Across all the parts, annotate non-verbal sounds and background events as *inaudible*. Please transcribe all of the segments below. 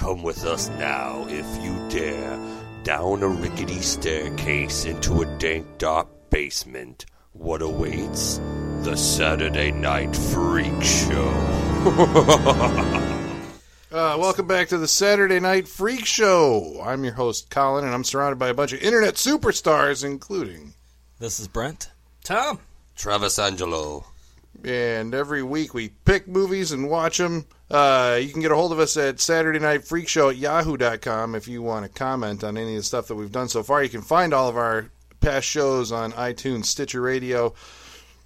Come with us now, if you dare, down a rickety staircase into a dank, dark basement. What awaits? The Saturday Night Freak Show. *laughs* Uh, welcome back to the Saturday Night Freak Show. I'm your host, Colin, and I'm surrounded by a bunch of internet superstars, including. This is Brent. Tom. Travis Angelo. And every week we pick movies and watch them. Uh, you can get a hold of us at Saturday Night Freak Show at yahoo.com if you want to comment on any of the stuff that we've done so far. You can find all of our past shows on iTunes, Stitcher Radio,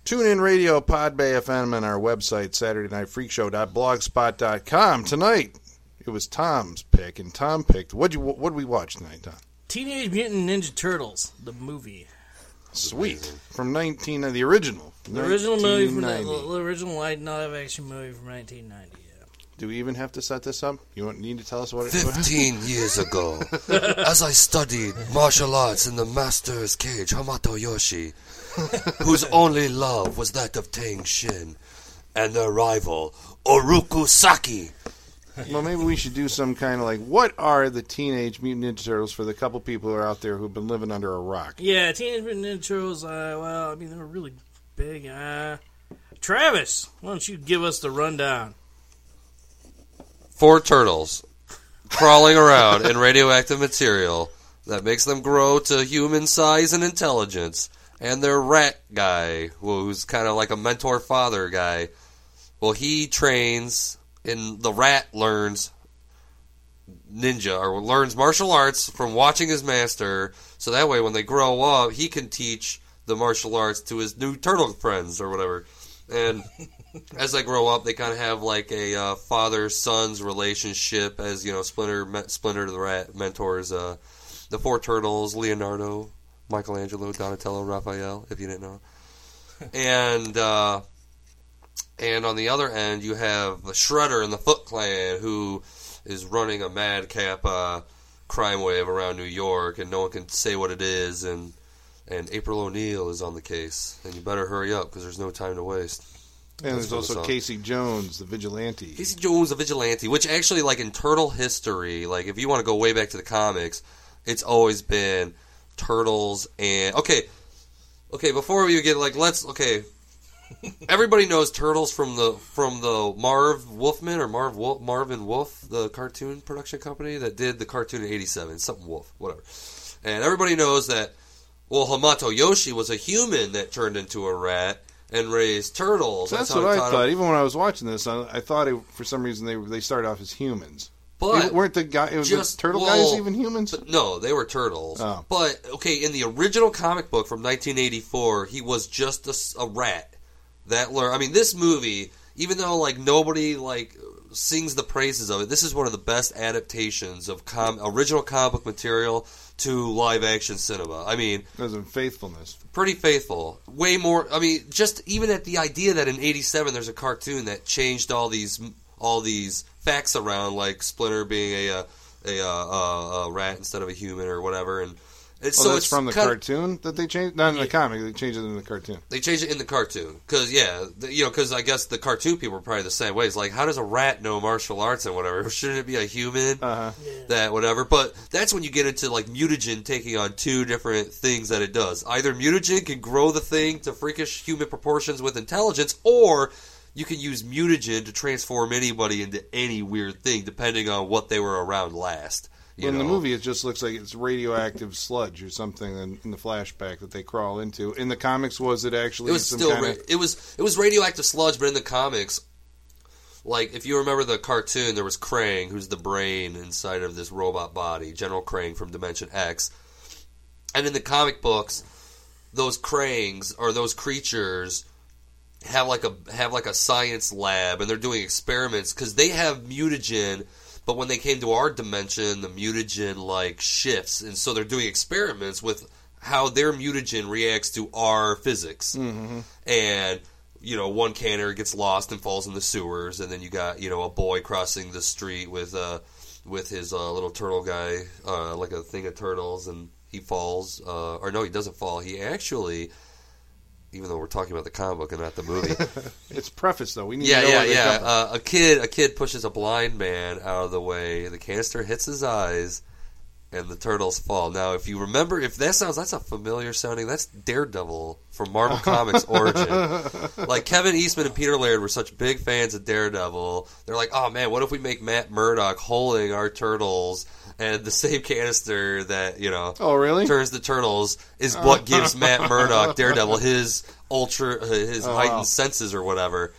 TuneIn Radio, Podbay FM, and our website, SaturdayNightFreakShow.blogspot.com. Tonight, it was Tom's pick, and Tom picked. What you what did we watch tonight, Tom? Teenage Mutant Ninja Turtles, the movie. Sweet. From 19, uh, the original. The original movie from the, 1990. the original live action movie from 1990. Yeah. Do we even have to set this up? You want, need to tell us what it is? Fifteen years ago, *laughs* as I studied martial arts in the master's cage, Hamato Yoshi, whose only love was that of Tang Shen, and their rival, Oroku Saki. Well, maybe we should do some kind of like, what are the Teenage Mutant Ninja Turtles for the couple people who are out there who've been living under a rock? Yeah, Teenage Mutant Ninja Turtles. Uh, well, I mean, they were really big. Uh, Travis, why don't you give us the rundown? Four turtles crawling around in radioactive material that makes them grow to human size and intelligence. And their rat guy, who's kind of like a mentor father guy, well, he trains, and the rat learns ninja or learns martial arts from watching his master. So that way, when they grow up, he can teach the martial arts to his new turtle friends or whatever. And *laughs* as they grow up, they kind of have like a uh, father son's relationship. As you know, Splinter, me- Splinter the rat mentors uh, the four turtles: Leonardo, Michelangelo, Donatello, Raphael. If you didn't know, *laughs* and uh, and on the other end, you have the Shredder and the Foot Clan, who is running a madcap uh, crime wave around New York, and no one can say what it is. And and April O'Neil is on the case, and you better hurry up because there's no time to waste. And That's there's also. Casey Jones, the vigilante. Casey Jones, the vigilante, which actually, like in Turtle history, like if you want to go way back to the comics, it's always been Turtles and okay, okay. Before we get like, let's okay. *laughs* Everybody knows Turtles from the from the Marv Wolfman or Marv Wolf, Marvin Wolf, the cartoon production company that did the cartoon in '87, something Wolf, whatever. And everybody knows that. Well, Hamato Yoshi was a human that turned into a rat and raised turtles. That's how what I taught thought. Even when I was watching this, I, I thought it, for some reason they they started off as humans. But They weren't the guy? it Was just- the turtle well, guys even humans? But no, they were turtles. Oh. But okay, in the original comic book from 1984, he was just a rat that learned. I mean, this movie, even though like nobody like sings the praises of it, this is one of the best adaptations of com- original comic book material to live action cinema. I mean, As in faithfulness. pretty faithful. Way more. I mean, just even at the idea that in '87 there's a cartoon that changed all these all these facts around, like Splinter being a a, uh, a, a rat instead of a human or whatever, and it's Oh, so that's it's from the kinda- cartoon that they changed. Not in the comic. They changed it in the cartoon. They changed it in the cartoon because yeah, the, you know, because I guess the cartoon people are probably the same way. It's like, how does a rat know martial arts and whatever? *laughs* Shouldn't it be a human? Uh huh. that whatever. But that's when you get into like mutagen taking on two different things that it does. Either mutagen can grow the thing to freakish human proportions with intelligence, or you can use mutagen to transform anybody into any weird thing, depending on what they were around last. You in the movie, it just looks like it's radioactive sludge or something in, in the flashback that they crawl into. In the comics, was it actually it was still ra- of? it was it was radioactive sludge, but in the comics. Like if you remember the cartoon, there was Krang, who's the brain inside of this robot body, General Krang from Dimension X. And in the comic books, those Krangs or those creatures have like a have like a science lab, and they're doing experiments because they have mutagen. But when they came to our dimension, the mutagen like shifts, and so they're doing experiments with how their mutagen reacts to our physics. Mm-hmm. And you know, one canner gets lost and falls in the sewers, and then you got you know a boy crossing the street with uh with his uh, little turtle guy, uh, like a thing of turtles, and he falls. Uh, or no, he doesn't fall. He actually even though we're talking about the comic book and not the movie. *laughs* It's preface though. We need yeah, to know yeah, yeah. Uh, a kid, a kid pushes a blind man out of the way. The canister hits his eyes, and the turtles fall. Now, if you remember, if that sounds, that's a familiar sounding. That's Daredevil from Marvel *laughs* Comics Origin. Like Kevin Eastman and Peter Laird were such big fans of Daredevil. They're like, oh man, what if we make Matt Murdock holding our turtles? And the same canister that you know Oh, really? turns the turtles is what gives Matt Murdock *laughs* Daredevil his ultra uh, his Oh, heightened wow. senses or whatever.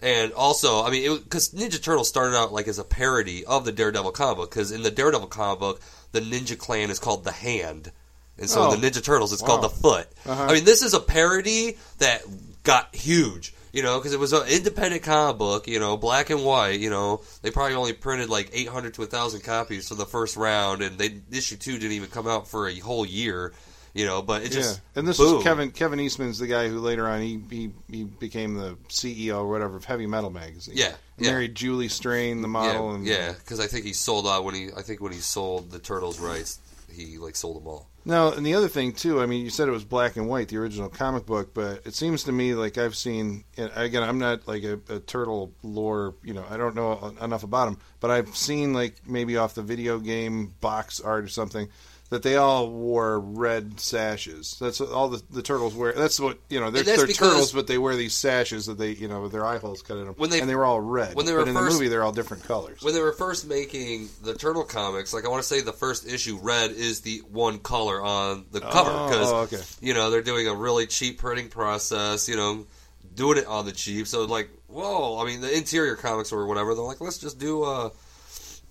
And also, I mean, because Ninja Turtles started out like as a parody of the Daredevil comic book. Because in the Daredevil comic book, the Ninja Clan is called the Hand, and so Oh. in the Ninja Turtles, it's Wow. called the Foot. Uh-huh. I mean, this is a parody that got huge. You know, because it was an independent comic book, you know, black and white. You know, they probably only printed like 800 to 1,000 copies for the first round, and they issue two didn't even come out for a whole year. You know, but it just yeah, and this boom. is Kevin. Kevin Eastman's the guy who later on he he, he became the CEO or whatever of Heavy Metal magazine. Yeah, yeah. married Julie Strain, the model, yeah, and yeah, because I think he sold out when he. I think when he sold the Turtles rights, he like sold them all. Now, and the other thing too. I mean, you said it was black and white, the original comic book, but it seems to me like I've seen. Again, I'm not like a, a turtle lore. You know, I don't know enough about them, but I've seen like maybe off the video game box art or something that they all wore red sashes. That's what all the, the turtles wear. That's what you know. They're, they're turtles, but they wear these sashes that they you know with their eye holes cut in them. When they- and they were all red. when they but were in first- the movie, they're all different colors. When they were first making the Turtle comics, like I want to say the first issue, red is the one color on the cover Oh, because oh, okay. you know they're doing a really cheap printing process. You know, doing it on the cheap. So like, whoa! I mean, the interior comics or whatever. They're like, let's just do a,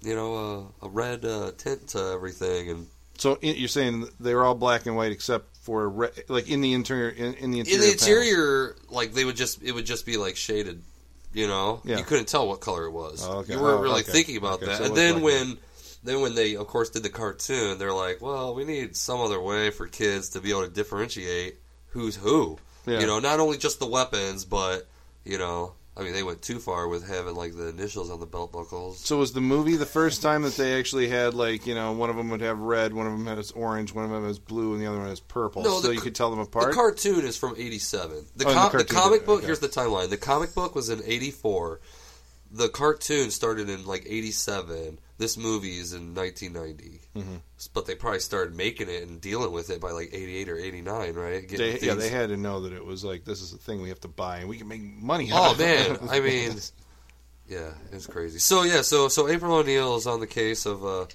you know, a, a red uh, tint to everything and. So you're saying they were all black and white except for red, like in the interior in, in the interior. in the panels. like they would just it would just be like shaded. You know, Yeah. you couldn't tell what color it was. Oh, okay. You weren't Oh, really okay. thinking about Okay, that. so and then when then when they of course did the cartoon, they're like, well, we need some other way for kids to be able to differentiate who's who. Yeah. You know, not only just the weapons, but you know, I mean, they went too far with having like the initials on the belt buckles. So was the movie the first time that they actually had like you know one of them would have red, one of them has orange, one of them has blue, and the other one has purple. No, so the you could tell them apart. The cartoon is from '87. The, Oh, and the the, comic book. okay. Here's the timeline. The comic book was in '84. The cartoon started in like '87. This movie is in 1990. Mm-hmm. But they probably started making it and dealing with it by like '88 or '89, right? They, yeah, they had to know that it was like this is a thing we have to buy and we can make money. out Oh of it. man, *laughs* I mean, yeah, it's crazy. So yeah, so so April O'Neil is on the case of uh,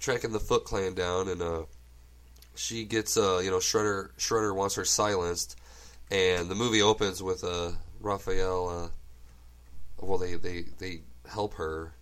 tracking the Foot Clan down, and uh, she gets uh, you know Shredder. Shredder wants her silenced, and the movie opens with uh, Raphael. Uh, well, they they they help her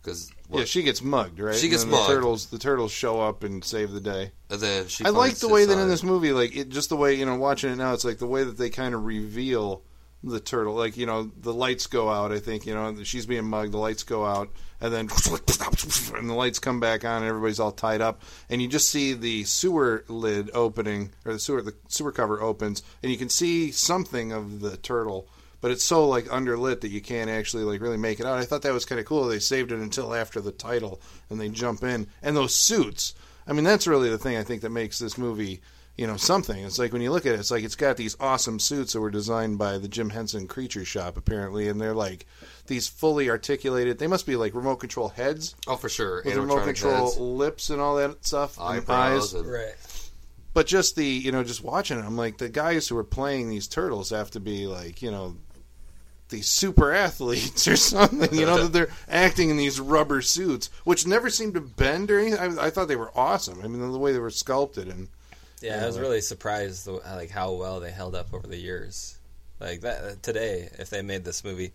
because yeah, she gets mugged, right? She gets and then mugged. The turtles, the turtles show up and save the day. and then she. I like the way that in this movie, like it, just the way you know, watching it now, it's like the way that they kind of reveal the turtle. Like you know, the lights go out. I think you know she's being mugged. The lights go out, and then *laughs* and the lights come back on, and everybody's all tied up, and you just see the sewer lid opening or the sewer the sewer cover opens, and you can see something of the turtle. But it's so like underlit that you can't actually like really make it out. I thought that was kind of cool. They saved it until after the title, and they jump in. And those suits, I mean, that's really the thing I think that makes this movie, you know, something. It's like when you look at it, it's like it's got these awesome suits that were designed by the Jim Henson Creature Shop, apparently, and they're like these fully articulated. They must be like remote control heads Oh, for sure. with remote control heads, lips and all that stuff, and eyebrows, eyes. and Right. But just the you know, just watching it, I'm like the guys who are playing these turtles have to be like you know. These super athletes or *laughs* something, you know, that they're acting in these rubber suits, which never seemed to bend or anything. I, I thought they were awesome. I mean, the way they were sculpted and Yeah, I was really surprised like how well they held up over the years. Like that today, if they made this movie,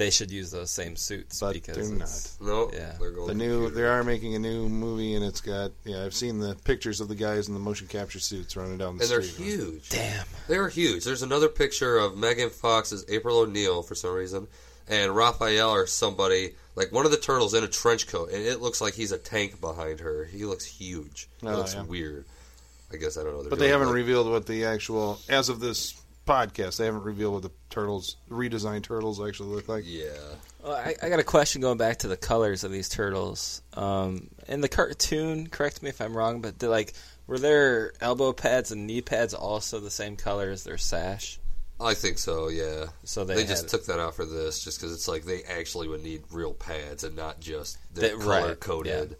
they should use those same suits But because they're it's- no, Yeah. they're going the new they are making a new movie and it's got yeah I've seen the pictures of the guys in the motion capture suits running down the street. and they're street. huge. Damn. They're huge. There's another picture of Megan Fox as April O'Neil for some reason, and Raphael or somebody like one of the turtles in a trench coat, and it looks like he's a tank behind her. He looks huge. It Oh, looks yeah. weird. I guess I don't know. They're But they haven't like- revealed what the actual as of this podcast they haven't revealed what the turtles redesigned turtles actually look like. Yeah. Well, I, I got a question going back to the colors of these turtles. Um, in the cartoon, correct me if I'm wrong, but they're like Were their elbow pads and knee pads also the same color as their sash? I think so. Yeah. So they, They, just took that out for this, just because it's like they actually would need real pads and not just the That- right, color coded.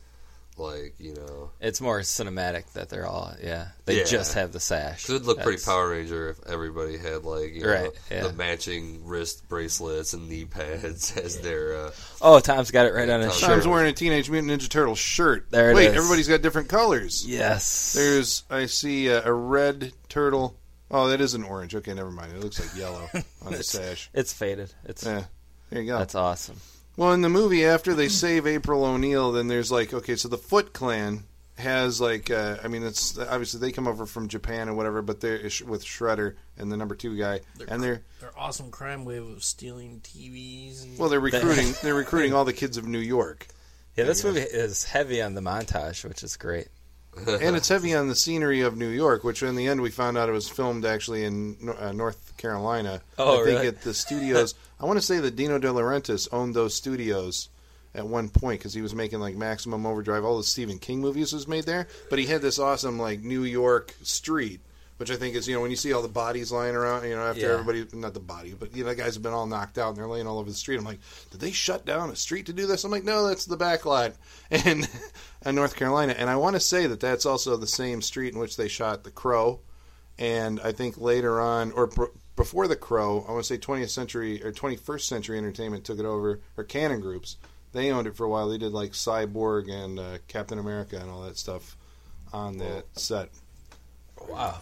Like you know, It's more cinematic that they're all yeah. They Yeah. just have the sash it'd look pretty Power Ranger if everybody had like you know Right, yeah. the matching wrist bracelets and knee pads *laughs* as their. Uh, Oh, Tom's got it right on his Tom's shirt. Tom's wearing a Teenage Mutant Ninja Turtle shirt. There it Wait, is. everybody's got different colors. Yes. There's, I see a, a red turtle. Oh, that is an orange. Okay, never mind. It looks like yellow on the *laughs* sash. It's faded. It's Yeah, there you go. that's awesome. Well, in the movie, after they save April O'Neil, then there's like, okay, so the Foot Clan has like, uh, I mean, it's obviously they come over from Japan and whatever, but they're with Shredder and the number two guy, and they're Their awesome crime wave of stealing TVs. And well, they're recruiting, they're *laughs* recruiting all the kids of New York, Yeah, this movie is heavy on the montage, which is great. *laughs* and it's heavy on the scenery of New York, which in the end we found out it was filmed actually in uh, North Carolina. Oh, I think really? at the studios. *laughs* I want to say that Dino De Laurentiis owned those studios at one point because he was making like Maximum Overdrive. All the Stephen King movies was made there, but he had this awesome like New York street. Which I think is, you know, when you see all the bodies lying around, you know, after Yeah. everybody, not the body, but, you know, the guys have been all knocked out and they're laying all over the street. I'm like, did they shut down a street to do this? I'm like, no, that's the back lot *laughs* in, in North Carolina. And I want to say that that's also the same street in which they shot The Crow. And I think later on, or pr- before The Crow, I want to say 20th century or 21st century entertainment took it over, or Cannon Groups. They owned it for a while. They did like Cyborg and uh, Captain America and all that stuff on that set. Wow.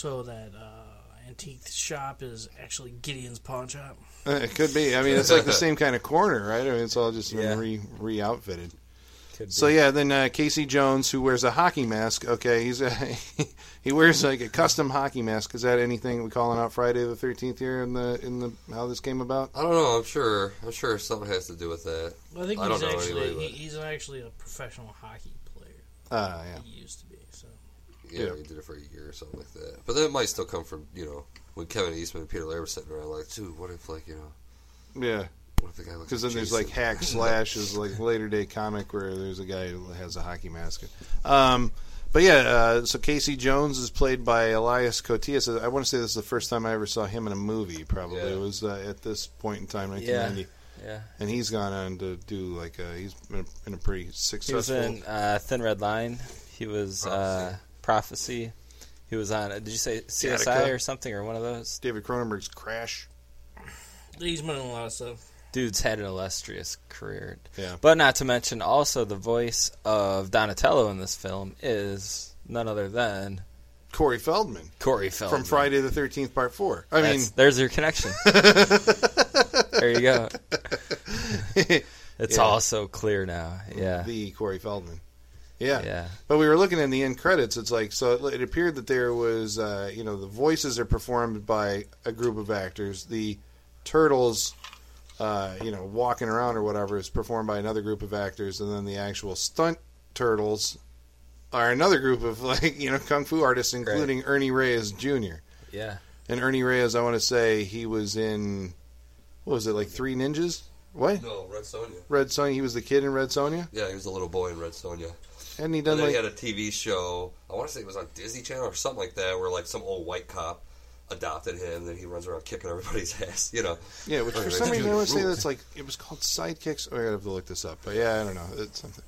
So that uh, antique shop is actually Gideon's pawn shop. Uh, It could be. I mean, it's like the same kind of corner, right? I mean, it's all just Yeah. re re outfitted. So yeah, then uh, Casey Jones, who wears a hockey mask. Okay, he's a, *laughs* he wears like a custom hockey mask. Is that anything we calling out Friday the Thirteenth here in the in the how this came about? I don't know. I'm sure. I'm sure something has to do with that. I think I he's don't know actually anyway, he, he's actually a professional hockey player. Uh, yeah. He used to be. So Yeah, Yeah. he did it for a year or something like that. But that might still come from you know when Kevin Eastman and Peter Laird were sitting around like, dude, what if like you know, Yeah, what if the guy looks because like then there's like Hack Slash is like later day comic where there's a guy who has a hockey mask. Um, but yeah, uh, so Casey Jones is played by Elias Koteas. I want to say this is the first time I ever saw him in a movie. Probably Yeah. it was uh, at this point in time, 1990. Yeah. and he's gone on to do like a, he's been in a pretty successful. He was successful. in uh, Thin Red Line. He was uh, Prophecy. He was on. Did you say CSI Gattaca. or something or one of those? David Cronenberg's Crash. he's been in a lot of stuff. Dude's had an illustrious career. Yeah. But not to mention, also the voice of Donatello in this film is none other than Corey Feldman Corey Feldman from Friday the Thirteenth Part Four. I mean, there's your connection. *laughs* there you go. *laughs* It's Yeah. all so clear now. Yeah. the Corey Feldman. Yeah. Yeah. But we were looking in the end credits. It's like so. It, it appeared that there was, uh, you know, the voices are performed by a group of actors. The turtles, uh, you know, walking around or whatever is performed by another group of actors, and then the actual stunt turtles are another group of *laughs* like you know kung fu artists, including Ernie Reyes Jr. Yeah. And Ernie Reyes, I want to say he was in, what was it like Three Ninjas? What? no Red Sonja. Red Sonja. He was the kid in Red Sonja. Yeah, he was a little boy in Red Sonja. Hadn't he And done then like? he had a TV show. I want to say it was on Disney Channel or something like that, where like some old white cop adopted him, and then he runs around kicking everybody's *laughs* ass. You know, Yeah, which for some reason I want to say ruled. that's like it was called Sidekicks. Oh, I gotta have to look this up, but yeah, I don't know. It's something.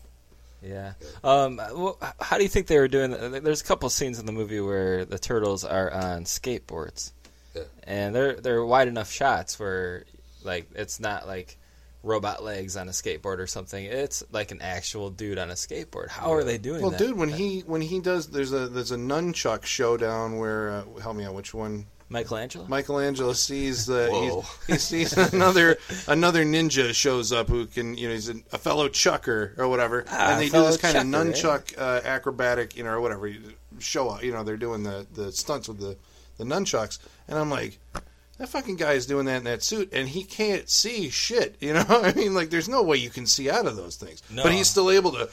Yeah. Um, well, how do you think they were doing? There's a couple scenes in the movie where the turtles are on skateboards, Yeah. and they're they're wide enough shots where like it's not like robot legs on a skateboard or something. It's like an actual dude on a skateboard. How are they doing Well, that? dude, when he when he does, there's a there's a nunchuck showdown where uh, help me out, which one? Michelangelo. Michelangelo sees the he, he sees *laughs* another another ninja shows up who can you know he's a, a fellow chucker or whatever, Ah, and they do this kind of chucker, nunchuck uh, acrobatic you know or whatever show up. you know they're doing the the stunts with the the nunchucks, and I'm like. That fucking guy is doing that in that suit, and he can't see shit. *laughs* You know, I mean, like, there's no way you can see out of those things. No. But he's still able to,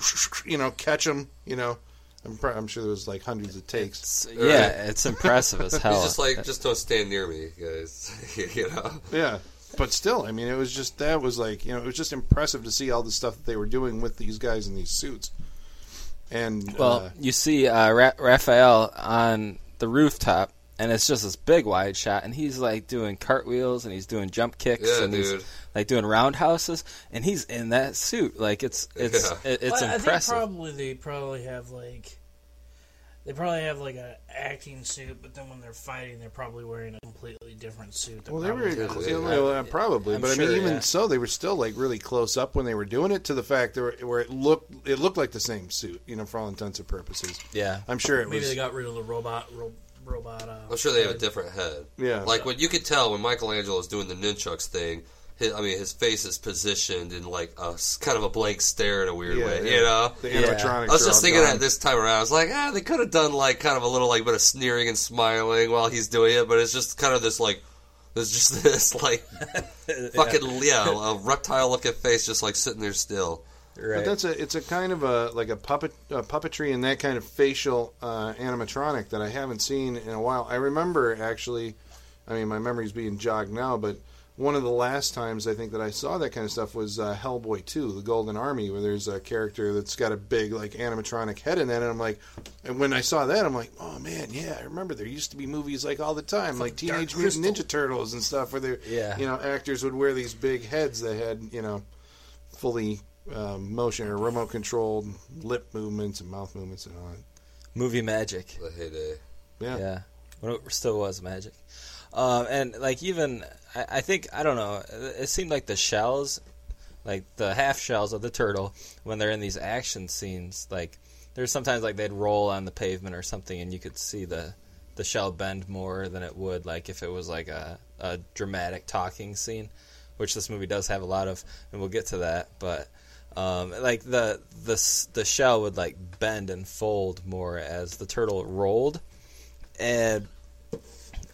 *laughs* you know, catch them. You know, I'm, pr- I'm sure there was like hundreds of takes. It's- yeah, it's impressive as hell. he's just like, just don't stand near me, guys. *laughs* you know, Yeah, but still, I mean, it was just that was like you know it was just impressive to see all the stuff that they were doing with these guys in these suits. And Well, uh, you see uh, Ra- Raphael on the rooftop, and it's just this big wide shot, and he's like doing cartwheels and he's doing jump kicks Yeah, and dude. he's like doing roundhouses, and he's in that suit. Like it's *laughs* it's Yeah. it- it's Well, I impressive. think probably they probably have like they probably have like a acting suit, but then when they're fighting, they're probably wearing a completely different suit. They're well, they were probably- you know, uh, probably, I'm but I mean, even yeah. so, they were still like really close up when they were doing it. To the fact where, where it looked it looked like the same suit, you know, for all intents and purposes. yeah, I'm sure it maybe was. they got rid of the robot. Ro- robot. Uh, I'm sure they have a different head. Yeah. Like when you could tell when Michelangelo is doing the nunchucks thing. His, I mean, his face is positioned in like a kind of a blank stare in a weird Yeah, way. yeah. You know. the Yeah. animatronics. I was just all thinking gone. that this time around. I was like, ah, they could have done like kind of a little like bit of sneering and smiling while he's doing it, but it's just kind of this like, there's just *laughs* this like *laughs* fucking yeah, a reptile looking face just like sitting there still. Right. But that's a it's a kind of a like a puppet a puppetry and that kind of facial uh, animatronic that I haven't seen in a while. I remember actually, I mean my memory's being jogged now, but one of the last times I think that I saw that kind of stuff was uh, Hellboy 2, The Golden Army, where there's a character that's got a big like animatronic head in that, and I'm like, and when I saw that, I'm like, oh man, yeah, I remember there used to be movies like all the time, like Teenage Mutant Ninja Turtles and stuff, where they, Yeah. you know, actors would wear these big heads that had, you know, fully um, motion or remote controlled lip movements and mouth movements and all that. movie magic. The heyday. Yeah. Yeah, when it still was magic. Um, and like even I, I think I don't know. It seemed like the shells, like the half shells of the turtle, when they're in these action scenes, like there's sometimes like they'd roll on the pavement or something, and you could see the the shell bend more than it would like if it was like a, a dramatic talking scene, which this movie does have a lot of, and we'll get to that. But um, like the the the shell would like bend and fold more as the turtle rolled, and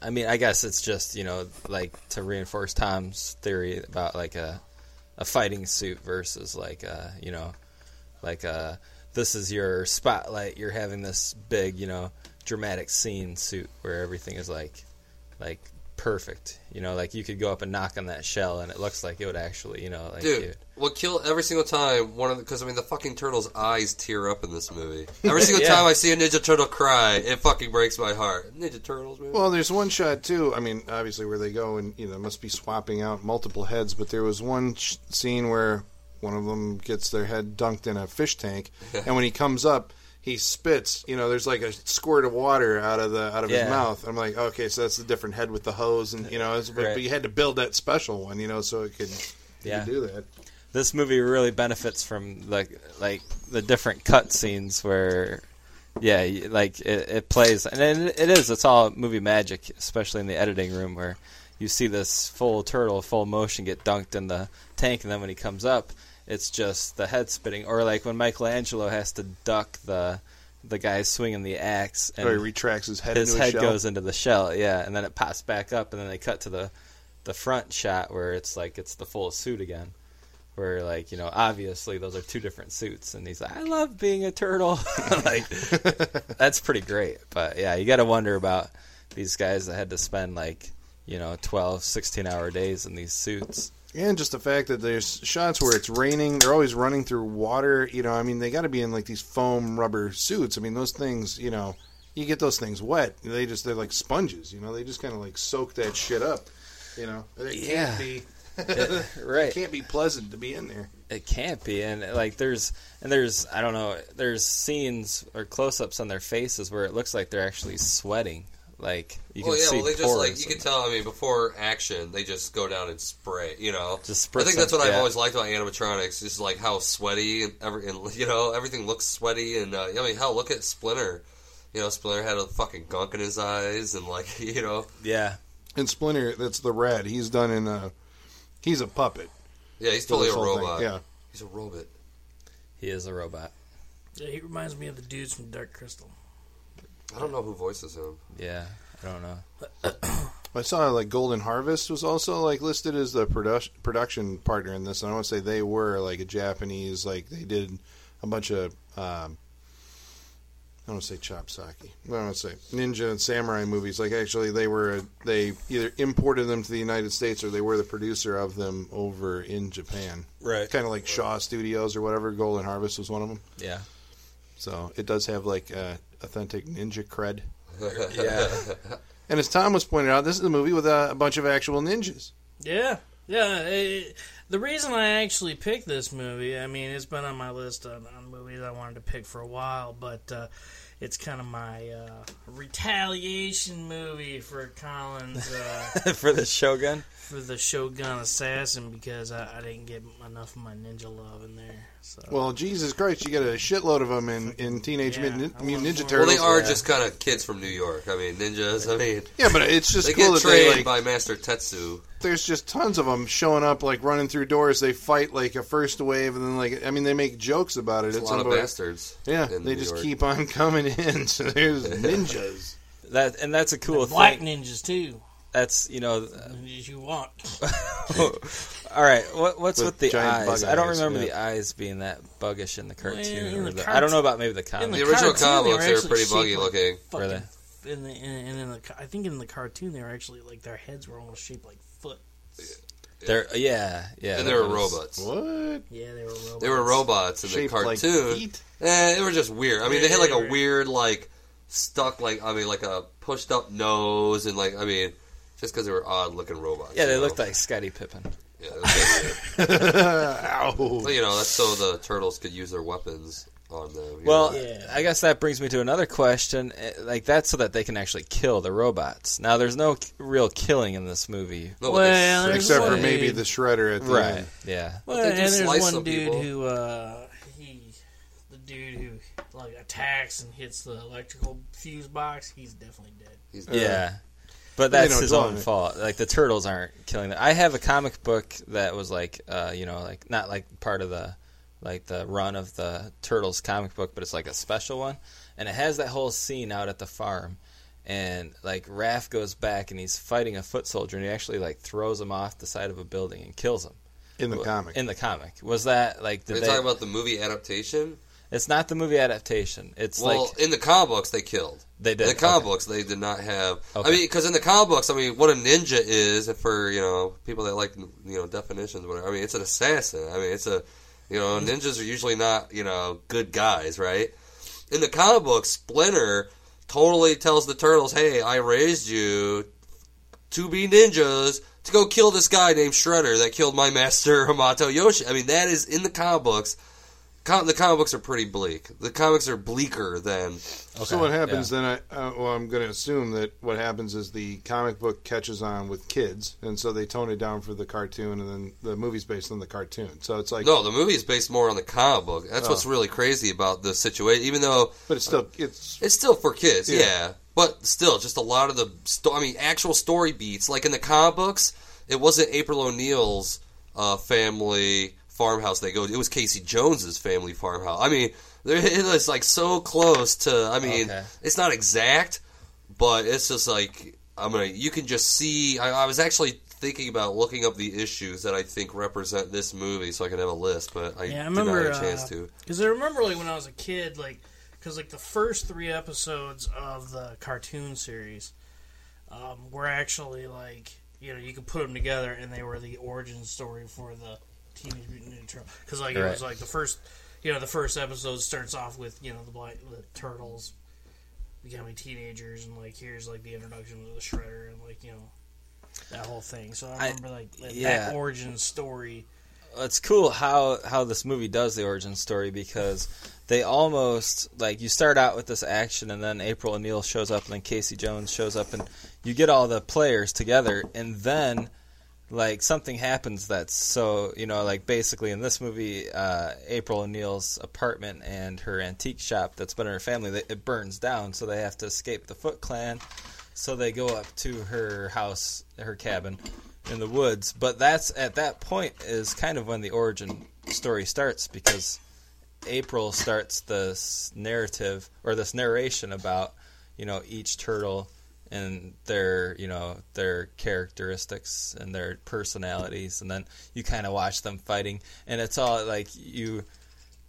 I mean, I guess it's just you know like to reinforce Tom's theory about like a a fighting suit versus like a you know like a this is your spotlight. You're having this big you know dramatic scene suit where everything is like like perfect. You know, like you could go up and knock on that shell and it looks like it would actually you know like Dude, it- what kill every single time one of because I mean the fucking turtle's eyes tear up in this movie. *laughs* Every single Yeah. time I see a Ninja Turtle cry, it fucking breaks my heart. Ninja Turtles, man. Well, there's one shot too. I mean, obviously where they go and you know must be swapping out multiple heads, but there was one sh- scene where one of them gets their head dunked in a fish tank, and when he comes up, he spits. You know, there's like a squirt of water out of the out of Yeah. his mouth. I'm like, okay, so that's a different head with the hose, and you know, Right. but you had to build that special one, you know, so it could, Yeah. could do that. this movie really benefits from like like the different cut scenes where yeah like it, it plays and it, it is it's all movie magic especially in the editing room where you see this full turtle full motion get dunked in the tank and then when he comes up it's just the head spinning, or like when michelangelo has to duck the the guy swinging the axe and or he retracts his head his head shell. goes into the shell, yeah, and then it pops back up, and then they cut to the the front shot where it's like it's the full suit again, where like you know obviously those are two different suits, and he's like, I love being a turtle, *laughs* like *laughs* that's pretty great, but yeah, you got to wonder about these guys that had to spend like you know 12, 16 hour days in these suits. And just the fact that there's shots where it's raining, they're always running through water. You know, I mean, they got to be in like these foam rubber suits. I mean, those things, you know, you get those things wet. They just they're like sponges. You know, they just kind of like soak that shit up. You know, it Yeah. can't be. *laughs* right. It can't be pleasant to be in there. It can't be, and like there's and there's I don't know there's scenes or close-ups on their faces where it looks like they're actually sweating. Like you can well, yeah, see well, they just like you can tell. I mean, before action, they just go down and spray. You know, Just spray I think that's some- what I've always liked about animatronics, is like how sweaty and every, and you know, everything looks sweaty. And uh, I mean, hell, look at Splinter. You know, Splinter had a fucking gunk in his eyes, and like *laughs* you know, yeah. And Splinter, that's the rat. He's done in a. He's a puppet. yeah, he's totally a whole thing. robot. Yeah. he's a robot. He is a robot. Yeah, he reminds me of the dudes from Dark Crystal. I don't know who voices him. Yeah, I don't know. *clears throat* I saw like Golden Harvest was also like listed as the production production partner in this. And I want to say they were like a Japanese, like they did a bunch of. Um, I don't want to say chopsocky. I don't want to say ninja and samurai movies. Like actually, they were they either imported them to the United States or they were the producer of them over in Japan. Right. Kind of like Shaw Studios or whatever. Golden Harvest was one of them. Yeah. So it does have like uh, authentic ninja cred. *laughs* Yeah. And as Tom was pointing out, this is a movie with a, a bunch of actual ninjas. Yeah, yeah. It, the reason I actually picked this movie, I mean, it's been on my list on, on movies I wanted to pick for a while, but uh, it's kind of my uh, retaliation movie for Colin's uh, *laughs* For the Shogun. for the Shogun Assassin because I, I didn't get enough of my ninja love in there. So. Well, Jesus Christ, you get a shitload of them in, in Teenage Yeah, Mutant, I Mutant Ninja. Turtles. Well, they are Yeah. just kind of kids from New York. I mean, ninjas. I mean, Yeah, but it's just they cool get that they trained like. by Master Tetsu. There's just tons of them showing up, like running through doors. They fight like a first wave, and then like I mean, they make jokes about it. It's a It's lot of bastards. Yeah, in they New just York. keep on coming in. *laughs* So there's *laughs* ninjas. That and that's a cool Black thing. ninjas too. That's you know. As you want. *laughs* all right, what, what's With with, the giant eyes? I don't eyes, remember yeah. the eyes being that buggish in the cartoon. in or the the- I don't know about maybe the in comic. The original cartoon, comic they books, were they were pretty buggy like looking. Were fucking- In the, in, and in the, I think in the cartoon they were actually like their heads were almost shaped like foot. They're yeah, yeah. and they were was- robots. What? Yeah, they were robots. They were robots in the Shaped like cartoon. feet? eh, they were just weird. I mean, they had like Yeah, a right. weird, like stuck, like I mean, like a pushed up nose, and like I mean, just because they were odd looking robots. Yeah, they you know? looked like Scottie Pippen. Yeah, it was. *laughs* Ow. Well, you know, that's so the turtles could use their weapons on them. Well. Yeah. I guess that brings me to another question. Eh, Like that's so that they can actually kill the robots. Now, there's no k- real killing in this movie, no, Well, they- there's Except for maybe the shredder at the right? end. Yeah. Well, and there's one dude people. who uh, he, the dude who like attacks and hits the electrical fuse box. He's definitely dead. he's Yeah. But that's don't his own me. fault. Like the turtles aren't killing them. I have a comic book that was like, uh, you know, like not like part of the, like the run of the turtles comic book, but it's like a special one, and it has that whole scene out at the farm, and like Raph goes back and he's fighting a foot soldier, and he actually like throws him off the side of a building and kills him. in the comic. In the comic, was that like? Are Did you they, talking about the movie adaptation? It's not the movie adaptation. It's Well, like in the comic books, they killed. they did In the comic okay. books, they did not have. I mean, because in the comic books, I mean, what a ninja is for you know people that like you know definitions. Whatever. I mean, it's an assassin. I mean, it's a you know mm-hmm. ninjas are usually not you know good guys, right? In the comic book, Splinter totally tells the turtles, "Hey, I raised you to be ninjas." To go kill this guy named Shredder that killed my master *laughs* Hamato Yoshi. I mean, that is in the comic books. Com- the comic books are pretty bleak. The comics are bleaker than So what happens then? I uh, well, I'm going to assume that what happens is the comic book catches on with kids, and so they tone it down for the cartoon, and then the movie's based on the cartoon. So it's like, No, the movie is based more on the comic book. That's Oh. what's really crazy about the situation. Even though but it's still it's it's still for kids, Yeah. yeah. But still, just a lot of the, sto- I mean, actual story beats. Like in the comic books, it wasn't April O'Neil's uh, family farmhouse they go. It was Casey Jones's family farmhouse. I mean, it was like so close to. I mean, Okay. it's not exact, but it's just like I'm gonna. You can just see. I, I was actually thinking about looking up the issues that I think represent this movie, so I could have a list, but I, Yeah, I did not remember, have a chance uh, to. Because I remember, like, when I was a kid, like, because, like, the first three episodes of the cartoon series um, were actually, like, you know, you could put them together and they were the origin story for the Teenage Mutant Ninja Turtles. Because, like, it was, like, the first, you know, the first episode starts off with, you know, the, black, the turtles becoming teenagers and, like, here's, like, the introduction of the Shredder and, like, you know, that whole thing. So I I- remember, like, that, yeah. that origin story. it's cool how how this movie does the origin story because they almost like you start out with this action and then April O'Neil shows up and then Casey Jones shows up and you get all the players together and then like something happens that's so you know like basically in this movie uh, April O'Neil's apartment and her antique shop that's been in her family they- it burns down so they have to escape the Foot Clan so they go up to her house her cabin in the woods. But that's at that point is kind of when the origin story starts because April starts this narrative or this narration about you know each turtle and their you know their characteristics and their personalities, and then you kind of watch them fighting, and it's all like you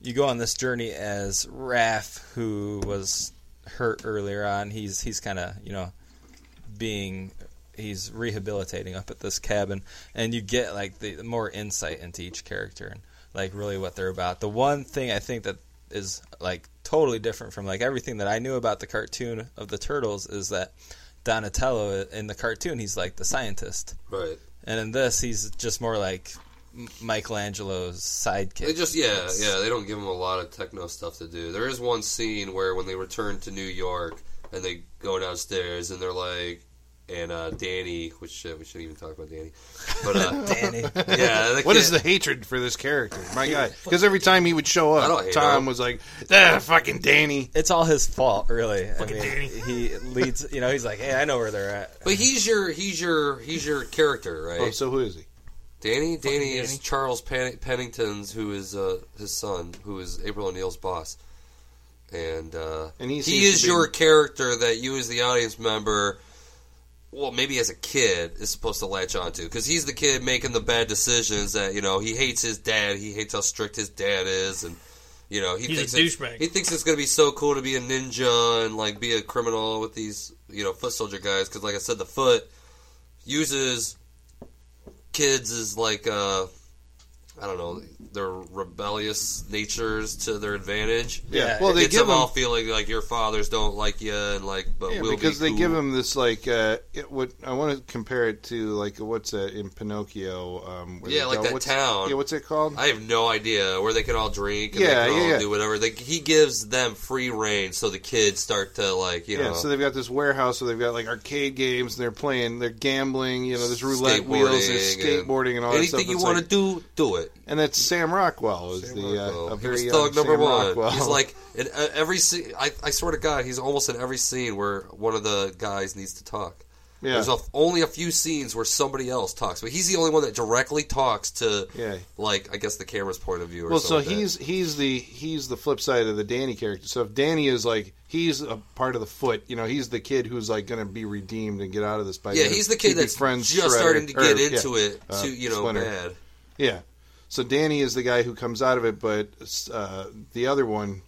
you go on this journey as Raph, who was hurt earlier on. He's he's kind of you know being he's rehabilitating up at this cabin, and you get like the more insight into each character and like really what they're about. The one thing I think that is like totally different from like everything that I knew about the cartoon of the turtles is that Donatello in the cartoon he's like the scientist, Right. and in this he's just more like Michelangelo's sidekick. They just yeah yeah they don't give him a lot of techno stuff to do. There is one scene where when they return to New York and they go downstairs and they're like and uh, Danny, which shit we shouldn't even talk about Danny, but uh, *laughs* Danny. yeah, the What kid- is the hatred for this character? My God. Because every time he would show up, Tom him. was like, ah, fucking Danny. It's all his fault, really. I Fucking mean, Danny. he leads. You know, he's like, "Hey, I know where they're at." But he's your he's your he's your character, right? Oh, so who is he? Danny, Danny is Danny. Charles Pen- Pennington's, who is uh, his son, who is April O'Neil's boss, and uh, And he he is be- your character that you, as the audience member, well, maybe as a kid, is supposed to latch onto because he's the kid making the bad decisions. That you know he hates his dad, he hates how strict his dad is, and you know he He's a thinks douchebag. He thinks it's going to be so cool to be a ninja and like be a criminal with these you know foot soldier guys because, like I said, the foot uses kids as like uh I don't know their rebellious natures to their advantage. Yeah. Yeah, well, they Gets give them all feeling like your fathers don't like you and like but Yeah, we'll because be they give them this like uh, it, what I want to compare it to like what's that in Pinocchio? Um, where Yeah, like go- that what's, town. Yeah, what's it called? I have no idea where they can all drink and Yeah, they can yeah, all yeah. do whatever. They, he gives them free reign so the kids start to like you yeah, know so they've got this warehouse where they've got like arcade games and they're playing, they're gambling. You know, there's roulette wheels, there's Skateboarding and skateboarding and all that stuff. anything you It's want like- to do, do it. And that's Sam Rockwell is Sam the Rockwell. uh, a very thug number Sam one. Rockwell. He's like *laughs* in uh, every scene. I, I swear to God, he's almost in every scene where one of the guys needs to talk. yeah, There's a, only a few scenes where somebody else talks, but he's the only one that directly talks to, yeah. like, I guess the camera's point of view. Or Well, so like that. he's he's the he's the flip side of the Danny character. So if Danny is like he's a part of the foot, you know, he's the kid who's like going to be redeemed and get out of this by yeah, he's the kid that's friends just Shredder- starting to or, get yeah, into it. uh, To you know, Splinter. bad. Yeah. So Danny is the guy who comes out of it, but uh, the other one,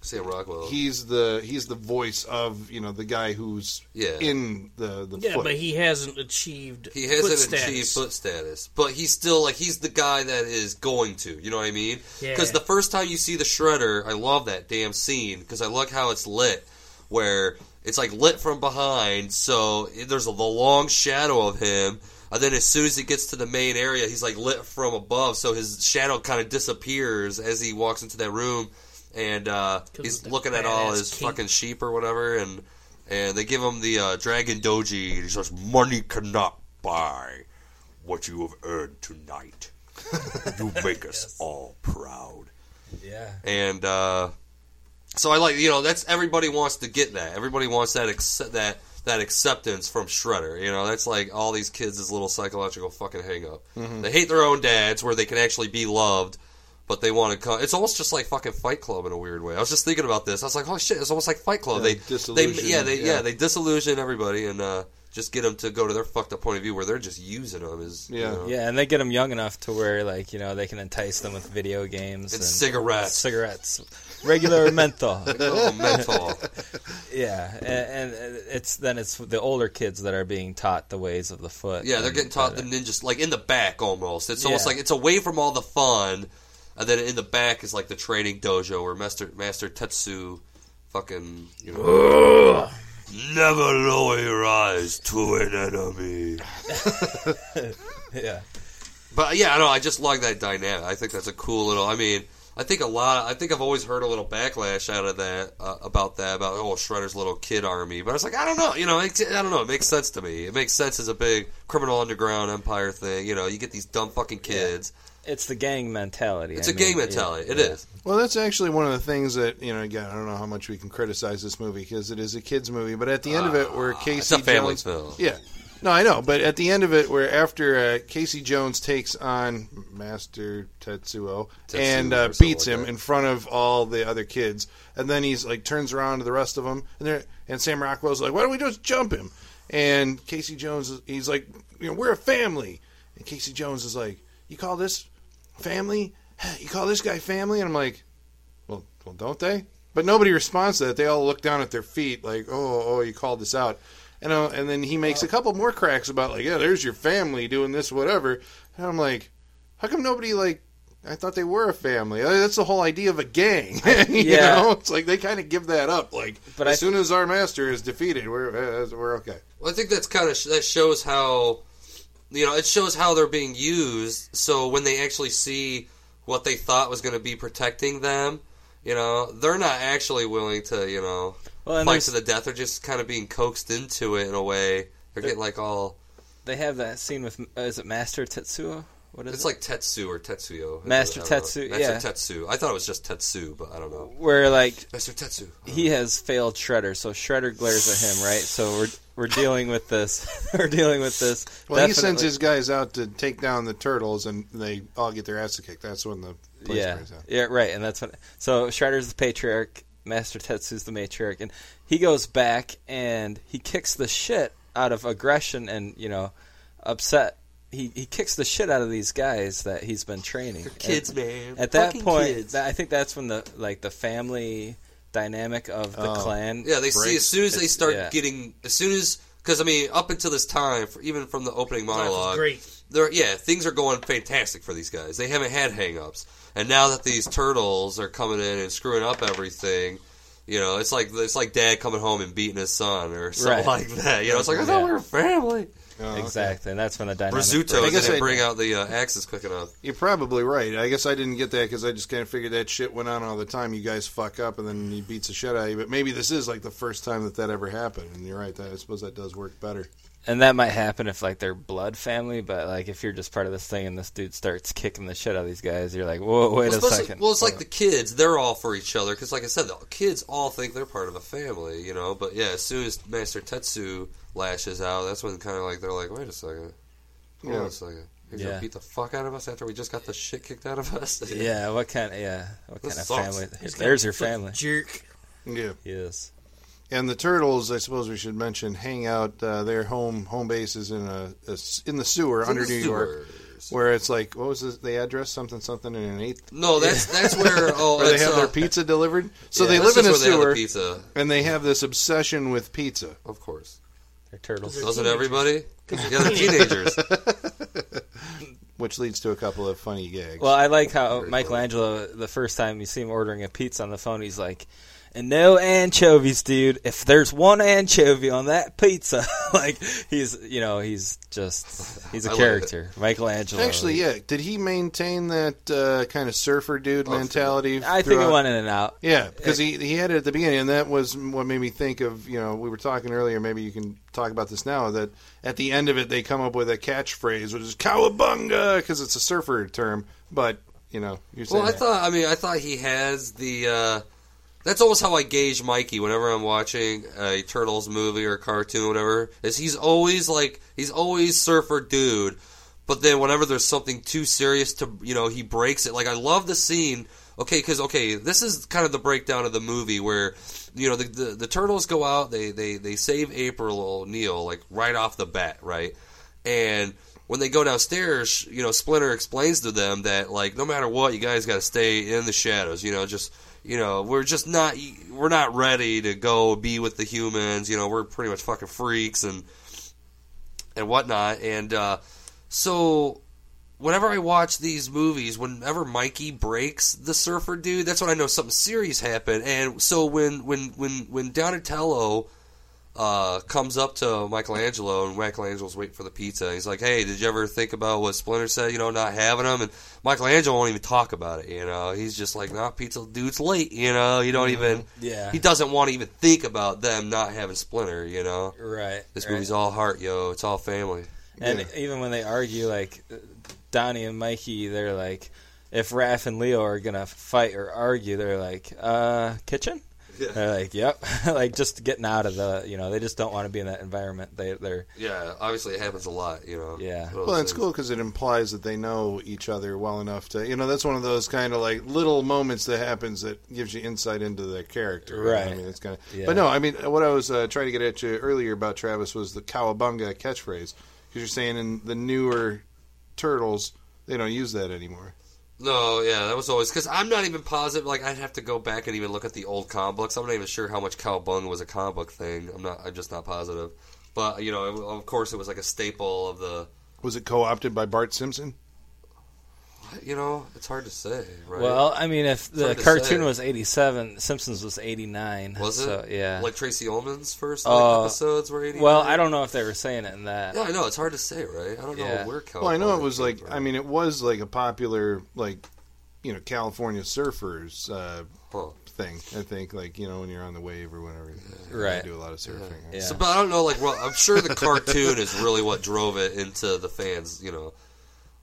Sam Rockwell. he's the he's the voice of you know the guy who's yeah, in the the Yeah, foot. but he hasn't achieved. He hasn't foot status. achieved foot status, but he's still like he's the guy that is going to. You know what I mean? Yeah. Because the first time you see the shredder, I love that damn scene because I like how it's lit, where it's like lit from behind, so there's a, the long shadow of him. And then as soon as he gets to the main area, he's like lit from above, so his shadow kind of disappears as he walks into that room, and uh, he's looking at all his cape. fucking sheep or whatever, and and they give him the uh, dragon doji, and he says, "Money cannot buy what you have earned tonight. *laughs* you make us all proud." Yeah. And uh, so I like, you know, that's everybody wants to get that. Everybody wants that accept that that acceptance from Shredder. You know, that's like all these kids' little psychological fucking hang up. Mm-hmm. They hate their own dads, where they can actually be loved. But they want to come. It's almost just like fucking Fight Club in a weird way. I was just thinking about this. I was like, "Oh shit!" It's almost like Fight Club. Yeah, they, they, disillusion, yeah, they, yeah. yeah. they disillusion everybody and uh, just get them to go to their fucked up point of view where they're just using them as you Yeah. know, Yeah, and they get them young enough to where, like, you know, they can entice them with video games and and cigarettes, cigarettes, regular *laughs* menthol. oh, menthol. *laughs* Yeah, and, and it's then it's the older kids that are being taught the ways of the foot. Yeah, they're getting taught the ninjas like in the back almost. It's almost Yeah. like it's away from all the fun, and then in the back is like the training dojo where Master Master Tetsu, fucking you know, never lower your eyes to an enemy. *laughs* yeah. But yeah, I know. I just like that dynamic. I think that's a cool little. I mean, I think a lot. I think I've always heard a little backlash out of that uh, about that about oh Shredder's little kid army. But I was like, I don't know. You know, it, I don't know. It makes sense to me. It makes sense as a big criminal underground empire thing. You know, you get these dumb fucking kids. It's the gang mentality. It's a a gang mentality. It is. Well, that's actually one of the things that you know. Again, I don't know how much we can criticize this movie because it is a kids' movie. But at the end of it, where Casey It's a family Jones, film. yeah, no, I know. But at the end of it, where after uh, Casey Jones takes on Master Tetsuo Tetsuo and uh, beats like him that. in front of all the other kids, and then he's like turns around to the rest of them, and they and Sam Rockwell's like, "Why don't we just jump him?" And Casey Jones, is- he's like, "You know, we're a family." And Casey Jones is like, "You call this family? *sighs* You call this guy family?" And I'm like, well, well, don't they? But nobody responds to that. They all look down at their feet, like, "Oh, oh, you called this out," and uh, and then he makes a couple more cracks about like, "Yeah, there's your family doing this, whatever." And I'm like, "How come nobody like I thought they were a family. That's the whole idea of a gang. *laughs* you Yeah. know, it's like they kind of give that up. Like But as I- soon as our master is defeated, we're uh, we're okay. Well, I think that's kind of that shows how you know it shows how they're being used. So when they actually see what they thought was going to be protecting them, you know, they're not actually willing to you know Well, and fight to the death. They're just kind of being coaxed into it in a way. They're getting like all. they have that scene with uh, is it Master Tetsuo? What is it? It's it? like Tetsu or Tetsuyo. Master I don't know. Tetsu, Master yeah. Tetsu. I thought it was just Tetsu, but I don't know. where like Master Tetsu. he has failed Shredder, so Shredder glares at him, right? So we're we're dealing with this. *laughs* we're dealing with this. Well, he sends his guys out to take down the turtles, and they all get their ass kicked. That's when the place yeah, out. yeah, right, and that's what. So Shredder's the patriarch, Master Tetsu's the matriarch, and he goes back and he kicks the shit out of aggression and you know, upset. He he kicks the shit out of these guys that he's been training. Kids, And man. At that Fucking point, kids. that, I think that's when the like the family dynamic of the Oh. clan. Yeah, they see as soon as they start yeah. getting as soon as because I mean up until this time, for, even from the opening monologue, great. they're yeah things are going fantastic for these guys. They haven't had hangups, and now that these turtles are coming in and screwing up everything. You know, it's like it's like dad coming home and beating his son or something Right. like that. You know, it's like I thought we were family. Oh, okay. Exactly, and that's when the dynamic. Brazuto I guess didn't I- bring out the uh, axes quick enough. You're probably right. I guess I didn't get that because I just kind of figured that shit went on all the time. You guys fuck up and then he beats the shit out of you. But maybe this is like the first time that that ever happened. And you're right. That, I suppose that does work better. And that might happen if like they're blood family, but like if you're just part of this thing and this dude starts kicking the shit out of these guys, you're like, whoa, wait well, a second. well, it's like the kids; they're all for each other because, like I said, the kids all think they're part of a family, you know. But yeah, as soon as Master Tetsu lashes out, that's when kind of like they're like, "Wait a second, hold on a second, you're Yeah. gonna beat the fuck out of us after we just got the shit kicked out of us." yeah, what kind? Of, yeah, what This kind of family? There's your family. Jerk. Yeah. Yes. And the turtles, I suppose we should mention, hang out. Uh, their home home base is in a, a s- in the sewer It's under the New York, where it's like what was this, the address? Something something in an eighth. No, that's *laughs* that's where oh, Where they have uh, their pizza delivered. So yeah, they live in a just where they have sewer, the pizza, and they have this obsession with pizza. of course. They're turtles. They're Doesn't everybody? Yeah, they're teenagers. *laughs* which leads to a couple of funny gags. Well, I like how Very Michelangelo, the first time you see him ordering a pizza on the phone, he's like, and no anchovies, dude. If there's one anchovy on that pizza, *laughs* like he's, you know, he's just, he's I a love character. Michelangelo. Actually, yeah. Did he maintain that uh, kind of surfer dude Oh, mentality? I think it throughout- went in and out. Yeah, because he he had it at the beginning, and that was what made me think of. You know, we were talking earlier. Maybe you can talk about this now. That at the end of it, they come up with a catchphrase, which is "cowabunga" because it's a surfer term. But you know, you're saying Well, I thought. I mean, I thought he has the. Uh, that's almost how I gauge Mikey whenever I'm watching a Turtles movie or cartoon, or whatever. Is he's always like he's always surfer dude, but then whenever there's something too serious to you know he breaks it. Like I love the scene. Okay, because okay, this is kind of the breakdown of the movie where you know the the, the turtles go out, they they they save April O'Neil like right off the bat, right, and when they go downstairs, you know, Splinter explains to them that like no matter what, you guys got to stay in the shadows. You know, just you know, we're just not we're not ready to go be with the humans. You know, we're pretty much fucking freaks and and whatnot. And uh, so whenever I watch these movies, whenever Mikey breaks the surfer dude, that's when I know something serious happened. And so when when when when Donatello uh, comes up to Michelangelo and Michelangelo's waiting for the pizza, he's like, "Hey, did you ever think about what Splinter said? You know, not having them?" And Michelangelo won't even talk about it. You know, he's just like, "Nah, pizza dude's late." You know, you don't even. Yeah. He doesn't want to even think about them not having Splinter. You know, Right. this right. movie's all heart, yo. It's all family. And Yeah. even when they argue, like Donnie and Mikey, they're like, if Raph and Leo are gonna fight or argue, they're like, uh, kitchen. Yeah. They're like, yep, *laughs* like just getting out of the, you know, they just don't want to be in that environment. They, they're, Yeah, obviously it happens a lot, you know. Yeah. One of Well, it's things. cool because it implies that they know each other well enough to, you know, that's one of those kind of like little moments that happens that gives you insight into their character. Right. I mean, it's kind of. Yeah. But no, I mean, what I was uh, trying to get at you earlier about Travis was the cowabunga catchphrase because you're saying in the newer turtles they don't use that anymore. No, yeah, that was always because I'm not even positive. Like I'd have to go back and even look at the old comic books. I'm not even sure how much cowabunga was a comic book thing. I'm not. I'm just not positive. But you know, it, of course, it was like a staple of the. Was it co-opted by Bart Simpson? You know, it's hard to say, right? Well, I mean, if the cartoon say. was 87, Simpsons was 89. was it? So, yeah. Like Tracey Ullman's first like, Uh, episodes were 80. well, I don't know if they were saying it in that. Yeah, I know. It's hard to say, right? I don't Yeah. know where Cal. Well, I know it was like from. I mean, it was like a popular like you know California surfers uh, Huh. thing. I think like you know when you're on the wave or whatever. Right. They do a lot of surfing. Yeah. So, but I don't know. Like, well, I'm sure the cartoon is really what drove it into the fans. You know,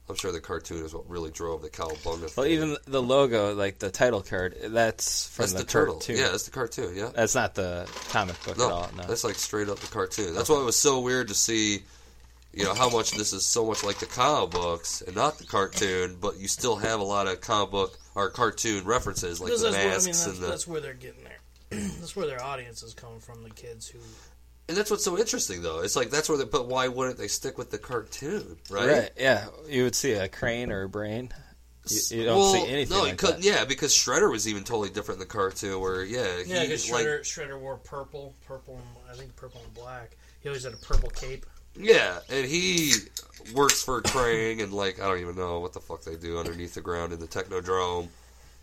I'm sure the cartoon is what really drove the Cowabunga. Well, thing. even the logo, like the title card, that's from that's the, the, turtle. cartoon. Yeah, that's the cartoon. Yeah. That's not the comic book No, at all. No. that's like straight up the cartoon. That's why it was so weird to see, you know, how much this is so much like the comic books and not the cartoon, but you still have a lot of comic book or cartoon references like the that's where, I mean, that's, and the. that's where they're getting there. *clears throat* that's where their audience is coming from. The kids who And that's what's so interesting, though. It's like that's where they. But why wouldn't they stick with the cartoon, right? Right. Yeah. You would see a crane or a brain. You, you don't well, see anything No, like could, that. yeah, because Shredder was even totally different in the cartoon. Where yeah, he, yeah, because like, Shredder, Shredder wore purple, purple, and I think purple and black. He always had a purple cape. Yeah, and he works for Krang, and like I don't even know what the fuck they do underneath the ground in the Technodrome.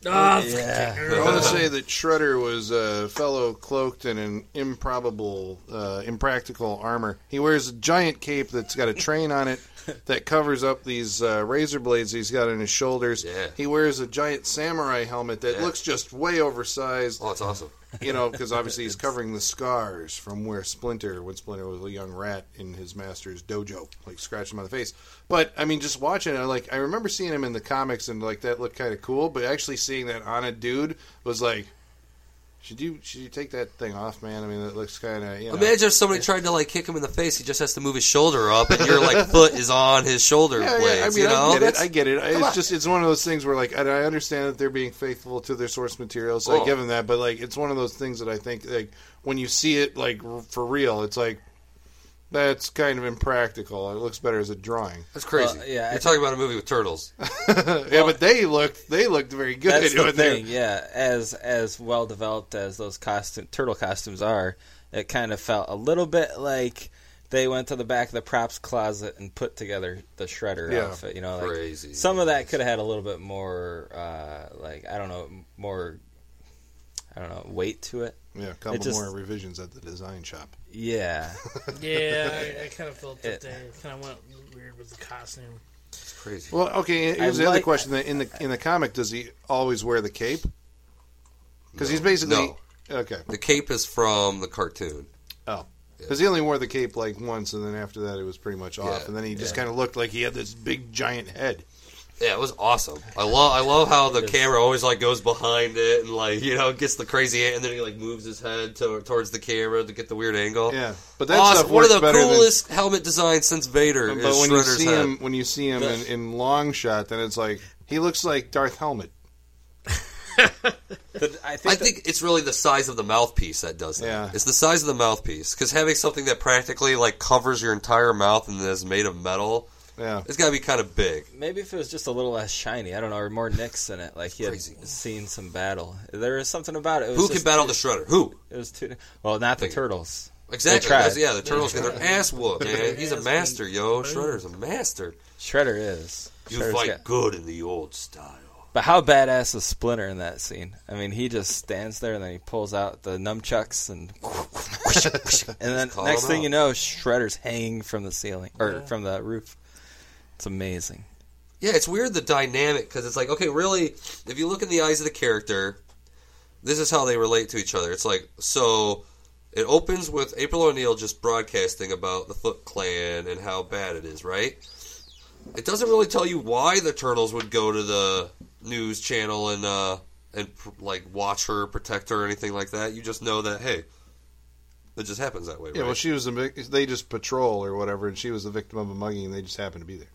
Ah, yeah. *laughs* I want to say that Shredder was a fellow cloaked in an improbable, uh, impractical armor. He wears a giant cape that's got a train on it *laughs* that covers up these uh, razor blades he's got on his shoulders. Yeah. He wears a giant samurai helmet that Yeah. looks just way oversized. Oh, it's awesome. You know, because *laughs* obviously he's covering the scars from where Splinter, when Splinter was a young rat in his master's dojo, like scratched him on the face. But I mean, just watching it, like I remember seeing him in the comics, and like that looked kind of cool. But actually seeing that on a dude was like, should you should you take that thing off, man? I mean, it looks kind of you know. Imagine if somebody tried to like kick him in the face. He just has to move his shoulder up, and your like *laughs* foot is on his shoulder Yeah, blades. yeah, I mean, you know, I get it. I get it. It's on. just, it's one of those things where, like, I understand that they're being faithful to their source material, so I Oh. give them that. But like, it's one of those things that I think, like, when you see it, like, for real, it's like that's kind of impractical. It looks better as a drawing. That's crazy. Well, yeah, I You're talking about a movie with turtles. *laughs* yeah, but they looked, they looked very good. That's the when they- thing, yeah. As as well developed as those costume turtle costumes are, it kind of felt a little bit like they went to the back of the props closet and put together the shredder Yeah. outfit. You know, like Crazy. some of that could have had a little bit more, uh, like I don't know, more. I don't know, weight to it. Yeah, a couple just- more revisions at the design shop. Yeah, *laughs* yeah, I, I *laughs* kind of felt that It- they kind of went weird with the costume. It's crazy. Well, okay. Here's I the other like- question: in the in the comic, does he always wear the cape? Because he's basically No. okay. The cape is from the cartoon. Oh, because he only wore the cape like once, and then after that, it was pretty much off. Yeah, and then he just yeah. kind of looked like he had this big giant head. Yeah, it was awesome. I love I love how the camera always like goes behind it and like you know gets the crazy and then he like moves his head to, towards the camera to get the weird angle. Yeah, but that awesome. One of the better than- coolest helmet designs since Vader But is when you see head. him, when you see him in, in long shot, then it's like he looks like Darth Helmet. But I think, I that- think it's really the size of the mouthpiece that does that. Yeah. It's the size of the mouthpiece because having something that practically like covers your entire mouth and is made of metal, Yeah, it's got to be kind of big. maybe if it was just a little less shiny, I don't know, or more nicks in it, like he had Crazy. seen some battle. There was something about it. it was Who can just- battle the Shredder? Who? It was too. Well, not the Think- turtles. Exactly. tried. That's- Yeah, the turtles get their *laughs* ass whooped, man. He's a master, beat. yo. Shredder's a master. Shredder is. You Shredder's fight got- good in the old style. But how badass is Splinter in that scene? I mean, he just stands there and then he pulls out the nunchucks and *laughs* and then next thing out. you know, Shredder's hanging from the ceiling or Yeah. from the roof. It's amazing. Yeah, it's weird the dynamic because it's like, okay, really, if you look in the eyes of the character, this is how they relate to each other. It's like, so it opens with April O'Neil just broadcasting about the Foot Clan and how bad it is, right? It doesn't really tell you why the turtles would go to the news channel and uh and like watch her, protect her, or anything like that. You just know that hey, it just happens that way, yeah. right? Well, she was a they just patrol or whatever, and she was the victim of a mugging, and they just happened to be there.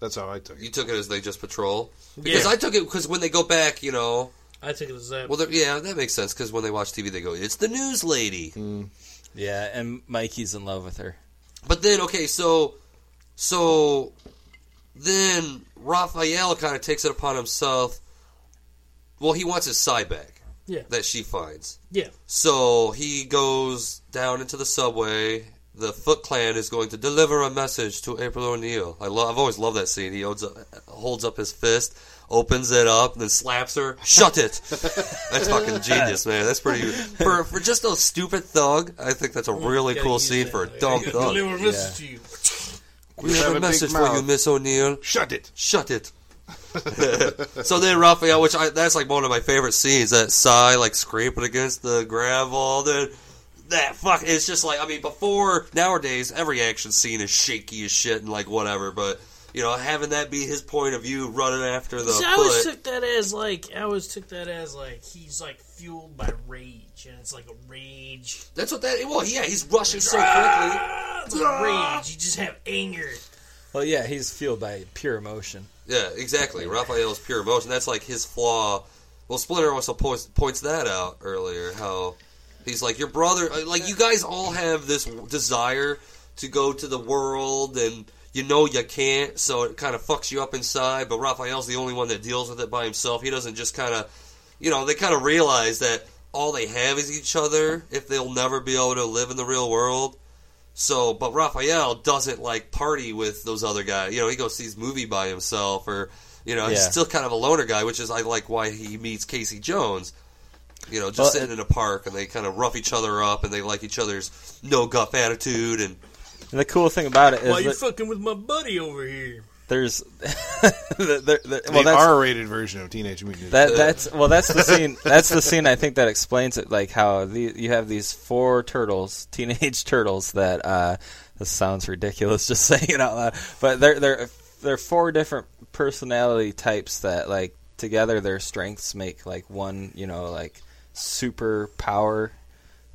That's how I took it. you took it as they just patrol because Yeah. I took it because when they go back, you know, I took it as that. Well, they're- yeah, that makes sense because when they watch TV, they go, "It's the news lady." Mm. Yeah, and Mikey's in love with her. But then, okay, so, so, then Raphael kind of takes it upon himself. Well, he wants his sai back Yeah. that she finds. yeah. So he goes down into the subway the Foot Clan is going to deliver a message to April O'Neil. I love. I've always loved that scene. He holds up, holds up his fist, opens it up, and then slaps her. Shut it. *laughs* that's fucking genius, man. That's pretty for for just a stupid thug. I think that's a mm-hmm. really cool scene for a dumb gotta thug. Deliver a message to you. We have have a a message for you. Miss O'Neil. Shut it. Shut it. *laughs* so then Raphael, which I, that's like one of my favorite scenes, that sai like scraping against the gravel, then that fuck, it's just like I mean, before nowadays every action scene is shaky as shit and like whatever, but you know, having that be his point of view, running after the See, I always took that as like I always took that as like he's like fueled by rage, and it's like a rage. that's what that. Well, yeah, he's rushing so quickly. Ah, it's like rage. You just have anger. Well, yeah, he's fueled by pure emotion. Yeah, exactly. Raphael's pure emotion. That's like his flaw. Well, Splinter also points points that out earlier. How he's like your brother. uh, Like you guys all have this desire to go to the world, and you know you can't, so it kind of fucks you up inside. But Raphael's the only one that deals with it by himself. He doesn't just kind of, you know, they kind of realize that all they have is each other. If they'll never be able to live in the real world. So, but Raphael doesn't like party with those other guys. You know, he goes sees movie by himself, or you know, he's still kind of a loner guy, which is I like why he meets Casey Jones. You know, just Well, sitting in a park and they kind of rough each other up and they like each other's no guff attitude and And the cool thing about it is Why you that fucking with my buddy over here? there's *laughs* the, the, the, well, the that's, R-rated version of Teenage Mutant Ninja That that's well, that's the scene. That's the scene I think that explains it. Like how the, you have these four turtles, teenage turtles. That uh, this sounds ridiculous just *laughs* saying it out loud, but they're they're they're four different personality types that like together their strengths make like one you know like super power.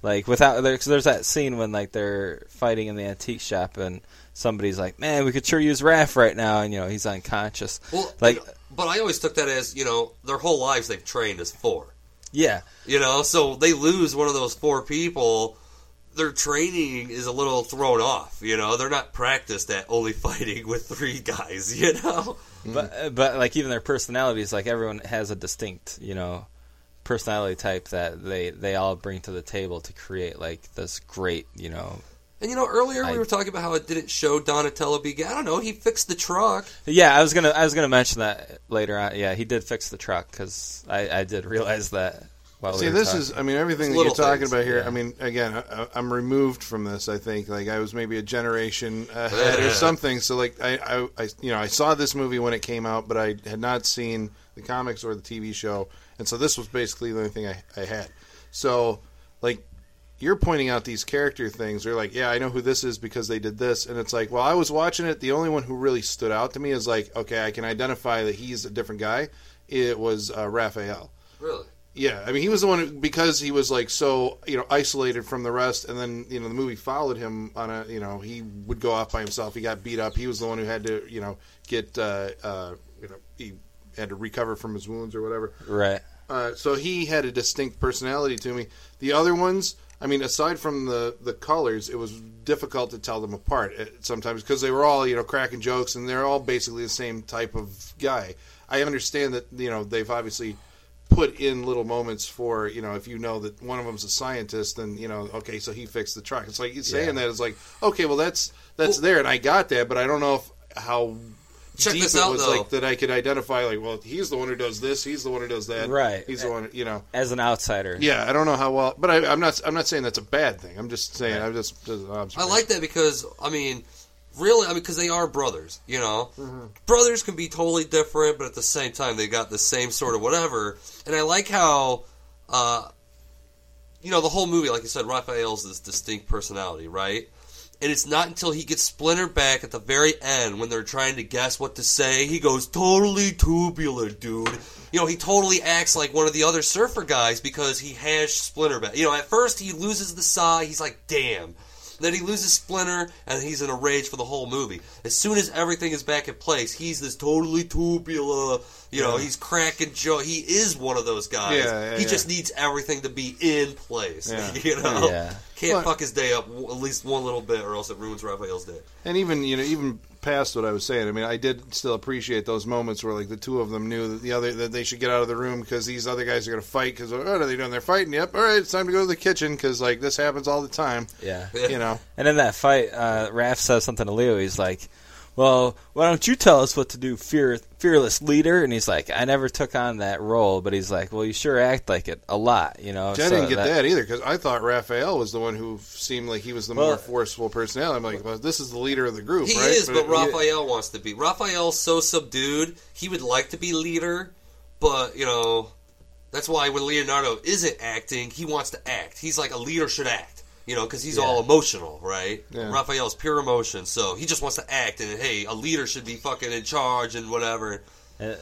Like without there, cause there's that scene when like they're fighting in the antique shop and somebody's like, "Man, we could sure use Raph right now," and you know he's unconscious. well, Like- but I always took that as you know their whole lives they've trained as four. Yeah, You know, so they lose one of those four people. Their training is a little thrown off. You know, they're not practiced at only *laughs* fighting with three guys. *laughs* You know, But but like even their personalities, like everyone has a distinct, you know, personality type that they they all bring to the table to create like this great, you know. and you know earlier I- we were talking about how it didn't show Donatello be. I don't know. He fixed the truck. Yeah, I was gonna I was gonna mention that later on. Yeah, he did fix the truck because I I did realize that. While See, we this talking. is, I mean, everything that you're talking things, about here, yeah. I mean, again, I, I'm removed from this, I think. Like, I was maybe a generation ahead or something. So, like, I, I, I, you know, I saw this movie when it came out, but I had not seen the comics or the TV show. And so this was basically the only thing I, I had. So, like, you're pointing out these character things. You're like, yeah, I know who this is because they did this. And it's like, well, I was watching it. The only one who really stood out to me is like, okay, I can identify that he's a different guy. It was uh, Raphael. Really? Yeah, I mean, he was the one who, because he was like so you know isolated from the rest, and then you know the movie followed him on a you know he would go off by himself. He got beat up. He was the one who had to you know get uh, uh, you know he had to recover from his wounds or whatever. right. Uh, so he had a distinct personality to me. The other ones, I mean, aside from the the colors, it was difficult to tell them apart uh, sometimes because they were all you know cracking jokes and they're all basically the same type of guy. I understand that you know they've obviously put in little moments for you know if you know that one of them's a scientist then you know okay so he fixed the truck it's like you saying Yeah. that it's like okay well that's that's there and I got that but I don't know if how Check deep this it out, was though. like that I could identify like well he's the one who does this he's the one who does that Right. he's the one you know As an outsider, yeah I don't know how well but I, I'm not I'm not saying that's a bad thing I'm just saying I'm just, just I like that because I mean, really, I mean, because they are brothers. You know, Mm-hmm. brothers can be totally different, but at the same time, they got the same sort of whatever. And I like how, uh, you know, the whole movie, like you said, Raphael's this distinct personality, right? And it's not until he gets Splinter back at the very end when they're trying to guess what to say, he goes totally tubular, dude. You know, he totally acts like one of the other surfer guys because he has Splinter back. You know, at first he loses the sai, he's like, damn. Then he loses Splinter, and he's in a rage for the whole movie. As soon as everything is back in place, he's this totally tubular, You know, he's cracking joke. He is one of those guys. Yeah, yeah, he yeah. just needs everything to be in place. Yeah. *laughs* you know, Yeah. can't But- fuck his day up w- at least one little bit, or else it ruins Raphael's day. And even you know, even past what I was saying, I mean, I did still appreciate those moments where like the two of them knew that the other that they should get out of the room because these other guys are going to fight. Because what are they doing? They're fighting. Yep. All right, it's time to go to the kitchen because like this happens all the time. Yeah. You know. And in that fight, uh, Raph says something to Leo. He's like, "Well, why don't you tell us what to do, fear, fearless leader?" And he's like, "I never took on that role," but he's like, "Well, you sure act like it a lot, you know." I So didn't get that, either because I thought Raphael was the one who seemed like he was the Well- more forceful personality. I'm like, well, this is the leader of the group, He right? is, but it- Raphael wants to be. Raphael's so subdued. He would like to be leader, but you know, that's why when Leonardo isn't acting, he wants to act. He's like a leader should act. You know, because he's Yeah. all emotional, right? Yeah. Raphael's pure emotion, so he just wants to act. And hey, a leader should be fucking in charge and whatever. Uh,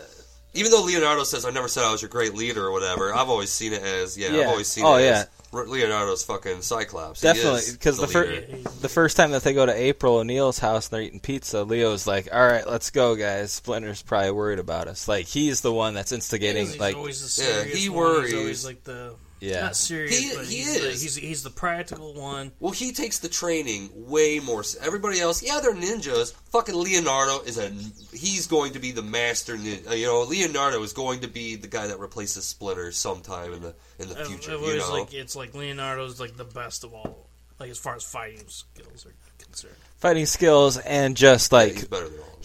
Even though Leonardo says, "I never said I was your great leader" or whatever, I've always seen it as yeah. I've always seen Oh, it yeah. as Leonardo's fucking Cyclops. Definitely, because the, fir- leader. the first time that they go to April O'Neil's house and they're eating pizza, Leo's like, "All right, let's go, guys. Splinter's probably worried about us. Like he's the one that's instigating. he's like, always the Yeah, serious he one. He's worries. always like the yeah, not serious, He- but he he's, the, is. he's he's the practical one. Well, he takes the training way more. s- Everybody else, yeah, they're ninjas. Fucking Leonardo is a. He's going to be the master ninja. Uh, you know, Leonardo is going to be the guy that replaces Splinter sometime in the in the uh, future. I've You know, like it's like Leonardo's like the best of all, like as far as fighting skills are concerned. fighting skills and just Yeah, like he's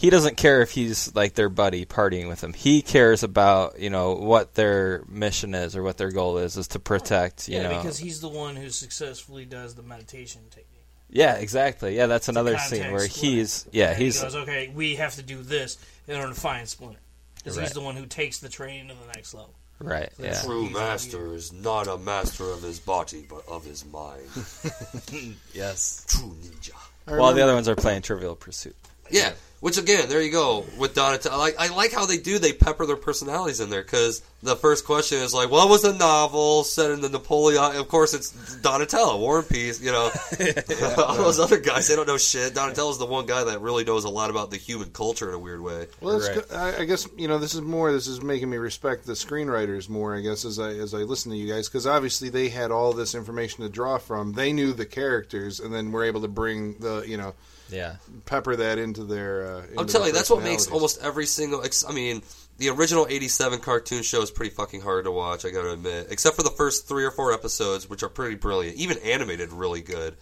better than all. of them. he doesn't care if he's like their buddy partying with him. He cares about you know what their mission is or what their goal is is to protect. You yeah, know, because he's the one who successfully does the meditation technique. yeah, exactly. Yeah, that's another scene where Splinter. he's yeah And he's he goes, okay, we have to do this in order to find Splinter. Because Right. he's the one who takes the training to the next level. right. Yeah, True master is not a master of his body, but of his mind. *laughs* yes. True ninja. I While the other ones are playing Trivial Pursuit. Yeah, which again, there you go with Donatello. I like, I like how they do. They pepper their personalities in there because the first question is like, "What was the novel set in the Napoleon?" Of course, it's Donatello, War and Peace. You know, *laughs* *laughs* all those other guys they don't know shit. Donatello's the one guy that really knows a lot about the human culture in a weird way. Well, it's, Right. go- I, I guess you know this is more. This is making me respect the screenwriters more. I guess as I as I listen to you guys because obviously they had all this information to draw from. They knew the characters, and then were able to bring the you know Yeah. pepper that into their. Uh, I'm telling you, that's what makes almost every single. ex- I mean, the original '87 cartoon show is pretty fucking hard to watch. I gotta admit, except for the first three or four episodes, which are pretty brilliant, even animated, really good.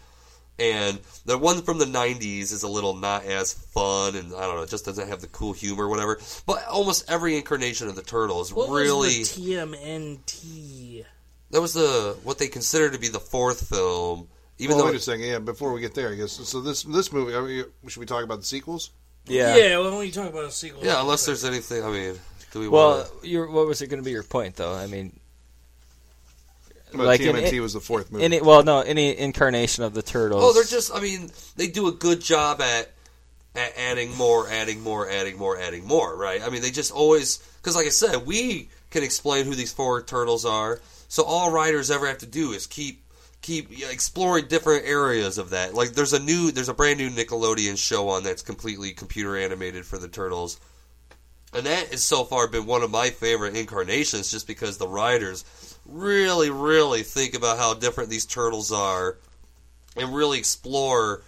And the one from the '90s is a little not as fun, and I don't know, it just doesn't have the cool humor, or whatever. But almost every incarnation of the turtles What really. was the TMNT? that was the what they consider to be the fourth film, even well, though wait a second. Yeah, before we get there, I guess. So this this movie. I mean, should we talk about the sequels? Yeah. Yeah, well, when you talk about a sequel, yeah, unless there's anything. I mean, do we Well, want? your, what was it going to be your point though? I mean, But Like in- TMNT in- was the fourth movie. any well, no, any incarnation of the turtles. Oh, they're just. I mean, they do a good job at, at adding more, adding more, adding more, adding more. Right? I mean, they just always because, like I said, we can explain who these four turtles are. So all writers ever have to do is keep keep exploring different areas of that. Like there's a new, there's a brand new Nickelodeon show on that's completely computer animated for the turtles. And that has so far been one of my favorite incarnations just because the writers really, really think about how different these turtles are and really explore.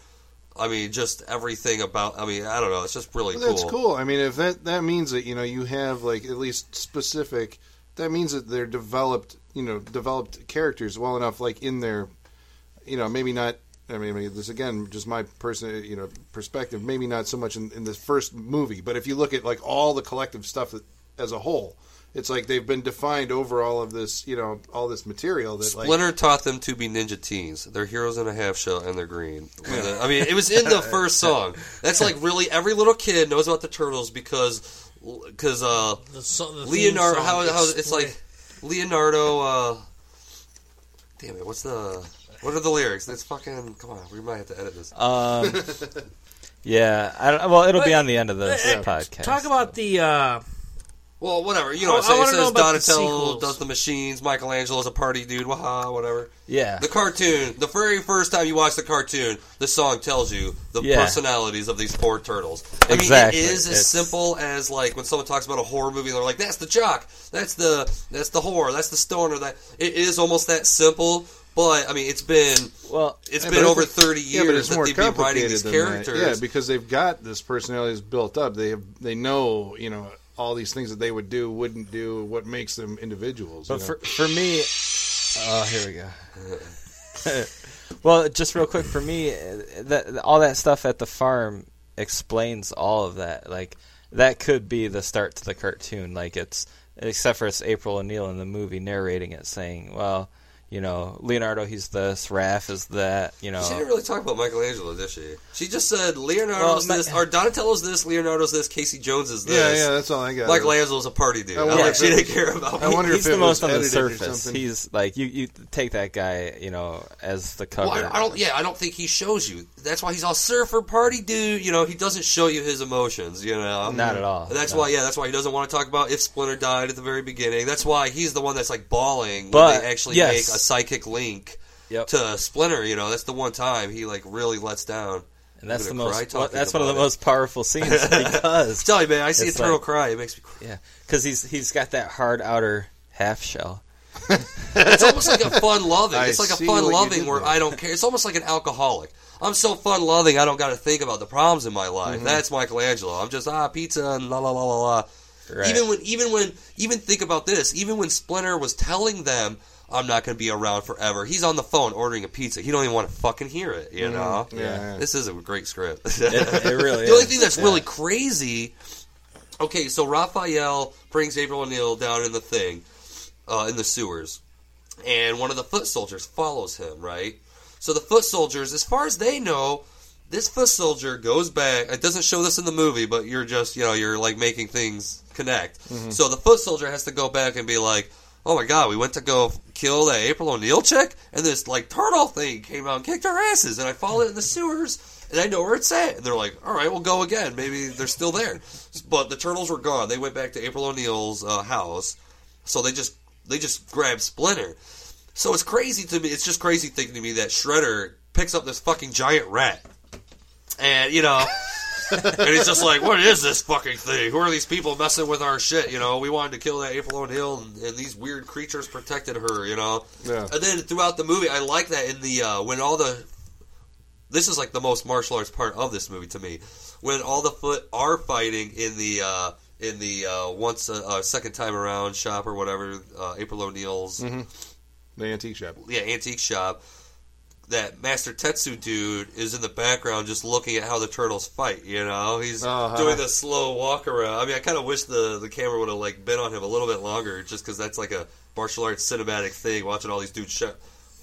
I mean, just everything about. I mean, I don't know. It's just really Well, that's cool. cool. I mean, if that that means that you know you have like at least specific, that means that they're developed. You know, developed characters well enough, like in their, you know, maybe not. I mean, I mean, this again, just my person, you know, perspective. Maybe not so much in, in the first movie, but if you look at like all the collective stuff that, as a whole, it's like they've been defined over all of this, you know, all this material that like Splinter taught them to be ninja teens. They're heroes in a half shell and they're green. When I mean, it was in the *laughs* first song. That's like really every little kid knows about the turtles because because uh, the, the Leonardo. song How, how is it's like Leonardo. Uh, damn it! What's the what are the lyrics? That's fucking. Come on, we might have to edit this. Um, *laughs* yeah, I don't, well, it'll be on the end of this Uh, podcast. Talk about the uh, Well, whatever. You know, what I I'm saying? it says about the Donatello does the machines. Michelangelo's a party dude. Waha, whatever. Yeah. The cartoon. The very first time you watch the cartoon, the song tells you the Yeah. personalities of these four turtles. I Exactly. mean, it is as It's- simple as like when someone talks about a horror movie, they're like, "That's the jock. That's the that's the whore. That's the stoner." That it is almost that simple. But I mean, it's been Well, it's Yeah, been over it's- thirty Yeah, but years it's that more they've been writing complicated these characters. that. Yeah, because they've got this personalities built up. They have, they know, you know, all these things that they would do, wouldn't do, what makes them individuals. But you know? for for me, oh, here we go. *laughs* well, just real quick for me, that all that stuff at the farm explains all of that. Like that could be the start to the cartoon. Like it's except for it's April O'Neil in the movie narrating it, saying, "Well, you know, Leonardo he's this, Raph is that." You know, She didn't really talk about Michelangelo, did she? She just said Leonardo's Well, this, or Donatello's this, Leonardo's this, Casey Jones is this. yeah, yeah, that's all I got. Michelangelo's a party dude. I I wonder like if she it- didn't care about. I wonder he's if it the most on the surface. He's like you, you take that guy, you know, as the cover. Well, I, I don't. Yeah, I don't think he shows you. That's why he's all surfer party dude. You know, he doesn't show you his emotions. You know, Not at all. That's No. why. Yeah, that's why he doesn't want to talk about if Splinter died at the very beginning. That's why he's the one that's like bawling But, when they actually yes. make a psychic link Yep. to Splinter. You know, that's the one time he like really lets down. And that's the I'm gonna cry most. talking That's one of the it. most powerful scenes *laughs* because Tell you, man, I see a turtle like- cry. It makes me cry. yeah, because he's he's got that hard outer half shell. *laughs* It's almost like a fun loving. It's like a fun loving where there. I don't care. It's almost like an alcoholic. I'm so fun loving, I don't got to think about the problems in my life. Mm-hmm. That's Michelangelo. I'm just ah pizza and la la la la la. Right. Even when, even when, even think about this. Even when Splinter was telling them, "I'm not going to be around forever," he's on the phone ordering a pizza. He don't even want to fucking hear it. You know. Mm-hmm. yeah, yeah. This is a great script. it, it *laughs* really. The only thing that's Yeah. really crazy. Okay, so Raphael brings April O'Neil down in the thing, uh, in the sewers, and one of the foot soldiers follows him. Right. So the foot soldiers, as far as they know, this foot soldier goes back. It doesn't show this in the movie, but you're just you know you're like making things connect. So the foot soldier has to go back and be like. Oh my god, we went to go kill that April O'Neil chick, and this like turtle thing came out and kicked our asses, and I followed it in the sewers, and I know where it's at. And they're like, all right, we'll go again. Maybe they're still there. But the turtles were gone. They went back to April O'Neil's uh, house, so they just they just grabbed Splinter. So it's crazy to me. It's just crazy thinking to me that Shredder picks up this fucking giant rat, and you know. And he's just like, "What is this fucking thing? Who are these people messing with our shit? You know, we wanted to kill that April O'Neil, and, and these weird creatures protected her. You know, Yeah. and then throughout the movie, I like that in the uh, when all the this is like the most martial arts part of this movie to me when all the foot are fighting in the uh, in the uh, once a uh, second time around shop or whatever uh, April O'Neil's the antique shop. yeah antique shop. That Master Tetsu dude is in the background just looking at how the turtles fight. You know, he's Uh-huh. doing the slow walk around. I mean, I kind of wish the the camera would have like been on him a little bit longer, just because that's like a martial arts cinematic thing. Watching all these dudes sh-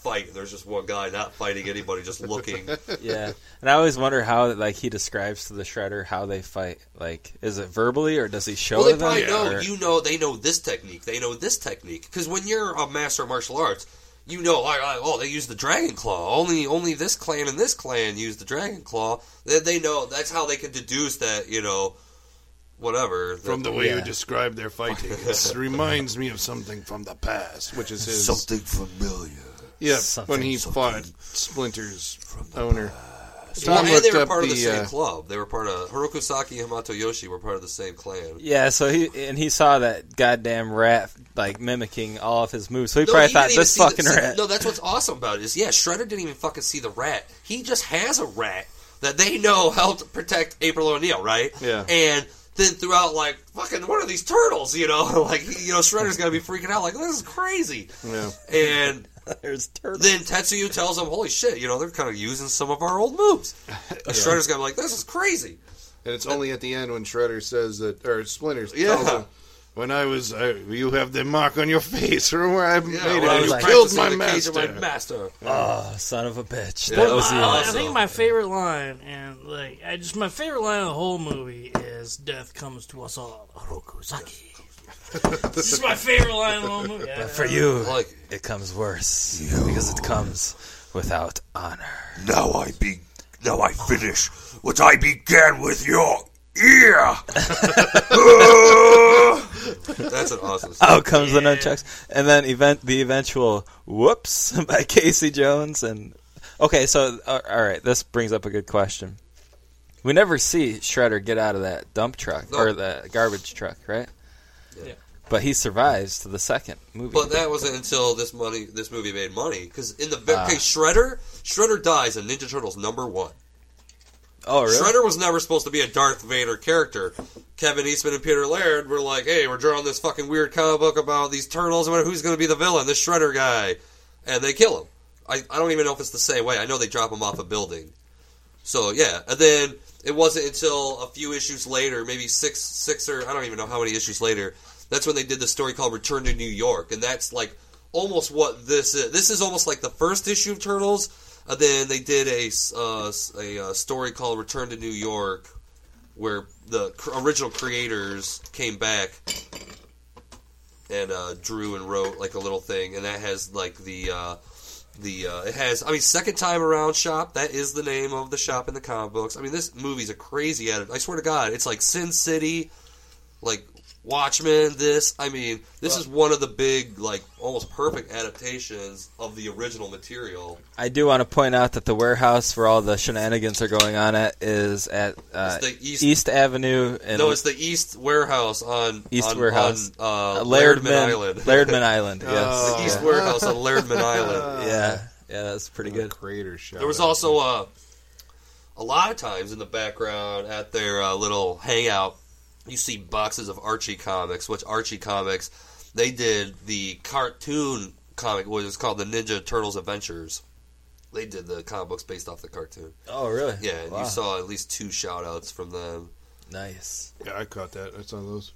fight, and there's just one guy not fighting anybody, just looking. *laughs* Yeah, and I always wonder how like he describes to the Shredder how they fight. Like, is it verbally or does he show Well, they to probably them? know or- you know they know this technique. They know this technique because when you're a master of martial arts, you know like, like, oh they use the dragon claw. Only only this clan and this clan use the dragon claw. Then they know that's how they can deduce that you know whatever From the that- way Yeah. you describe their fighting, *laughs* it reminds me of something from the past, which is his familiar. Yeah, Something- when he fought Splinter's owner. Well, and they were part of the the, same uh, club. They were part of Oroku Saki and Hamato Yoshi were part of the same clan. Yeah, so he and he saw that goddamn rat like mimicking all of his moves. So he No, probably he thought this the- fucking see, rat. No, that's what's awesome about it is yeah, Shredder didn't even fucking see the rat. He just has a rat that they know helped protect April O'Neil, right? Yeah. And then throughout, like fucking, what are these turtles? You know, *laughs* like you know, Shredder's gonna be freaking out, like this is crazy. Yeah. And *laughs* There's turtles. then Tetsuyu tells him, "Holy shit, you know, they're kind of using some of our old moves." *laughs* And Shredder's gonna be like, "This is crazy." And it's only at the end when Shredder says that, or Splinter Yeah. tells him, when I was, uh, you have the mark on your face from where I made Yeah, it. when I you like- killed my the cage of master. my master. oh, son of a bitch. Yeah, That that was was the I, I think my favorite line, and like, I just my favorite line of the whole movie is "Death comes to us all." Oroku Saki. This is my favorite line of the whole movie. But for you, Like it comes worse because it comes without honor. Now I be now I finish what I began with your ear. *laughs* That's an awesome. Out comes the nunchucks, and then event the eventual whoops *laughs* by Casey Jones. And okay, so uh, all right, this brings up a good question. We never see Shredder get out of that dump truck No. or the garbage truck, right? Yeah. But he survives to the second movie. But that wasn't until this money, this movie made money. Because in the Ah. okay, Shredder, Shredder dies in Ninja Turtles number one. oh, really? Shredder was never supposed to be a Darth Vader character. Kevin Eastman and Peter Laird were like, "Hey, we're drawing this fucking weird comic book about these turtles. and Who's going to be the villain? This Shredder guy?" And they kill him. I, I don't even know if it's the same way. I know they drop him off a building. So yeah, and then it wasn't until a few issues later, maybe six, six or I don't even know how many issues later. That's when they did the story called Return to New York, and that's like almost what this is. This is almost like the first issue of Turtles. And then they did a, uh, a, uh, story called Return to New York, where the original creators came back and uh, drew and wrote like a little thing, and that has like the uh, the uh, it has. I mean, second time around shop. That is the name of the shop in the comic books. I mean, this movie's a crazy edit. I swear to God, it's like Sin City, like Watchmen. This. I mean, this is one of the big, like, almost perfect adaptations of the original material. I do want to point out that the warehouse where all the shenanigans are going on at is at uh, It's the East- East Avenue and no, it's the East Warehouse on East on, Warehouse. on, uh, uh, Lairdman Lairdman Island. *laughs* Lairdman Island. *laughs* Yes. Oh. the East yeah. Warehouse on Lairdman *laughs* Island. yeah, yeah, that's pretty good. Creator show. There was also uh, a lot of times in the background at their uh, little hangout, you see boxes of Archie comics. Which Archie comics, they did the cartoon comic, what is called the Ninja Turtles Adventures. They did the comic books based off the cartoon. Oh, really? Yeah, and Wow. you saw at least two shout outs from them. Nice. Yeah, I caught that. I saw those.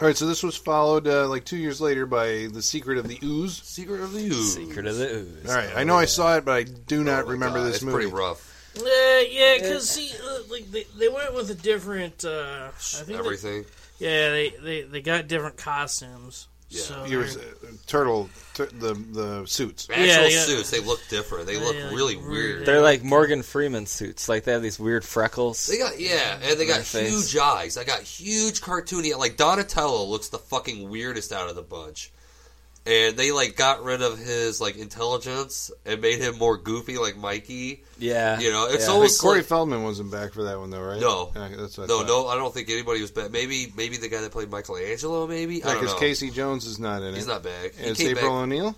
All right, so this was followed uh, like two years later by The Secret of the Ooze. Secret of the Ooze. Secret of the Ooze. All right, I know I saw it, but I do not Oh remember God, this it's movie. It's pretty rough. Uh, yeah, because see, uh, like they, they went with a different. Uh, I think they- Everything. yeah, they, they they got different costumes. Yeah. So Here uh, turtle, tur- the the suits. Actual Yeah, yeah. suits, they look different. They look Yeah, like really weird. weird. They're like Morgan Freeman suits. Like they have these weird freckles. They got yeah, and they Their got face. huge eyes. I got huge cartoony. Like Donatello looks the fucking weirdest out of the bunch, and they like got rid of his like intelligence and made him more goofy, like Mikey. yeah. You know, it's yeah. almost Corey like Feldman wasn't back for that one though, right? No. Yeah, that's what no, thought. no. I don't think anybody was back. Maybe maybe the guy that played Michelangelo. Maybe I Yeah, don't because. Casey Jones is not in it. He's not back. He It's April back. O'Neil.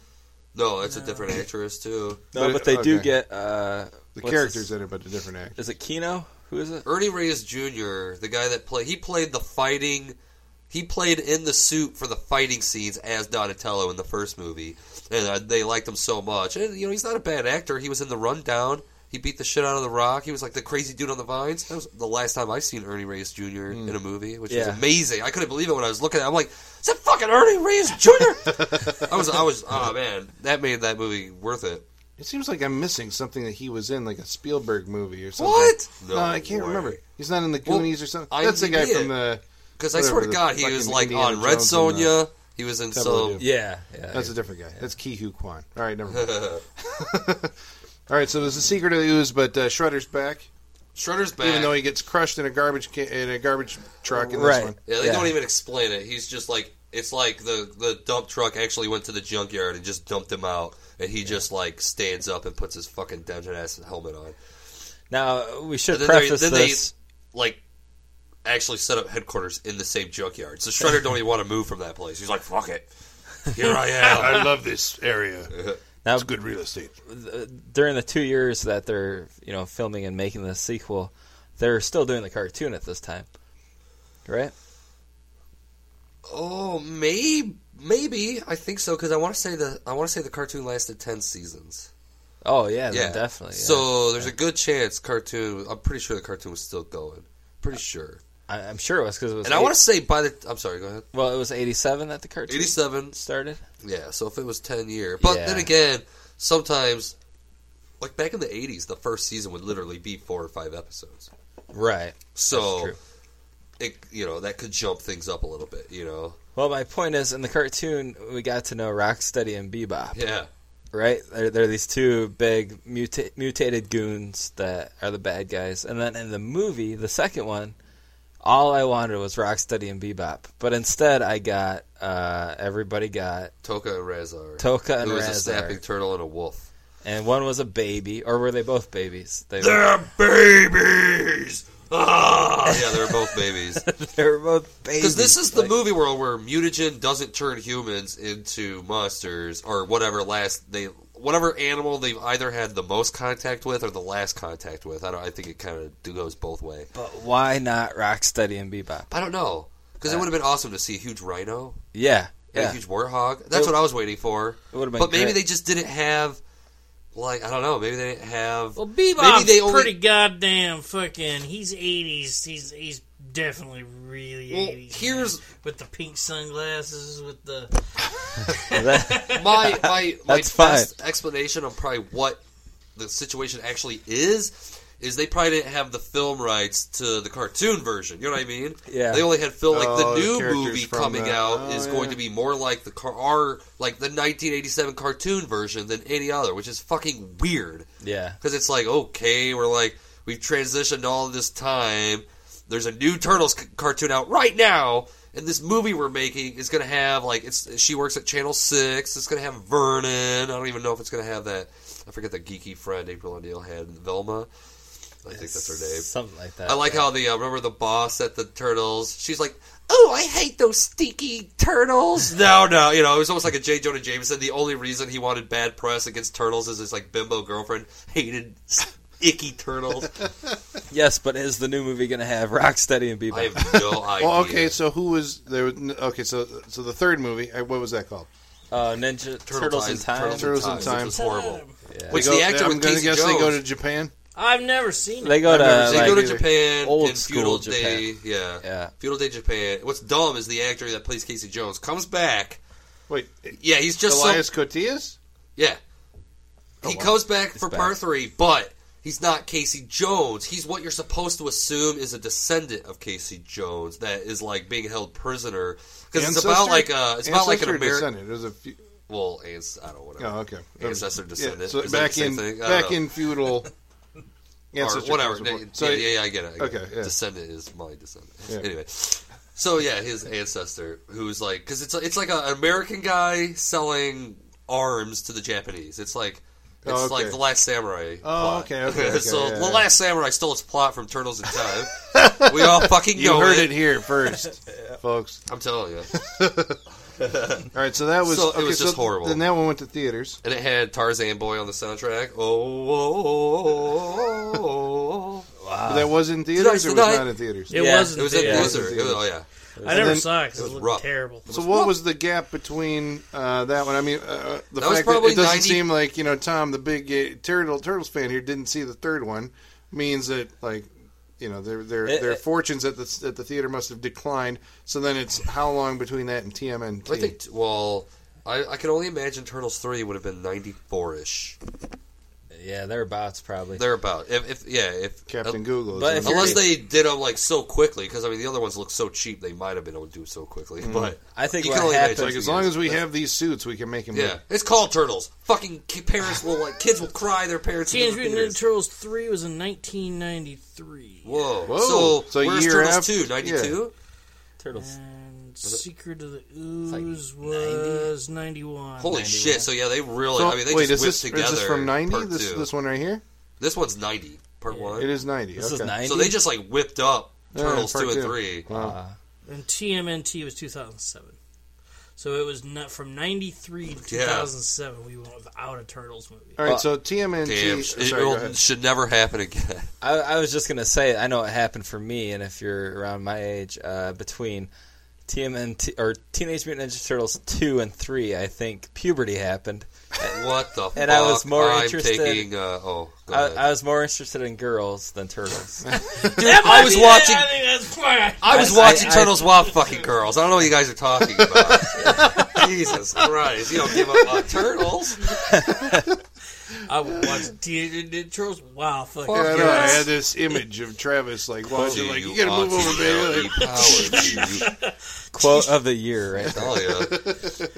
No, it's a different actress too. No, But- but, they do get uh, The characters his- in it, but a different actor. Is it Keno? Who is it? Ernie Reyes Jr., the guy that played, he played the fighting, he played in the suit for the fighting scenes as Donatello in the first movie, and uh, they liked him so much. And you know, he's not a bad actor. He was in the Rundown. He beat the shit out of the Rock. He was like the crazy dude on the vines. That was the last time I seen Ernie Reyes Jr. in a movie, which was amazing. I couldn't believe it when I was looking at. it. I'm like, is that fucking Ernie Reyes Jr.? *laughs* I was, I was, oh man, that made that movie worth it. It seems like I'm missing something that he was in, like a Spielberg movie or something. What? No, I can't way. remember. He's not in the Well, Goonies or something. That's the guy from the. Because I swear to God, he was like Indiana on Red Jones and, Sonja. He was in Temple of some. Doom. Yeah, yeah. That's a different guy. That's Ke Huy Quan. All right, never mind. *laughs* All right, so there's the secret of the ooze, but uh, Shredder's back, Shredder's back. even though he gets crushed in a garbage ca- in a garbage truck in Right. this one. Yeah, they Yeah. don't even explain it. He's just like it's like the the dump truck actually went to the junkyard and just dumped him out, and he just like stands up and puts his fucking dungeon ass helmet on. Now we should And then they- preface then they- this. Like actually set up headquarters in the same junkyard. So Shredder *laughs* don't even want to move from that place. He's like, "Fuck it, here I am." *laughs* I love this area. *laughs* Now, It's good real estate. during the two years that they're you know filming and making the sequel, they're still doing the cartoon at this time, right? oh, maybe, maybe I think so because I want to say the I want to say the cartoon lasted ten seasons. Oh yeah, then Yeah, definitely. yeah. So there's a good chance cartoon. I'm pretty sure the cartoon was still going. Pretty sure. I, I'm sure it was because it was. And I want to say by the. I'm sorry. Go ahead. Well, it was '87 that the cartoon 87. started. Yeah. So if it was 10 year, but Yeah. then again, sometimes, like back in the 80s, the first season would literally be four or five episodes. Right. So true. it you know that could jump things up a little bit. You know. Well, my point is, in the cartoon, we got to know Rocksteady and Bebop. Yeah. right? They're, they're these two big muta- mutated goons that are the bad guys, and then in the movie, the second one, all I wanted was Rocksteady and Bebop, but instead I got uh, everybody got Tokka and Rahzar. Tokka and Who was a snapping turtle and a wolf. and one was a baby, or were they both babies? They were, They're babies. Ah. yeah, they're both babies. *laughs* they were both babies. Because this is the Like, movie world where mutagen doesn't turn humans into monsters or whatever last they whatever animal they've either had the most contact with or the last contact with. I don't. I think it kind of goes both way. But why not Rocksteady and Bebop? I don't know because it uh, would have been awesome to see a huge rhino Yeah, and yeah. a huge warthog. That's what I was waiting for. It would have been. But maybe great. they just didn't have like I don't know. Maybe they didn't have. Well, Maybe Bebop's they only- pretty goddamn fucking. He's eighties. He's he's definitely really Well, eighties. here's with the pink sunglasses with the. *laughs* That- *laughs* my my my That's fine. best explanation on probably what the situation actually is is they probably didn't have the film rights to the cartoon version. You know what I mean? Yeah. They only had film like Oh, the the new characters movie coming the- out oh, is yeah. going to be more like the car our like the 1987 cartoon version than any other, which is fucking weird yeah, because it's like okay, we're like we've transitioned all this time. There's a new Turtles c- cartoon out right now, and this movie we're making is going to have like it's. She works at Channel Six. It's going to have Vernon. I don't even know if it's going to have that. I forget the geeky friend April O'Neil had, Velma. I think that's her name. something like that. I like yeah. how the uh, remember the boss at the Turtles. She's like, "Oh, I hate those stinky turtles." *laughs* no, no, you know, it was almost like a J. Jonah Jameson. The only reason he wanted bad press against turtles is his like bimbo girlfriend hated icky turtles. *laughs* Yes, but is the new movie going to have Rocksteady and Bebop? I have no *laughs* idea. Well, okay, so who was there? Was, okay, so so the third movie, uh, what was that called? uh, Ninja Turtles in Time. Turtles, Turtles in in Time. Time. Which was horrible. Yeah. Which go- the actor I'm with gonna Casey guess Jones. they go to Japan. I've never seen it. They go to I've They like, go to. Japan Old in school feudal Japan. day. Yeah. yeah. Feudal day Japan. What's dumb is the actor that plays Casey Jones comes back. Wait, Yeah, he's just so Elias Koteas? Yeah. Oh, he wow. comes back for back. part three, but he's not Casey Jones. He's what you're supposed to assume is a descendant of Casey Jones that is like being held prisoner because it's about like a it's about like an American. descendant? There's a few, Well, ans- I don't know whatever. oh, okay. Ancestor Yeah, descendant. so Is back in thing? I don't back know. in feudal. *laughs* or whatever. So, yeah, yeah, I get it. I get okay, it. yeah. Descendant is my descendant. Yeah. Anyway, so yeah, his ancestor, who's like, because it's it's like an American guy selling arms to the Japanese. It's like it's Oh, okay. like the Last Samurai. Oh, plot. okay, okay, *laughs* okay, so yeah, the yeah. Last Samurai stole its plot from Turtles in Time. *laughs* we all fucking You know heard it. it here first, *laughs* folks. I'm telling you. All right, so that was So it okay, was so just horrible. Then that one went to theaters. And it had Tarzan Boy on the soundtrack. Oh, oh, oh, oh, oh. But that was in theaters or was tonight. not in theaters? It Yeah, wasn't. It was in theaters. was in Blizzard. It was- oh yeah. I never then- saw it because it it, was looked rough. terrible. So what was the gap between uh, that one? I mean, uh, the That fact that it doesn't 90 seem like you know Tom, the big uh, turtle turtles fan here, didn't see the third one, means that like you know their their It- their it- fortunes at the at the theater must have declined. So then it's how long between that and TMNT? I think. Well, I, I can only imagine Turtles three would have been ninety four ish. Yeah, they're bots probably. Thereabout. If, if yeah, if Captain uh, Google. but if unless they did them like so quickly, because I mean the other ones look so cheap, they might have been able to do it so quickly. Mm-hmm. But I think you what can only happened- imagine like as long as we have these suits, we can make them. yeah, it's called Turtles. Fucking ki- parents will like kids will cry their parents. Teenage Mutant Ninja theaters. Turtles three was in 1993. Whoa. Whoa. So, So where's year Turtles after- two? Ninety two. Turtles. And Secret of the like Ooze 90? was 91. Holy 91. shit! So yeah, they really. So, I mean, they wait, just is whipped this, together. is this from ninety? This two. this one right here? This one's ninety. Part one. It is ninety. This okay. is 90. So they just like whipped up Turtles part two and two. three. Wow. Uh, And TMNT was 2007. So it was not from 93 to Yeah. 2007. We went without a Turtles movie. All right, so TMNT. Damn, it sorry, go should never happen again. I, I was just gonna say, I know it happened for me, and if you're around my age, uh, between TMNT or Teenage Mutant Ninja Turtles two and three, I think puberty happened. *laughs* What the And fuck? I was more I'm interested- taking. Uh, oh, go I, ahead. I was more interested in girls than turtles. *laughs* Dude, *laughs* I was watching. I think that's why. I was I- watching I- Turtles Wild Fucking Girls. I don't know what you guys are talking about. Jesus Christ! You don't give up on turtles. I would watch Teenage Mutant Ninja Turtles. Wow, fuck. Fuck Yeah, I know. I had this image of Travis like watching, like you You gotta move over, baby. auntie Like, Quote of the year, right? dude. *laughs* Oh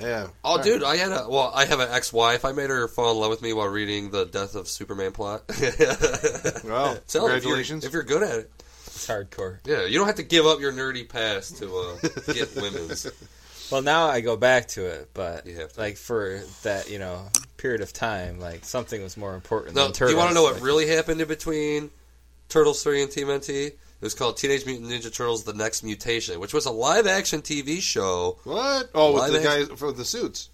yeah. yeah. Oh, dude, I had a well. I have an ex-wife. I made her fall in love with me while reading the Death of Superman plot. Well, Tell her if you're- congratulations. if you're good at it. It's hardcore. Yeah, you don't have to give up your nerdy past to uh, get women's. Well, now I go back to it, but You have to. like for that, you know, period of time, like something was more important No, than do you want to know what like, really happened in between Turtles 3 and Team TMNT? It was called Teenage Mutant Ninja Turtles: The Next Mutation, which was a live-action TV show. What? Oh, with the they- guys for the suits.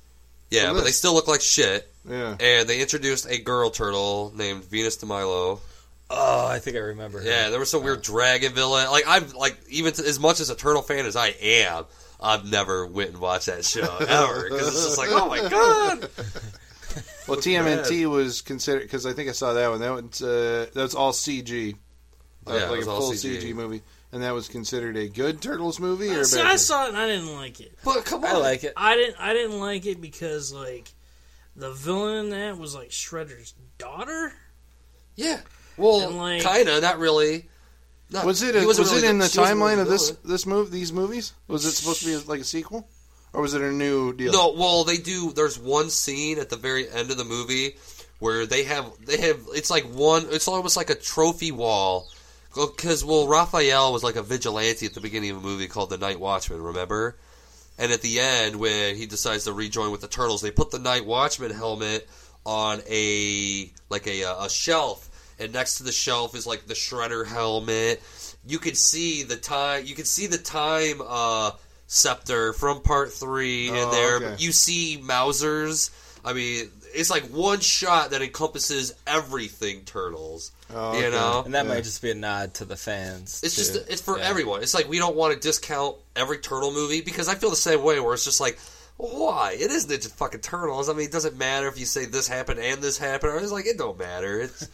Yeah, From but they still look like shit. Yeah. And they introduced a girl turtle named Venus de Milo. Oh, I think I remember. her. Yeah, there was some uh. weird dragon villain. Like I've like even to, as much as a turtle fan as I am, I've never went and watched that show ever because it's just like, oh my god. *laughs* Well, TMNT was considered because I think I saw that one. That was uh, that was all CG. Uh, Yeah, it like was a all full CG. CG. movie, and that was considered a good Turtles movie or See. I movie? saw it and I didn't like it. But come on, I like it. I didn't. I didn't like it because like the villain in that was like Shredder's daughter. Yeah, well, like- kinda, not really. Not, Was it a, wasn't really it in the she wasn't really timeline of this this move these movies? Was it supposed to be like a sequel, or was it a new deal? No, well, they do. There's one scene at the very end of the movie where they have they have. It's like one. It's almost like a trophy wall. Because well, Raphael was like a vigilante at the beginning of a movie called The Night Watchman. Remember? And at the end, when he decides to rejoin with the turtles, they put the Night Watchman helmet on a like a a shelf, and next to the shelf is like the Shredder helmet. You could see the time. You could see the time uh, scepter from Part Three in Oh, there. okay. You see Mausers. I mean, it's like one shot that encompasses everything Turtles. Oh, You okay. know, and that Yeah. might just be a nod to the fans. it's just it's for Yeah. everyone. It's like we don't want to discount every turtle movie because I feel the same way. Where it's just like, why? It is Ninja fucking Turtles. I mean, it doesn't matter if you say this happened and this happened. Or it's like it don't matter. It's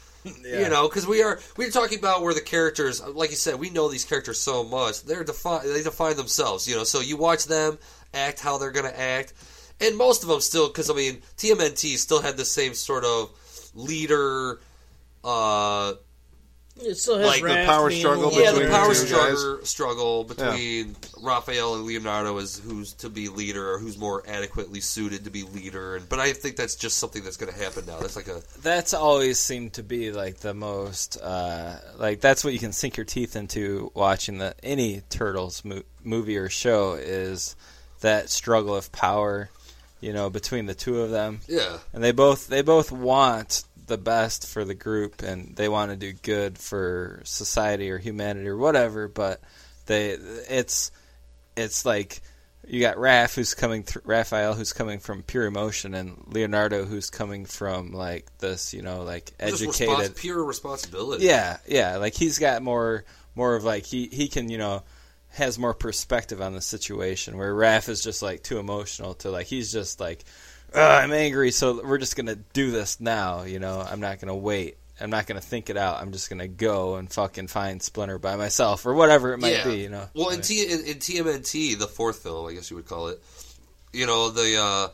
Yeah. you know because we are we're talking about where the characters, like you said, we know these characters so much. They're defi- they define themselves. You know, so you watch them act how they're gonna act, and most of them still because I mean TMNT still had the same sort of leader. Uh, It still has Like the power struggle little- yeah, between the power the two struggle, struggle between Raphael and Leonardo is who's to be leader or who's more adequately suited to be leader. And but I think that's just something that's going to happen now. That's like a that's always seemed to be like the most uh, like that's what you can sink your teeth into watching the any turtles mo- movie or show is that struggle of power you know between the two of them yeah, and they both they both want the best for the group and they want to do good for society or humanity or whatever but they it's it's like you got Raph who's coming through Raphael who's coming from pure emotion and Leonardo who's coming from like this you know like educated respons- pure responsibility. yeah yeah like he's got more more of like he he can you know has more perspective on the situation where Raph is just like too emotional to like he's just like "Ugh, I'm angry so we're just gonna do this now you know I'm not gonna wait I'm not gonna think it out I'm just gonna go and fucking find Splinter by myself or whatever it might Yeah. be you know Well, in, T- in, in TMNT, the fourth film, I guess you would call it, you know, the uh,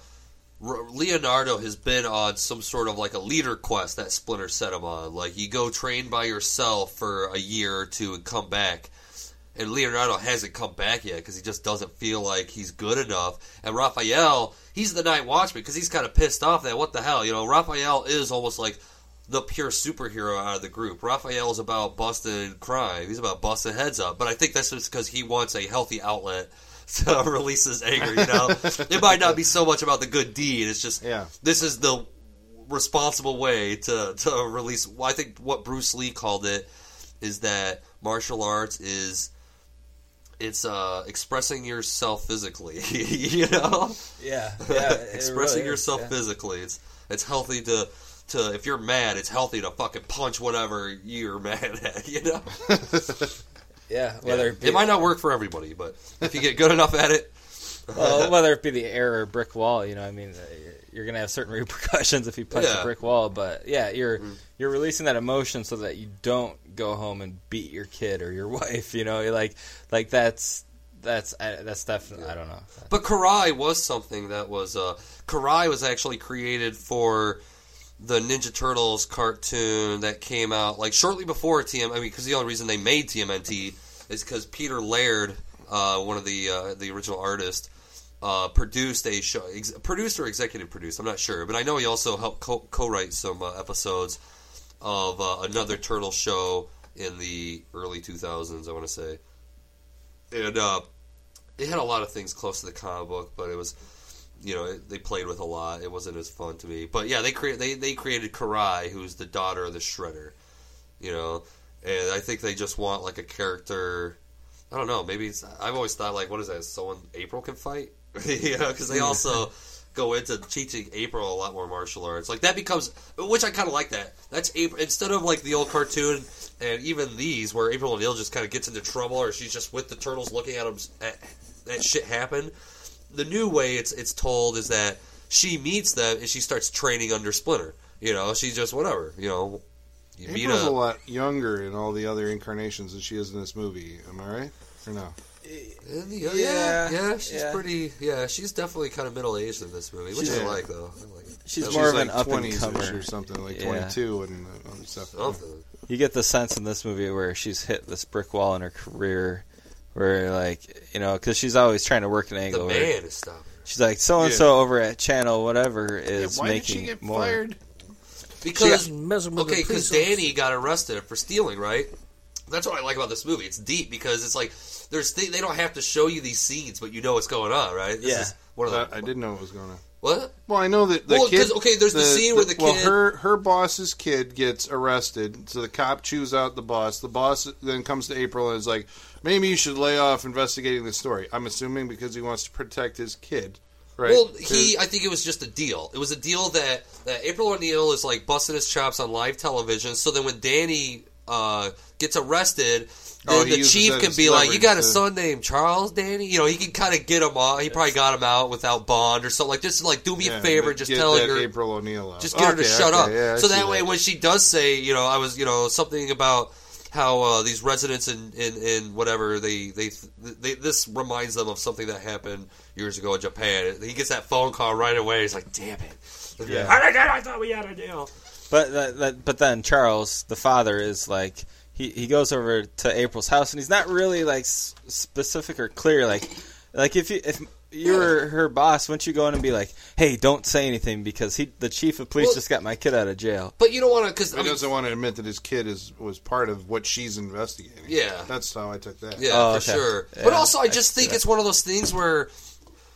R- Leonardo has been on some sort of like a leader quest that Splinter set him on. Like, you go train by yourself for a year or two and come back. And Leonardo hasn't come back yet because he just doesn't feel like he's good enough. And Raphael, he's the Night Watchman because he's kind of pissed off that what the hell, you know, Raphael is almost like the pure superhero out of the group. Raphael is about busting crime. He's about busting heads up. But I think that's just because he wants a healthy outlet *laughs* to release his anger. You know, it might not be so much about the good deed. It's just Yeah. this is the responsible way to to release. I think what Bruce Lee called it is that martial arts is. It's uh, expressing yourself physically, *laughs* you know. yeah, *laughs* yeah expressing really is, yourself yeah. physically. It's it's healthy to to if you're mad, it's healthy to fucking punch whatever you're *laughs* mad at. You know, yeah whether it, it, be, might not work for everybody, but if you get good enough at it, well, whether it be the air or brick wall, you know, I mean, uh, you're gonna have certain repercussions if you punch Yeah. a brick wall. But yeah, you're Mm. you're releasing that emotion so that you don't go home and beat your kid or your *laughs* wife. You know, like like that's that's that's definitely I don't know. But Karai was something that was uh, Karai was actually created for the Ninja Turtles cartoon that came out like shortly before TM. I mean, because the only reason they made TMNT is because Peter Laird, uh, one of the uh, the original artists, uh, produced a show, ex- produced or executive produced. I'm not sure, but I know he also helped co- co-write some uh, episodes of uh, another turtle show in the early 2000s, I want to say. And uh, it had a lot of things close to the comic book, but it was, you know, it, they played with a lot. It wasn't as fun to me. But yeah, they create they they created Karai, who's the daughter of the Shredder, you know, and I think they just want like a character. I don't know. Maybe it's, I've always thought like, what is that? Someone April can fight, *laughs* you know, because they also go into teaching April a lot more martial arts. Like that becomes, which I kind of like that. That's April instead of like the old cartoon and even these where April O'Neil just kind of gets into trouble or she's just with the turtles looking at them at that shit happen. The new way it's it's told is that she meets them and she starts training under Splinter. You know, she's just whatever. You know, you meet April's a, a lot younger in all the other incarnations than she is in this movie. Am I right? Or no? In the- yeah, Yeah, yeah, she's yeah. pretty. Yeah, she's definitely kind of middle aged in this movie, which She's- I like though. I like it. She's She's more of like an up and 20s-ish comer. or something, like Yeah. 22 and uh, other stuff. Something. You get the sense in this movie where she's hit this brick wall in her career, where like you know, because she's always trying to work an angle. where man is stopping. she's like, so and so over at Channel whatever Yeah, is why did making she get more. fired? Because messing with okay, because Danny got arrested for stealing, right? That's what I like about this movie. It's deep because it's like there's th- they don't have to show you these scenes, but you know what's going on, right? This Yeah. is one of I, the I didn't know what was going on. what? Well, I know that the Well, 'cause, kid. okay, there's the scene where the well, kid- her her boss's kid gets arrested, so the cop chews out the boss. The boss then comes to April and is like, "Maybe you should lay off investigating the story." I'm assuming because he wants to protect his kid, right? Well, he I think it was just a deal. It was a deal that that April O'Neil is like busting his chops on live television. So then when Danny uh, gets arrested. Then Oh, the chief can be like, "You got a son named Charles, Danny." You know, he can kind of get him out. He probably got him out without bond or something. Like, just like do me Yeah, a favor, just get tell that her April O'Neil out. Just get her to Okay, shut okay, up. yeah, so see that way, when she does say, you know, I was, you know, something about how uh, these residents in, in, in whatever they, they they this reminds them of something that happened years ago in Japan. He gets that phone call right away. He's like, "Damn it! Yeah. I, I thought we had a deal." But that, that, but then Charles, the father, is like he, he goes over to April's house and he's not really like s- specific or clear. Like like if you if you were her boss, wouldn't you go in and be like, hey, don't say anything because he the chief of police Well- just got my kid out of jail. But you don't want to because he doesn't want to admit that his kid is was part of what she's investigating. Yeah. that's how I took that. Yeah, Oh, for okay. sure. Yeah, but also, I I just can think that. it's one of those things where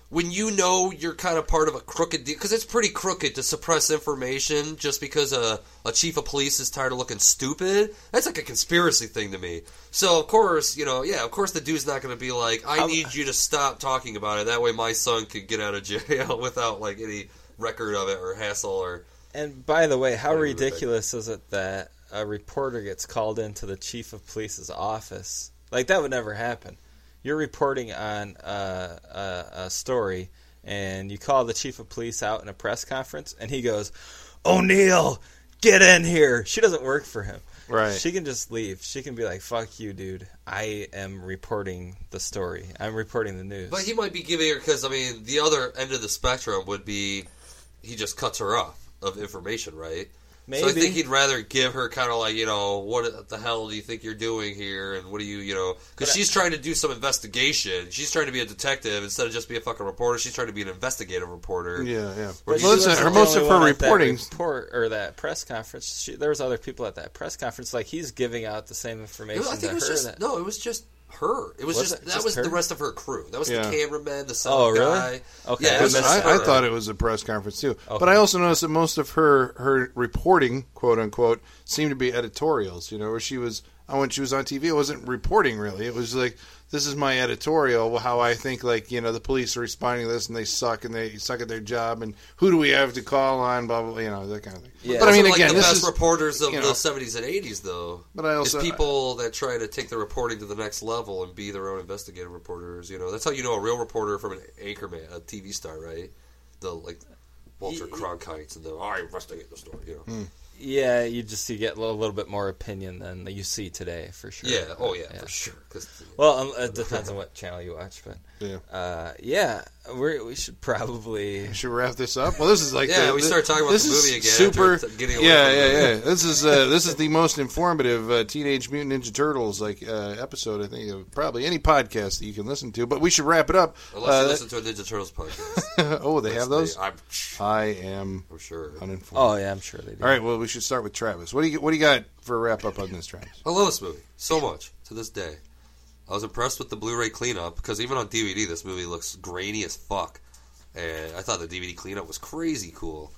when you know you're kind of part of a crooked deal, because it's pretty crooked to suppress information just because a, a chief of police is tired of looking stupid. That's like a conspiracy thing to me. So, of course, you know, yeah, of course the dude's not going to be like, I How- need uh, you to stop talking about it. That way my son could get out of *laughs* jail without, like, any record of it or hassle or. And by the way, how ridiculous is it that a reporter gets called into the chief of police's office? Like that would never happen. You're reporting on uh, a, a story, and you call the chief of police out in a press conference, and he goes, "O'Neil, get in here." She doesn't work for him. Right. She can just leave. She can be like, "Fuck you, dude. I am reporting the story. I'm reporting the news." But he might be giving her, because, I mean, the other end of the spectrum would be he just cuts her off of information, right? Maybe. So I think he'd rather give her kind of like you know what the hell do you think you're doing here and what do you you know because But I- she's trying to do some investigation. She's trying to be a detective instead of just be a fucking reporter. She's trying to be an investigative reporter. Yeah, yeah. But Well, she listen, her most of her one that reporting. report or that press conference. She, there was other people at that press conference. Like he's giving out the same It information was- I to think it was her. just that, no, it was just her. It was, Was just it that just was the rest of her crew. That was Yeah. the cameraman, the sound Oh, really? guy. Okay, yeah, I was missed just I, I thought it was a press conference too, but I also noticed that most of her her reporting, quote unquote, seemed to be editorials. You know, where she was uh, when she was on TV, it wasn't reporting really. It was like this is my editorial, how I think like you know the police are responding to this and they suck and they suck at their job and who do we have to call on, blah blah, blah you know that kind of thing. Yeah. But I mean, like again, the this best is reporters of you the '70s and '80s, though. But I also- is people that try to take the reporting to the next level and be their own investigative reporters. You know, that's how you know a real reporter from an anchorman, a TV star, right? The like Walter Cronkite and the I investigate the story. You know, yeah, you just you get a little, little bit more opinion than you see today for sure. yeah, oh yeah, for sure. 'Cause- Well, um, it depends on what channel you watch, but yeah. uh, yeah, we we should probably. Should wrap this up? Well, this is like Yeah, the- we the- started talking about this the movie again Super, getting away yeah, yeah, yeah. This is uh, this is the most informative uh, Teenage Mutant Ninja Turtles like uh, episode I think of probably any podcast that you can listen to. But we should wrap it up. unless you Uh, listen to a Ninja Turtles podcast, *laughs* oh, they have those. I'm, I am I'm sure. uninformed. Oh yeah, I'm sure they do. All right, well, we we should start with Travis. What do you what do you got for a wrap up on this, Travis? I love this movie so much to this day. I was impressed with the Blu-ray cleanup because even on DVD, this movie looks grainy as fuck, and I thought the DVD cleanup was crazy cool.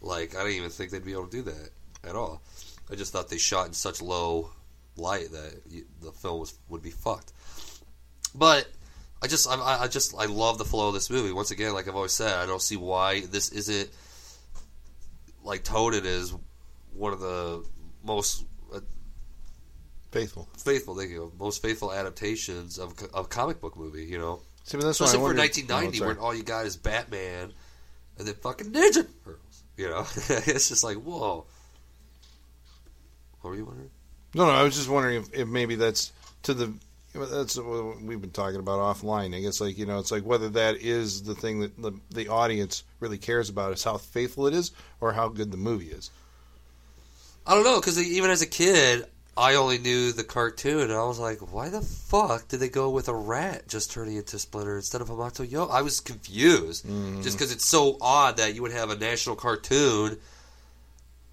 Like I didn't even think they'd be able to do that at all. I just thought they shot in such low light that you, the film was would be fucked. But I just I, I just I love the flow of this movie. Once again, like I've always said, I don't see why this isn't like touted as one of the most Faithful. faithful, thank you, most faithful adaptations of of comic book movie. You know, See, but that's especially for wondered- 1990, Oh, where all you got is Batman and then fucking Ninja Turtles. You know, *laughs* it's just like whoa. What were you wondering? No, no, I was just wondering if, if maybe that's to the that's what we've been talking about offline. I guess like you know, it's like whether that is the thing that the, the audience really cares about is how faithful it is or how good the movie is. I don't know because even as a kid, I only knew the cartoon, and I was like, why the fuck did they go with a rat just turning into Splinter instead of Hamato Yo? I was confused mm-hmm. just because it's so odd that you would have a national cartoon.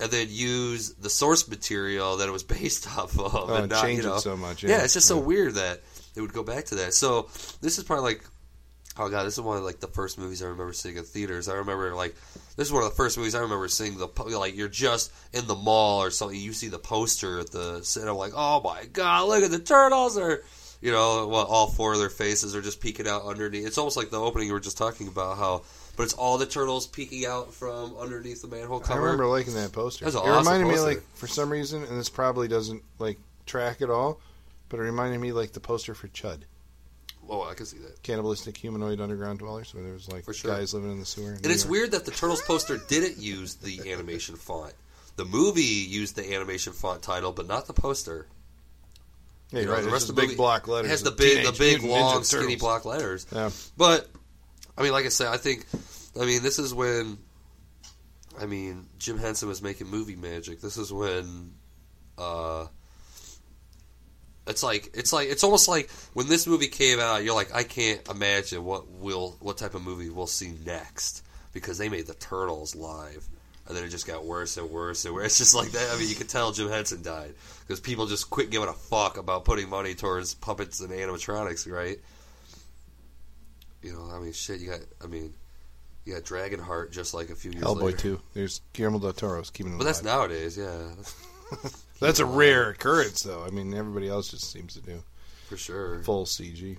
And then use the source material that it was *laughs* based off of, Oh, and not, change you know, it so much. Yeah, it's just so weird that they would go back to that. So this is probably like, oh god, this is one of like the first movies I remember seeing in theaters. I remember like this is one of the first movies I remember seeing. The like you're just in the mall or something, you see the poster at the and I'm like, oh my god, look at the turtles! Or you know, well, all four of their faces are just peeking out underneath. It's almost like the opening you were just talking about how. But it's all the turtles peeking out from underneath the manhole cover. I remember liking that poster. That's it awesome reminded me like for some reason, and this probably doesn't like track at all, but it reminded me like the poster for Chud, Oh, I can see that. cannibalistic humanoid underground dwellers, where there was like For sure. guys living in the sewer. in And New it's York. weird that the Turtles poster didn't use the animation font. The movie used the animation font title, but not the poster. Yeah, You know, right. the rest of the big movie block letters. Has the big, the big, long, skinny block letters. Yeah. But I mean, like I said, I think, I mean, this is when, I mean, Jim Henson was making movie magic. This is when, uh, it's like it's like it's almost like when this movie came out, you're like, I can't imagine what will what type of movie we'll see next because they made the Turtles live. And then it just got worse and worse and worse. It's *laughs* just like that. I mean, you could tell Jim Henson died because people just quit giving a fuck about putting money towards puppets and animatronics, right? You know, I mean, shit. You got, I mean, you got Dragonheart just like a few years Hellboy later. too. There's Guillermo del Toro's keeping But that's nowadays, yeah, *laughs* *laughs* That's a rare occurrence, though. I mean, everybody else just seems to do for sure. full CG.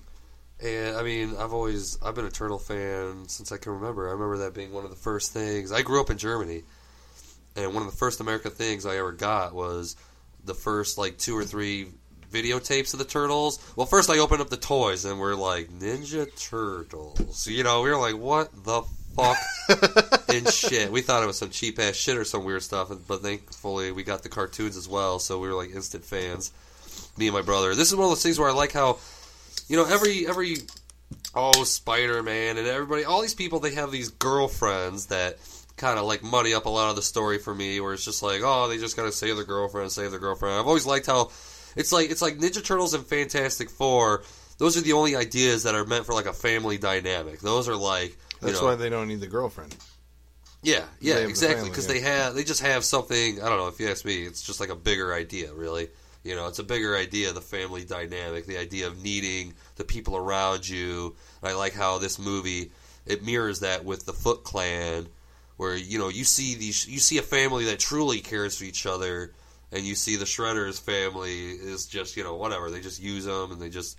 And I mean, I've always I've been a turtle fan since I can remember. I remember that being one of the first things. I grew up in Germany, and one of the first American things I ever got was the first like two or three videotapes of the turtles. Well, first I opened up the toys and we're like Ninja Turtles. You know, we were like, what the fuck *laughs* and shit. We thought it was some cheap ass shit or some weird stuff, but thankfully we got the cartoons as well, so we were like instant fans. Me and my brother. This is one of those things where I like how, you know, every every oh Spider Man and everybody, all these people, they have these girlfriends that kind of like muddy up a lot of the story for me, where it's just like, oh, they just gotta save their girlfriend, save their girlfriend. I've always liked how it's like it's like Ninja Turtles and Fantastic Four. Those are the only ideas that are meant for like a family dynamic. Those are like you That's know, why they don't need the girlfriend. yeah, yeah, They have the exactly. Because they have, they just have something. I don't know if you ask me. It's just like a bigger idea, really. You know, it's a bigger idea, the family dynamic, the idea of needing the people around you. And I like how this movie it mirrors that with the Foot Clan, where you know you see these, you see a family that truly cares for each other, and you see the Shredders family is just you know whatever. They just use them and they just,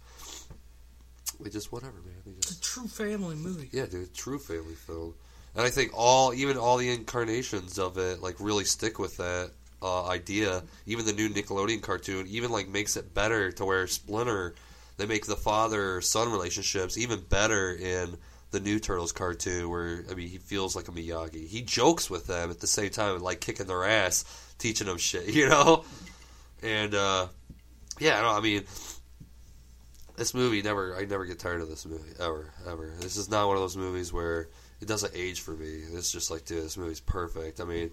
they just whatever, man. They just It's a true family movie. yeah, dude, true family film. And I think all, even all the incarnations of it, like really stick with that uh, idea. Even the new Nickelodeon cartoon, even like makes it better to where Splinter, they make the father son relationships even better in the new Turtles cartoon. Where I mean, he feels like a Miyagi. He jokes with them at the same time, like kicking their ass, teaching them shit, *laughs* you know. And uh, yeah, no, I mean, this movie never I never get tired of this movie ever ever. This is not one of those movies where it doesn't age for me. It's just like, dude, this movie's perfect. I mean,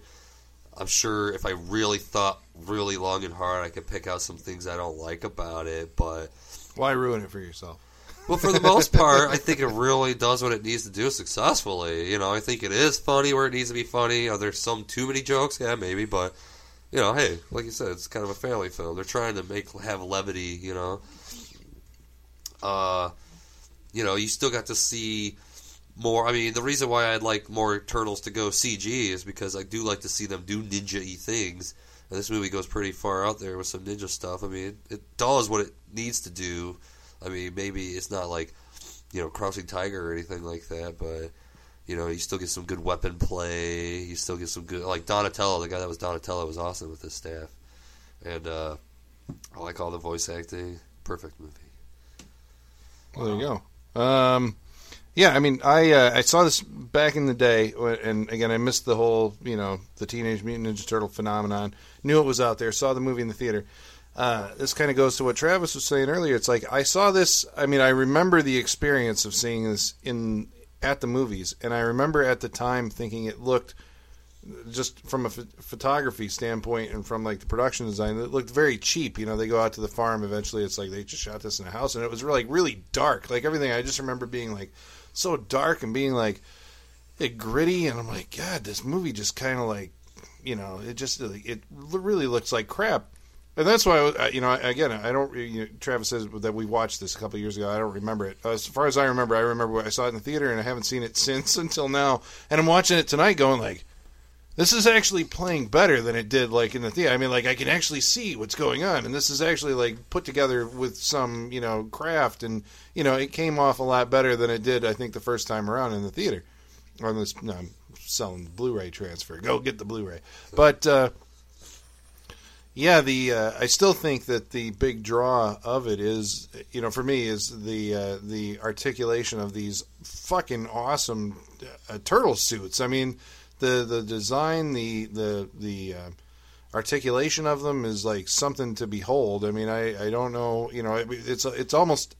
I'm sure if I really thought really long and hard, I could pick out some things I don't like about it. But Why ruin it for yourself? well, for the most *laughs* part, I think it really does what it needs to do successfully. You know, I think it is funny where it needs to be funny. Are there some too many jokes? Yeah, maybe, but you know, hey, like you said, it's kind of a family film. They're trying to make have levity, you know. Uh, you know, you still got to see more. I mean, the reason why I'd like more turtles to go CG is because I do like to see them do ninja-y things. And this movie goes pretty far out there with some ninja stuff. I mean, it, it does what it needs to do. I mean, maybe it's not like you know Crouching Tiger or anything like that, but you know, you still get some good weapon play. You still get some good like Donatello. The guy that was Donatello was awesome with his staff, and uh, I like all the voice acting. Perfect movie. Well, there you go. Um, yeah, I mean, I uh, I saw this back in the day, and again, I missed the whole you know the Teenage Mutant Ninja Turtle phenomenon. Knew it was out there. Saw the movie in the theater. Uh, this kind of goes to what Travis was saying earlier. It's like I saw this. I mean, I remember the experience of seeing this in at the movies, and I remember at the time thinking it looked just from a ph- photography standpoint and from like the production design, it looked very cheap. You know, they go out to the farm. Eventually, it's like they just shot this in a house, and it was really, like really dark. Like everything, I just remember being like so dark and being like it gritty, and I'm like, God, this movie just kind of like, you know, it just uh, it really looks like crap. And that's why, you know, again, I don't. You know, Travis says that we watched this a couple years ago. I don't remember it. As far as I remember, I remember I saw it in the theater, and I haven't seen it *laughs* since until now. And I'm watching it tonight, going like, this is actually playing better than it did like in the theater. I mean, like I can actually see what's going on, and this is actually like put together with some, you know, craft, and you know, it came off a lot better than it did, I think, the first time around in the theater. This, no, I'm selling the Blu-ray transfer. Go get the Blu-ray, but. uh yeah, the uh, I still think that the big draw of it is, you know, for me is the uh, the articulation of these fucking awesome uh, turtle suits. I mean, the the design, the the the uh, articulation of them is like something to behold. I mean, I I don't know, you know, it, it's it's almost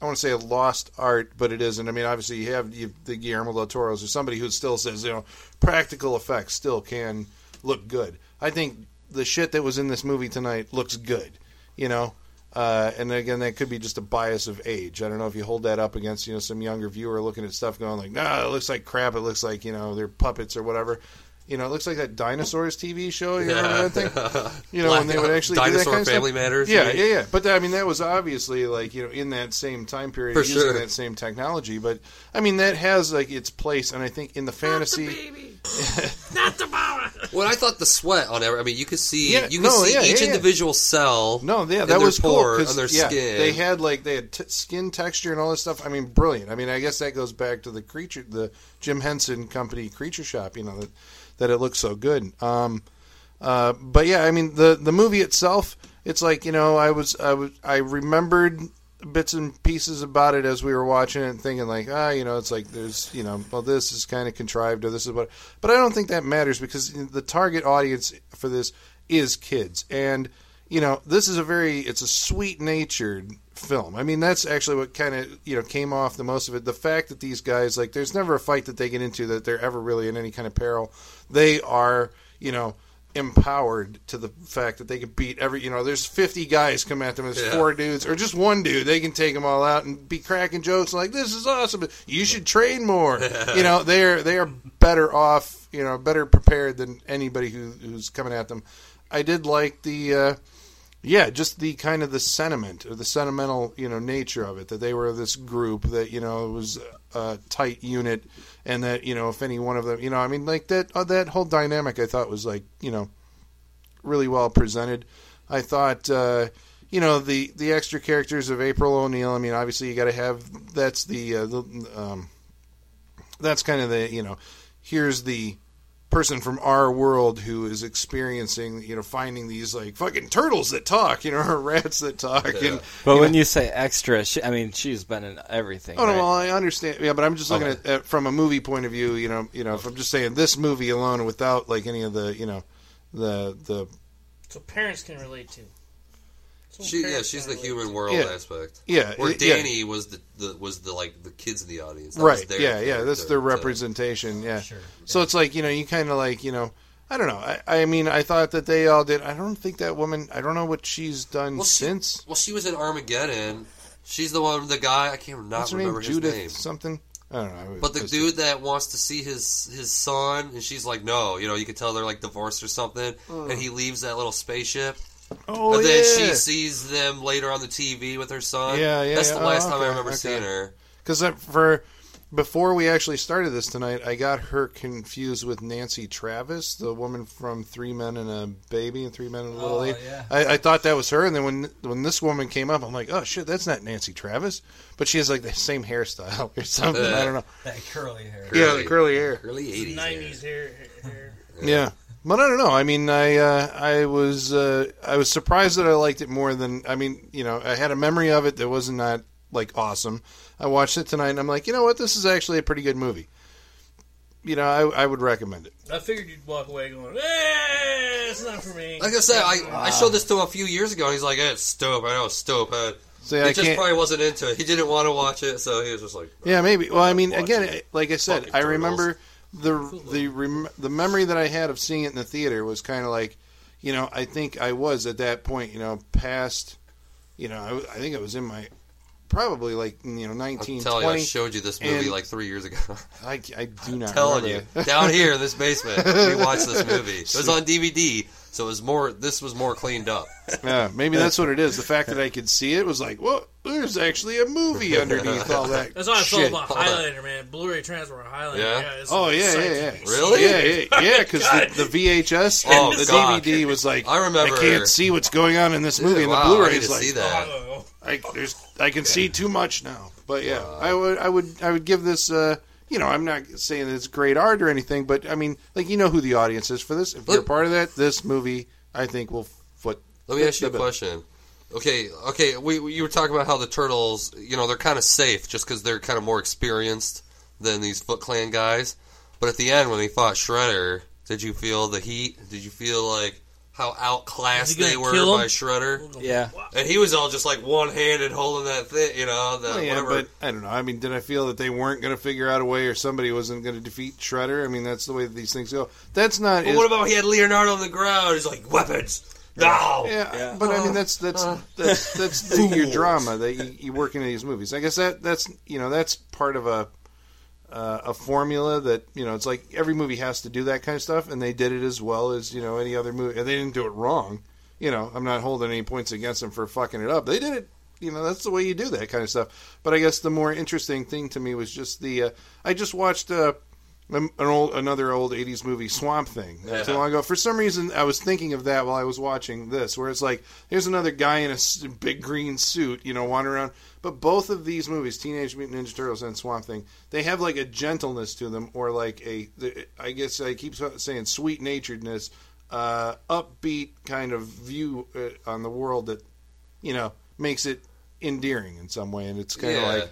I want to say a lost art, but it isn't. I mean, obviously you have you, the Guillermo del Toro's or somebody who still says, you know, practical effects still can look good. I think the shit that was in this movie tonight looks good, you know. Uh, and again, that could be just a bias of age. I don't know if you hold that up against you know some younger viewer looking at stuff going like, nah, it looks like crap. It looks like you know they're puppets or whatever. You know, it looks like that dinosaurs TV show. You remember that thing? *laughs* You know, when they would actually do that kind of stuff? Family Matters. Yeah, right? yeah, yeah. But I mean, that was obviously like you know in that same time period For using sure. that same technology. But I mean, that has like its place, and I think in the Not fantasy. the baby. *laughs* Not the mama. Well, I thought the sweat on every. I mean, you could see. Yeah, you could no, see yeah, each yeah, yeah. individual cell. No, yeah, that their was cool pore, 'cause, on their yeah, skin. They had like they had t- skin texture and all this stuff. I mean, brilliant. I mean, I guess that goes back to the creature, the Jim Henson Company Creature Shop. You know that that it looks so good. Um, uh, but yeah, I mean the the movie itself, it's like you know I was I was I remembered bits and pieces about it as we were watching it and thinking like ah you know it's like there's you know well this is kind of contrived or this is what but I don't think that matters because the target audience for this is kids and you know this is a very it's a sweet natured film. I mean that's actually what kind of you know came off the most of it. The fact that these guys like there's never a fight that they get into that they're ever really in any kind of peril. They are you know empowered to the fact that they can beat every you know there's 50 guys come at them. There's Yeah. four dudes or just one dude. They can take them all out and be cracking jokes like this is awesome. You should train more. *laughs* You know they're they are better off you know better prepared than anybody who, who's coming at them. I did like the uh yeah, just the kind of the sentiment or the sentimental, you know, nature of it. That they were this group that you know was a tight unit, and that you know if any one of them, you know, I mean, like that uh, that whole dynamic, I thought was like you know, really well presented. I thought, uh, you know, the the extra characters of April O'Neil. I mean, obviously you got to have that's the uh, the um, that's kind of the you know, here's the person from our world who is experiencing, you know, finding these like fucking turtles that talk, you know, *laughs* or rats that talk. And But you when know- you say extra, she, I mean, she's been in everything. Oh no, well I understand. Yeah, but I'm just looking Okay. at, at from a movie point of view. You know, you know, if I'm just saying this movie alone without like any of the, you know, the the So parents can relate to. So She, yeah, she's the human world Yeah. aspect. yeah, Where it- yeah. Danny was the, the was the like the kids in the audience. That was right? their Yeah, yeah, that's character, their so- representation. Yeah. Sure. So it's like you know, you kind of like you know, I don't know. I, I mean, I thought that they all did. I don't think that woman. I don't know what she's done Well, she- since. Well, she was in Armageddon. She's the one, the guy. I can't not What's her remember name? his Judith name. something. I don't know. I But the pissed. dude that wants to see his his son, and she's like, no, you know, you can tell they're like divorced or something, oh. and he leaves that little spaceship, oh and yeah, then she sees them later on the TV with her son. Yeah, yeah, That's the yeah. last Oh, time I okay, remember okay. seeing her. because for before we actually started this tonight, I got her confused with Nancy Travis, the woman from Three Men and a Baby and Three Men and a Little Oh, Lady. yeah. I, I thought that was her, and then when when this woman came up, I'm like, oh shit, that's not Nancy Travis, but she has like the same hairstyle or something. I don't know. Uh, that curly hair. Yeah, the curly hair. early '80s. Nineties hair, hair. Yeah. But I don't know. I mean, I uh, I was uh, I was surprised that I liked it more than I mean, you know, I had a memory of it that was not that like awesome. I watched it tonight and I'm like, you know what, this is actually a pretty good movie. You know, I, I would recommend it. I figured you'd walk away going, "Eh, it's not for me." Like I said, I, I showed this to him a few years ago, and he's like, eh, "It's dope. I know it's dope." Uh, See, he I just can't. probably wasn't into it. He didn't want to watch it, so he was just like, Yeah, maybe. Well, I mean, Watch again, it. like I said, Fucking I turtles. remember the the rem- the memory that I had of seeing it in the theater was kind of like, you know, I think I was at that point, you know, past, you know, I, I think it was in my probably like you know "I'm 19, telling you, I showed you this movie like three years ago." *laughs* I, I do not telling you, down here in this *laughs* basement, we watched this movie. It was on DVD, so it was more. This was more cleaned up. Yeah, maybe that's what it is. The fact that I could see it was like, well, there's actually a movie underneath all that. That's why I shit. felt about Highlander, man. Blu-ray transfer of Highlander. Yeah? Yeah. it's Oh yeah, yeah, yeah. Really? Yeah, yeah, yeah. Because the, *laughs* the VHS, Oh, the God. DVD was like, I remember- I can't see what's going on in this movie, and wow, the I Blu-ray is like, see that. Oh, I, there's, I can see too much now. But yeah, I would, I would, I would give this. Uh, you know, I'm not saying it's great art or anything, but I mean, like you know who the audience is for this. If you're part of that, this movie, I think will foot. Let me ask you a bill. question. Okay, okay. We, we- you were talking about how the turtles, you know, they're kind of safe just because they're kind of more experienced than these Foot Clan guys. But at the end, when they fought Shredder, did you feel the heat? Did you feel like how outclassed Is he gonna they were kill him? by Shredder? Yeah. And he was all just like one handed holding that thing, you know, the Well, yeah, whatever. but I don't know. I mean, did I feel that they weren't going to figure out a way, or somebody wasn't going to defeat Shredder? I mean, that's the way that these things go. That's not. But as- what about he had Leonardo on the ground? He's like weapons. No. Yeah, Yeah. but I mean that's uh, that's uh. that's that's the, your *laughs* drama that you, you work into these movies. I guess that that's you know that's part of a uh, a formula that you know it's like every movie has to do that kind of stuff, and they did it as well as you know any other movie. And they didn't do it wrong. You know, I'm not holding any points against them for fucking it up. They did it. You know, that's the way you do that kind of stuff. But I guess the more interesting thing to me was just the. Uh, I just watched. Uh, an old, another old '80s movie, Swamp Thing, not too long ago. For some reason, I was thinking of that while I was watching this, where it's like, here's another guy in a big green suit, you know, wandering around. But both of these movies, Teenage Mutant Ninja Turtles and Swamp Thing, they have like a gentleness to them, or like a i guess I keep saying sweet naturedness, uh, upbeat kind of view uh, on the world that, you know, makes it endearing in some way. And it's kind of Yeah. like,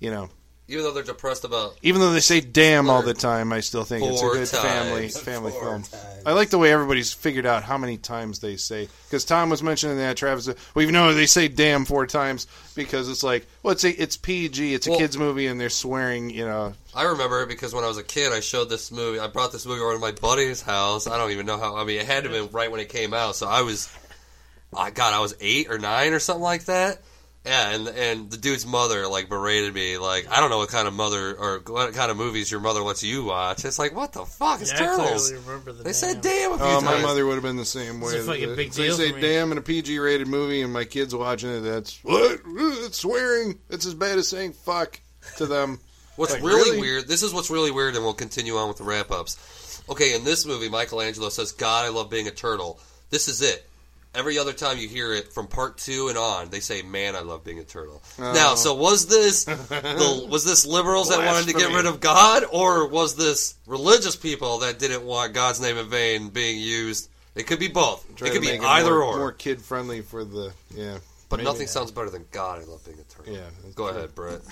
you know, Even though they're depressed about even though they say "damn" all the time, I still think it's a four good family times. family Four film. times. I like the way everybody's figured out how many times they say because Tom was mentioning that Travis. Uh, well, you know they say "damn" four times because it's like, well, it's a, it's PG, it's a Well- kids movie, and they're swearing. You know, I remember it because when I was a kid, I showed this movie. I brought this movie over to my buddy's house. I don't even know how. I mean, it had to have been right when it came out. So I was, I God, I was eight or nine or something like that. Yeah, and and the dude's mother like berated me. Like I don't know what kind of mother or what kind of movies your mother lets you watch. It's like what the fuck? It's Yeah, I turtles. remember the They name. said damn a few oh, times. my mother would have been the same way. It's a fucking If big they deal say for me. "damn" in a PG-rated movie, and my kids watching it. That's what it's swearing. It's as bad as saying "fuck" to them. *laughs* What's Like, really, really? weird, this is what's really weird, and we'll continue on with the wrap ups. Okay, in this movie, Michelangelo says, God, I love being a turtle. This is it. Every other time you hear it from part two and on, they say, "Man, I love being a turtle." Oh. Now, so was this *laughs* the, was this liberals that wanted to get rid of God, or was this religious people that didn't want God's name in vain being used? It could be both. Try it to could be make either more, or. more kid friendly for the yeah. but maybe. nothing sounds better than God. I love being a turtle. Yeah, Go ahead, Brett. *laughs*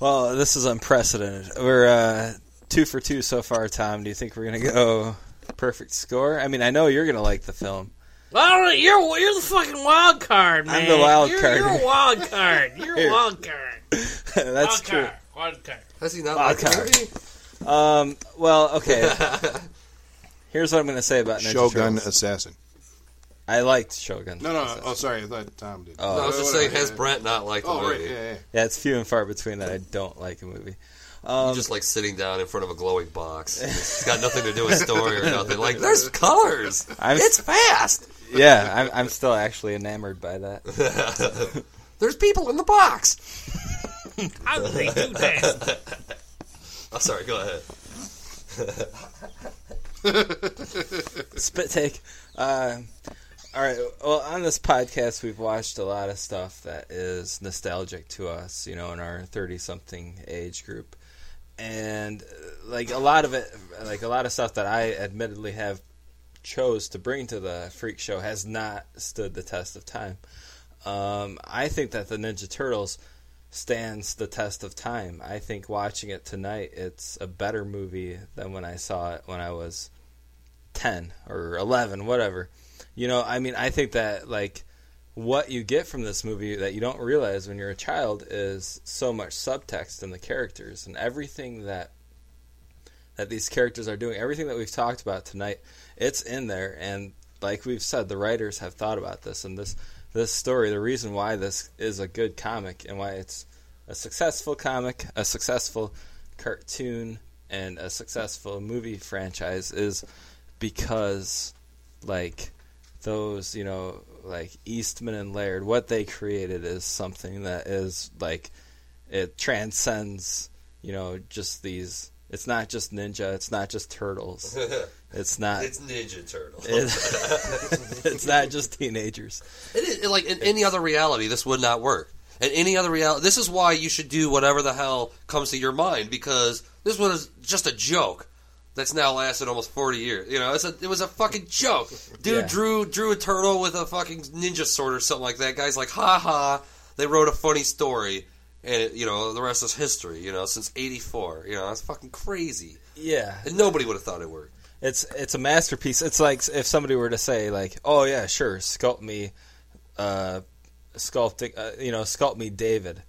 Well, this is unprecedented. We're uh, two for two so far, Tom. Do you think we're gonna go perfect score? I mean, I know you're gonna like the film. I you're you're the fucking wild card, man. I'm the wild you're, card. You're a wild card. You're a wild card. *laughs* That's wild true. card. Wild card. Has he not Wild liked the card. movie? Um, well, okay. *laughs* Here's what I'm gonna say about Ninja Shogun Turtles. assassin. I liked Shogun. No, no. Oh, sorry. I thought Tom did. Oh. No, I was just Whatever, saying, has Brent not liked the Oh, right. movie? Yeah, yeah. Yeah, it's few and far between that I don't like a movie. you just like sitting down in front of a glowing box. *laughs* It's got nothing to do with story or nothing. Like there's colors. I'm- it's fast. Yeah, I'm, I'm still actually enamored by that. *laughs* There's people in the box. How do they do that? Oh, sorry. Go ahead. *laughs* Spit take. Uh, all right. Well, on this podcast, we've watched a lot of stuff that is nostalgic to us, you know, in our thirty-something age group, and uh, like a lot of it, like a lot of stuff that I admittedly have chose to bring to the freak show has not stood the test of time. Um, I think that the Ninja Turtles stands the test of time. I think watching it tonight, it's a better movie than when I saw it when I was 10 or 11, whatever. You know, I mean, I think that, like, what you get from this movie that you don't realize when you're a child is so much subtext in the characters and everything that that these characters are doing, everything that we've talked about tonight, it's in there. And like we've said the writers have thought about this. And this this story, the reason why this is a good comic and why it's a successful comic, a successful cartoon and a successful movie franchise is because like those, you know, like Eastman and Laird, what they created is something that is like it transcends, you know, just these it's not just ninja, it's not just turtles. *laughs* It's not It's Ninja Turtle. it, *laughs* it's not just teenagers. It is, like in any other reality, this would not work. In any other reality, this is why you should do whatever the hell comes to your mind because this was just a joke that's now lasted almost forty years. You know, it's a, it was a fucking joke. Dude Yeah. drew drew a turtle with a fucking ninja sword or something like that. Guys like, ha ha. They wrote a funny story, and it, you know the rest is history. You know, since '84. You know, it's fucking crazy, Yeah, and nobody would have thought it worked. it's it's a masterpiece. It's like if somebody were to say like, "Oh yeah, sure, sculpt me, uh, sculpting, uh, you know, sculpt me David,"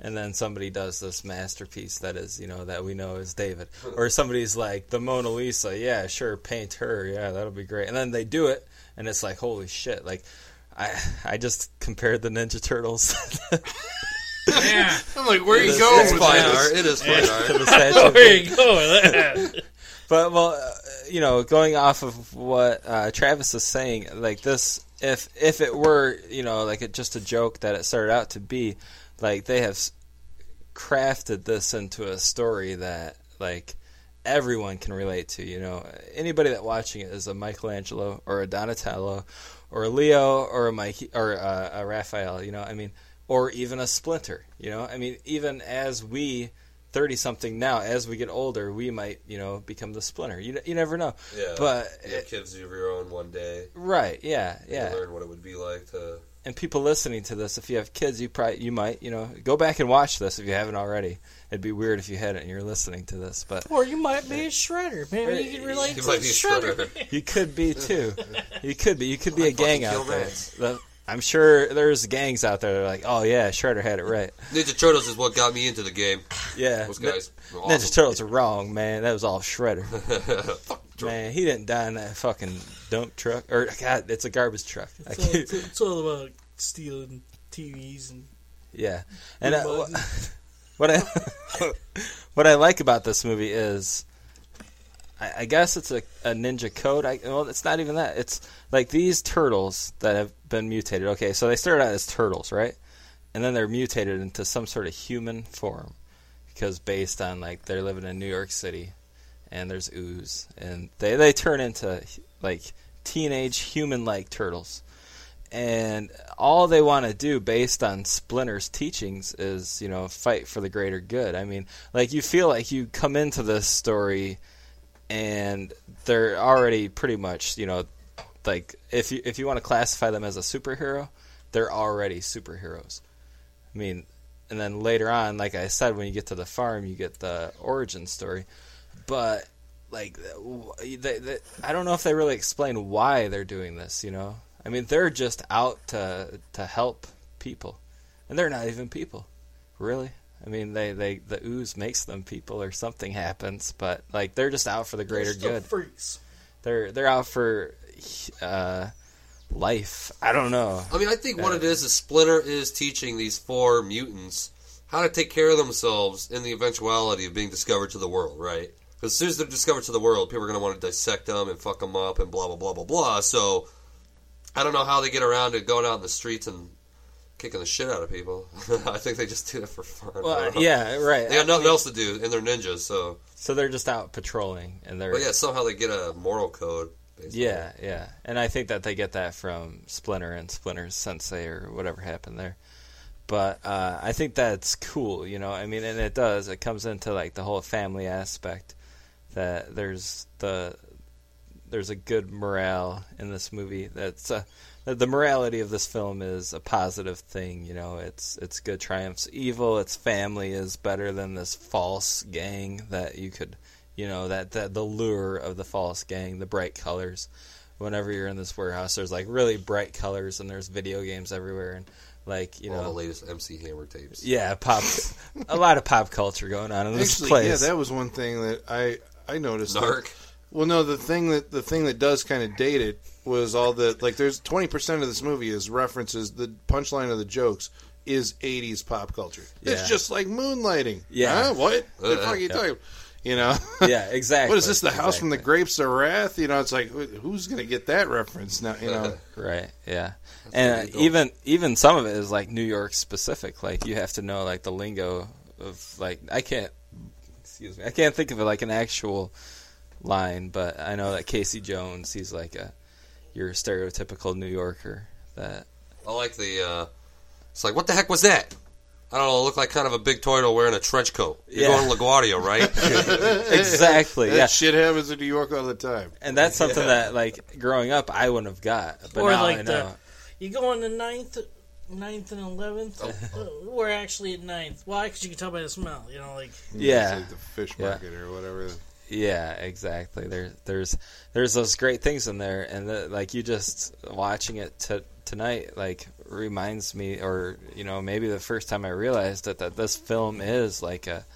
and then somebody does this masterpiece that is, you know, that we know is David, or somebody's like the Mona Lisa. Yeah, sure, paint her. Yeah, that'll be great. And then they do it, and it's like, holy shit! Like, I I just compared the Ninja Turtles *laughs* Yeah. I'm like, where are you It's, going it's with fine this? art. It is fine art. to the Statue of Where you *laughs* go with that? But well, uh, you know, going off of what uh, Travis is saying, like this, if if it were, you know, like it, just a joke that it started out to be, like they have crafted this into a story that like everyone can relate to. You know, anybody that watching it is a Michelangelo or a Donatello or a Leo or a Mikey or a, a Raphael. You know, I mean, or even a Splinter. You know, I mean, even as we. 30 something now as we get older we might you know become the splinter you, you never know Yeah, but you have kids of your own one day. right yeah You yeah learn what it would be like to. and people listening to this if you have kids you probably you might you know go back and watch this if you haven't already it'd be weird if you hadn't and you're listening to this but Or you might be a shredder. Maybe you can relate You to might a be a shredder. shredder. you could be too you could be you could be a I'd fucking gang kill out there. The- i'm sure there's gangs out there that are like oh yeah shredder had it right. Ninja Turtles is what got me into the game. yeah. Those guys. were ninja turtles are wrong man. That was all shredder. *laughs* Fuck Turtle. man he didn't die in that fucking dump truck. Or god it's a garbage truck. It's all, *laughs* it's, it's all about stealing TVs and Yeah, and uh, *laughs* what I what I like about this movie is, I, I guess it's a, a ninja code. I, well, it's not even that. It's like these turtles that have been mutated. Okay, so they started out as turtles, right? And then they're mutated into some sort of human form because based on like they're living in New York City, and there's ooze, and they they turn into like teenage human-like turtles and all they want to do based on splinter's teachings is you know fight for the greater good i mean like you feel like you come into this story and they're already pretty much you know like if you if you want to classify them as a superhero they're already superheroes i mean and then later on like i said when you get to the farm you get the origin story but like they, they, I don't know if they really explain why they're doing this. You know, I mean, they're just out to to help people, and they're not even people, really. I mean, they, they the ooze makes them people, or something happens, but like they're just out for the greater They're good. freaks. They're they're out for uh, life. I don't know. I mean, I think what it is is Splinter is teaching these four mutants how to take care of themselves in the eventuality of being discovered to the world, right? Because as soon as they're discovered to the world, people are going to want to dissect them and fuck them up and blah blah blah blah blah. So I don't know how they get around to going out in the streets and kicking the shit out of people. *laughs* I think they just do it for fun. Well, yeah, right. They got nothing else to do, and they're ninjas. So, So they're just out patrolling, and they're but yeah, somehow they get a moral code. Basically. Yeah, yeah, and I think that they get that from Splinter and Splinter's Sensei or whatever happened there. But uh, I think that's cool, you know. I mean, and it does. It comes into like the whole family aspect. That there's the there's a good morale in this movie. That's uh, the the morality of this film is a positive thing. You know, it's it's good triumphs evil. Its family is better than this false gang that you could you know that, that the lure of the false gang the bright colors whenever you're in this warehouse there's like really bright colors and there's video games everywhere and like you all know the latest MC Hammer tapes. yeah pop a lot of pop culture going on in this Actually, place yeah, that was one thing that I I noticed. that- Narc. Well, no, the thing that the thing that does kind of date it was all the like. There's twenty percent of this movie is references. The punchline of the jokes is '80s pop culture. It's Yeah. just like moonlighting. Yeah. Huh? what? the Uh, fuck are you talking? You know. *laughs* yeah exactly What is this? The house from the exactly. grapes of wrath? You know, it's like wh- who's gonna get that reference now? You know, *laughs* right yeah and uh, even even some of it is like new york specific like you have to know like the lingo of like i can't excuse me i can't think of it like an actual line but i know that casey jones he's like a your stereotypical new yorker that I like the. uh It's like, what the heck was that? I don't know. It looked like kind of a big tornado wearing a trench coat. You're Yeah. going to LaGuardia, right? *laughs* exactly that yeah shit happens in New York all the time. and that's something that like growing up i wouldn't have got but Or now like i the- know You go on the ninth, ninth and eleventh. Oh. Uh, We're actually at ninth. Why? Because you can tell by the smell. You know, like Yeah. It's like the fish Yeah. market or whatever. Yeah, exactly. There, there's, there's those great things in there, and the, like you just watching it t- tonight, like reminds me, or you know, maybe the first time I realized that that this film is like a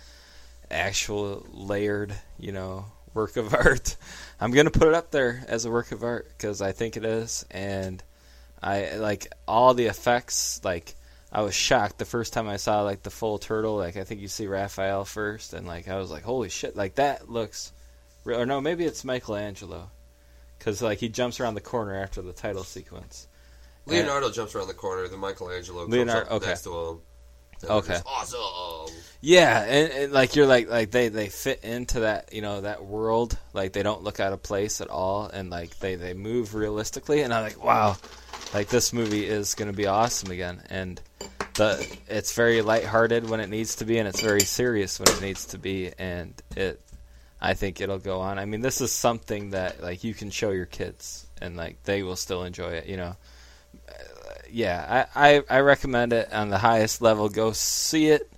actual layered, you know, work of *laughs* art. I'm gonna put it up there as a work of art because I think it is, and I like all the effects. Like I was shocked the first time I saw like the full turtle. Like I think you see Raphael first, and like I was like, holy shit! Like that looks, real. or no, maybe it's Michelangelo, because like he jumps around the corner after the title sequence. Leonardo jumps around the corner. Then Michelangelo comes Leonardo- up okay. next to him. And Okay. Awesome. Yeah, and, and like you're like like they they fit into that you know that world. Like they don't look out of place at all, and like they they move realistically. And I'm like, wow, like this movie is going to be awesome again. And the it's very lighthearted when it needs to be, and it's very serious when it needs to be. And it, I think it'll go on. I mean, this is something that like you can show your kids, and like they will still enjoy it. You know yeah, I, I, I recommend it on the highest level. Go see it,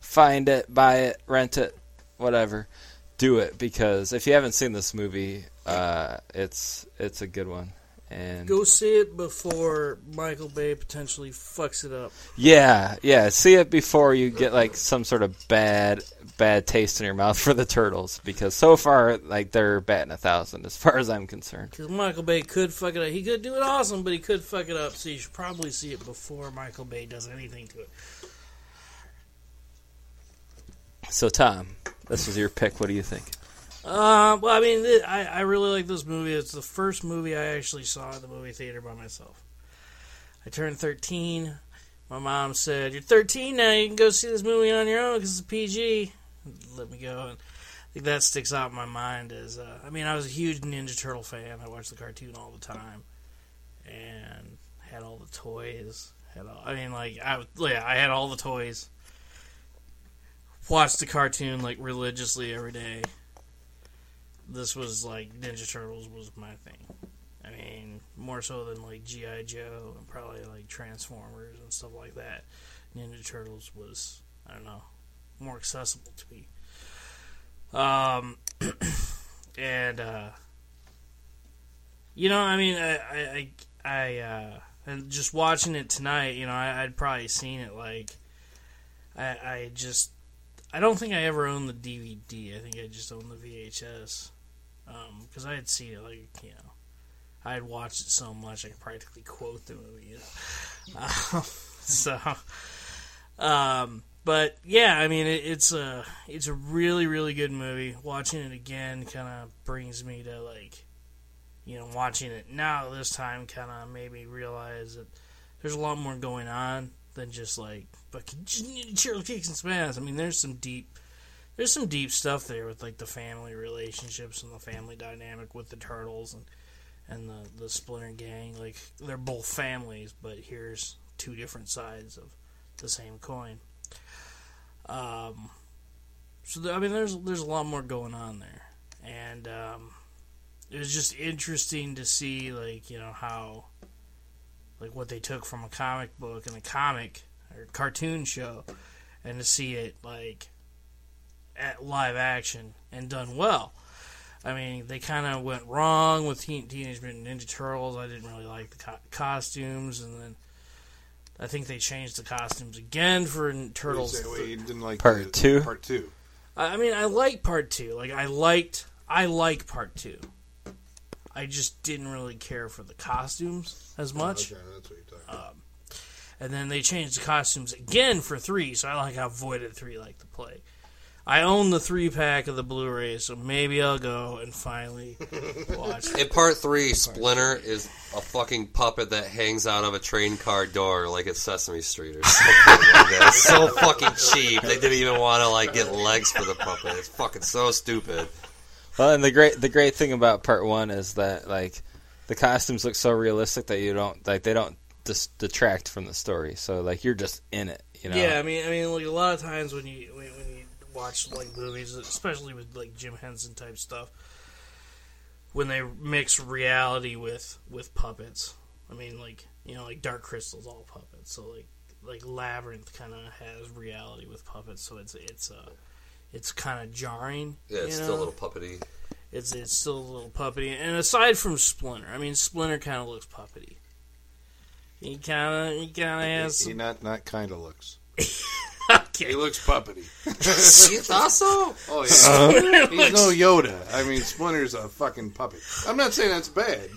find it, buy it, rent it, whatever. Do it because if you haven't seen this movie, uh, it's it's a good one. And go see it before Michael Bay potentially fucks it up. yeah, yeah, see it before you get like some sort of bad bad taste in your mouth for the turtles because so far like they're batting a thousand as far as I'm concerned. Because Michael Bay could fuck it up. He could do it awesome, but he could fuck it up. So you should probably see it before Michael Bay does anything to it. So Tom, this was your pick. What do you think? Uh, well, I mean, th- I, I really like this movie. It's the first movie I actually saw at the movie theater by myself. I turned 13. My mom said, You're 13 now, you can go see this movie on your own because it's a PG. Let me go. And I think that sticks out in my mind as, uh, I mean, I was a huge Ninja Turtle fan. I watched the cartoon all the time and had all the toys. Had all, I mean, like, I, yeah, I had all the toys. Watched the cartoon, like, religiously every day this was like Ninja Turtles was my thing. I mean, more so than like GI Joe and probably like Transformers and stuff like that. Ninja Turtles was I don't know more accessible to me. Um, *clears throat* and uh, you know, I mean, I I I, uh, and just watching it tonight, you know, I, I'd probably seen it like I I just I don't think I ever owned the DVD. I think I just owned the VHS because I had seen it like you know I had watched it so much I could practically quote the movie. You *laughs* know? um, so, um, but yeah, I mean, it, it's a it's a really really good movie. Watching it again kind of brings me to like, you know, watching it now this time kind of made me realize that there's a lot more going on than just like fucking *laughs* cheer kicks and smash. I mean, there's some deep there's some deep stuff there with like the family relationships and the family dynamic with the turtles and and the the Splinter gang. Like they're both families, but here's two different sides of the same coin. Um, so th- I mean, there's there's a lot more going on there, and um, it was just interesting to see like you know how like what they took from a comic book and a comic or cartoon show, and to see it like at live action and done well. I mean, they kind of went wrong with Teen- Teenage Mutant Ninja Turtles. I didn't really like the co- costumes, and then I think they changed the costumes again for Turtles. Say, wait, you didn't like Part the- two? Part two. I I mean, I like part two. Like, I liked, I like part two. I just didn't really care for the costumes as oh, much. Okay, that's what you're talking about. Um, and then they changed the costumes again for three, so I like how Voided three like to play. I own the three pack of the Blu-ray, so maybe I'll go and finally *laughs* watch. In part three, Splinter is a fucking puppet that hangs out of a train car door like it's Sesame Street or *laughs* something like that. It's so fucking cheap. They didn't even want to like get legs for the puppet. It's fucking so stupid. Well, and the great the great thing about part one is that like the costumes look so realistic that you don't like they don't dis- detract from the story. So like you're just in it, you know. Yeah, I mean, I mean, like a lot of times when you when, when you watch like movies, especially with like Jim Henson type stuff, when they mix reality with with puppets. I mean, like you know, like Dark Crystal's all puppets, so like like Labyrinth kind of has reality with puppets, so it's it's uh it's kind of jarring. Yeah, it's you still a little puppety. It's it's still a little puppety. And aside from Splinter, I mean, Splinter kind of looks puppety. He kind of he kind of has He some. not not kind of looks. *laughs* Okay. He looks puppety. *laughs* you thought so? Oh yeah. He's no Yoda. I mean, Splinter's a fucking puppet. I'm not saying that's bad.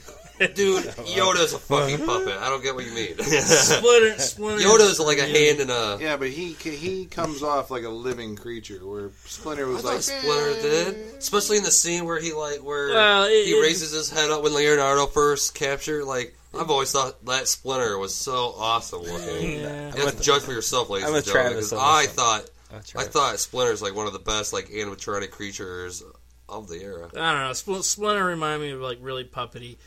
Dude, Yoda's a fucking puppet. I don't get what you mean. *laughs* Splinter, Splinter. Yoda's like a hand in a. Yeah, but he he comes off like a living creature, where Splinter I was thought like Splinter eh. did, especially in the scene where he like where Well, it- he it- raises his head up when Leonardo first captured. Like I've always thought that Splinter was so awesome looking. Yeah. You have to judge for yourself, ladies I'm and gentlemen. Travis 'cause on I thought That's I right. thought Splinter's like one of the best like animatronic creatures of the era. I don't know. Spl- Splinter reminded me of like really puppety.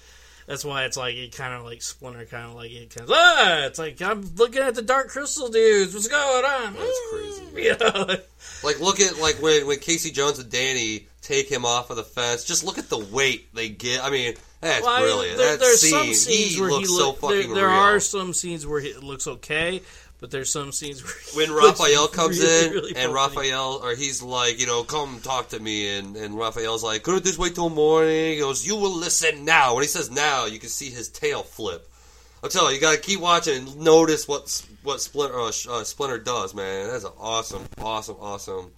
That's why it's like it kind of like Splinter, kind of like it kind of ah. It's like I'm looking at the Dark Crystal dudes. What's going on? That's *laughs* crazy. You know? Like look at like when when Casey Jones and Danny take him off of the fence. Just look at the weight they get. I mean, that's Well, I mean, brilliant. there- that there's scene, some scenes he where looks he so fucking there, there real. are some scenes where he, it looks okay, but there's some scenes where he when looks Raphael *laughs* comes really, in really and. Raphael or he's like, you know, come talk to me and, and Raphael's like, couldn't this wait till morning? He goes, You will listen now. When he says now, you can see his tail flip. I'm telling you, you gotta keep watching and notice what what Splinter uh, uh, Splinter does, man. That's an awesome, awesome, awesome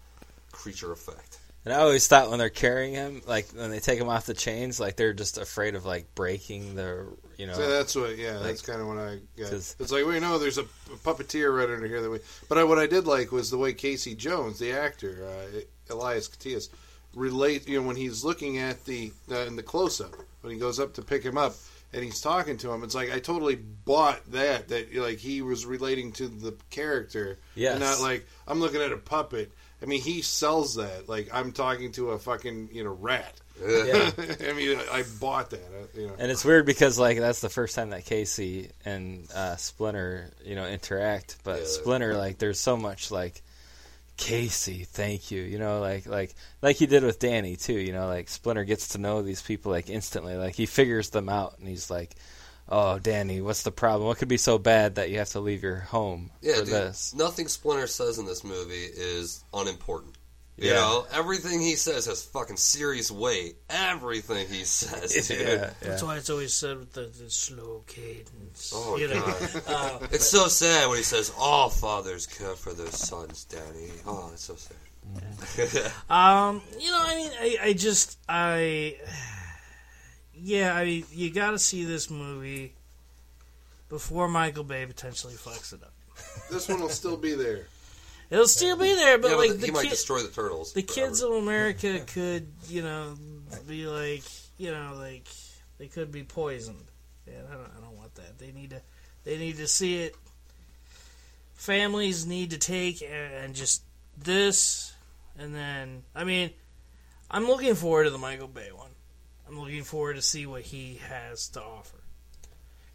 creature effect. And I always thought when they're carrying him, like when they take him off the chains, like they're just afraid of like breaking the, you know. So that's what, yeah, that's kind of what I got. It's like, well, you know, there's a, a puppeteer right under here. That we, but I, what I did like was the way Casey Jones, the actor, uh, Elias Koteas, relate. You know, when he's looking at the uh, in the close up, when he goes up to pick him up, and he's talking to him, it's like I totally bought that. That like he was relating to the character, Yes. and not like I'm looking at a puppet. I mean, he sells that. Like I'm talking to a fucking you know rat. Yeah. *laughs* I mean, I bought that. uh, You know. And it's weird because like that's the first time that Casey and uh, Splinter, you know, interact. But Yeah. Splinter, like, there's so much like Casey, thank you, you know, like like like he did with Danny too. You know, like Splinter gets to know these people like instantly. Like he figures them out, and he's like, "Oh, Danny, what's the problem? What could be so bad that you have to leave your home Yeah, for dude, this?" nothing Splinter says in this movie is unimportant. You Yeah. know, everything he says has fucking serious weight. Everything he says, *laughs* dude. Yeah, yeah. That's why it's always said with the, the slow cadence. Oh, you know, God. *laughs* uh, It's so sad when he says, "All fathers care for their sons, Danny. Oh, it's so sad. *laughs* Um, you know, I mean, I, I just, I, yeah, I mean, you got to see this movie before Michael Bay potentially fucks it up. This one will still be there. It'll still be there, but yeah, like but the he might kid, destroy the turtles. the forever. kids of America *laughs* could, you know, be like, you know, like they could be poisoned. And I don't, I don't want that. They need to, they need to see it. Families need to take and, and just this, and then I mean, I'm looking forward to the Michael Bay one. I'm looking forward to see what he has to offer.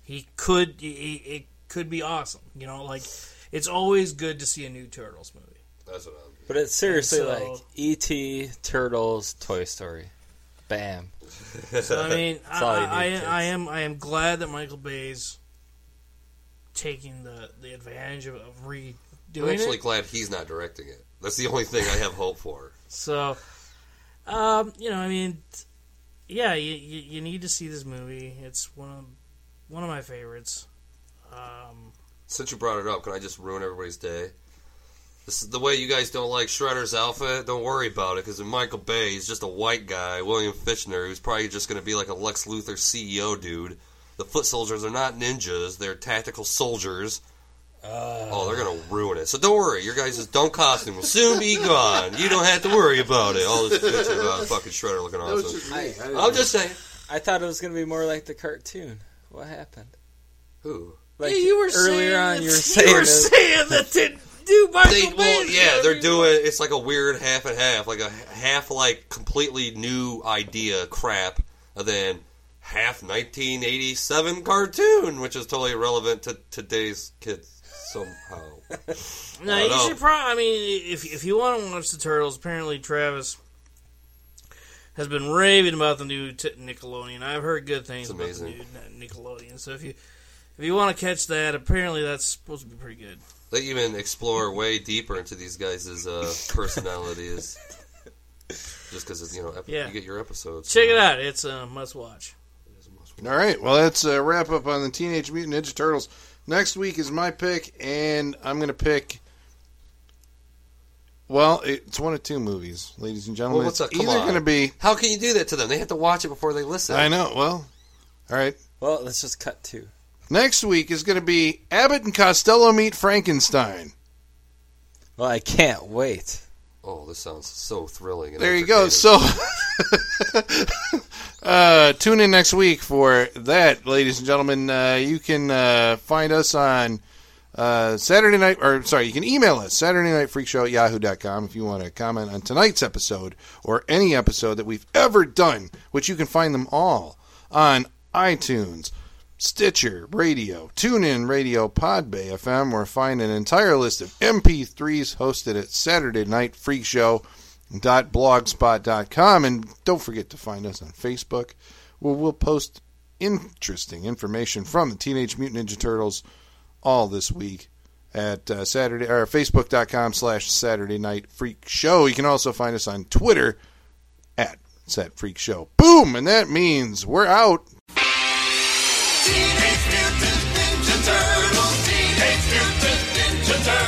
He could, he, it could be awesome. You know, like it's always good to see a new Turtles movie. That's what I'm. But it's seriously so- like E.T., Turtles, Toy Story. Bam. *laughs* So I mean, I, all need, I. I am I am glad that Michael Bay's taking the the advantage of, of I'm actually it. glad he's not directing it. That's the only thing I have hope for. So, um, you know, I mean, t- yeah, you, you you need to see this movie. It's one of one of my favorites. Um, Since you brought it up, can I just ruin everybody's day? This is the way you guys don't like Shredder's outfit. Don't worry about it, because in Michael Bay, he's just a white guy. William Fichtner, who's probably just going to be like a Lex Luthor CEO dude. The foot soldiers are not ninjas; they're tactical soldiers. Oh, they're gonna ruin it. So don't worry, your guys' dumb costume will soon be gone. You don't have to worry about it. All this bitching about fucking Shredder looking That awesome. just me. I didn't I'm just saying. I thought it was going to be more like the cartoon. What happened? Who? Like yeah, you were earlier on, you were *laughs* saying, you were saying that the new Michael They, well, Bay- yeah, they're doing. It's like a weird half and half, like a half like completely new idea crap, and then half 1987 cartoon, which is totally irrelevant to today's kids somehow. No, *laughs* I you know. should probably. I mean, if if you want to watch the Turtles, apparently Travis has been raving about the new t- Nickelodeon. I've heard good things about the new Nickelodeon. So if you if you want to catch that, apparently that's supposed to be pretty good. They even explore way deeper into these guys' uh, personalities, *laughs* just because it's you know ep- Yeah. you get your episodes. Check it out; it's a must watch. All right. Well, that's a wrap up on the Teenage Mutant Ninja Turtles. Next week is my pick, and I'm going to pick. Well, it's one of two movies, ladies and gentlemen. Well, what's it's? Come either going to be. How can you do that to them? They have to watch it before they listen. I know. Well, all right. Well, let's just cut two. Next week is going to be Abbott and Costello meet Frankenstein. Well, I can't wait. Oh, this sounds so thrilling. And There you go. So, *laughs* uh, tune in next week for that, ladies and gentlemen. Uh, you can uh, find us on uh, Saturday night, or sorry, you can email us Saturday Night Freak Show at yahoo.com if you want to comment on tonight's episode or any episode that we've ever done, which you can find them all on iTunes. Stitcher Radio, TuneIn Radio, Podbay FM, or find an entire list of MP3s hosted at Saturday Night Freak Show blogspot.com and don't forget to find us on Facebook where we'll post interesting information from the Teenage Mutant Ninja Turtles all this week at uh, Saturday or Facebook.com slash Saturday Night Freak Show. You can also find us on Twitter at Set Freak Show. Boom! And that means we're out. Teenage Mutant Ninja Turtles. Teenage Mutant Ninja Turtles.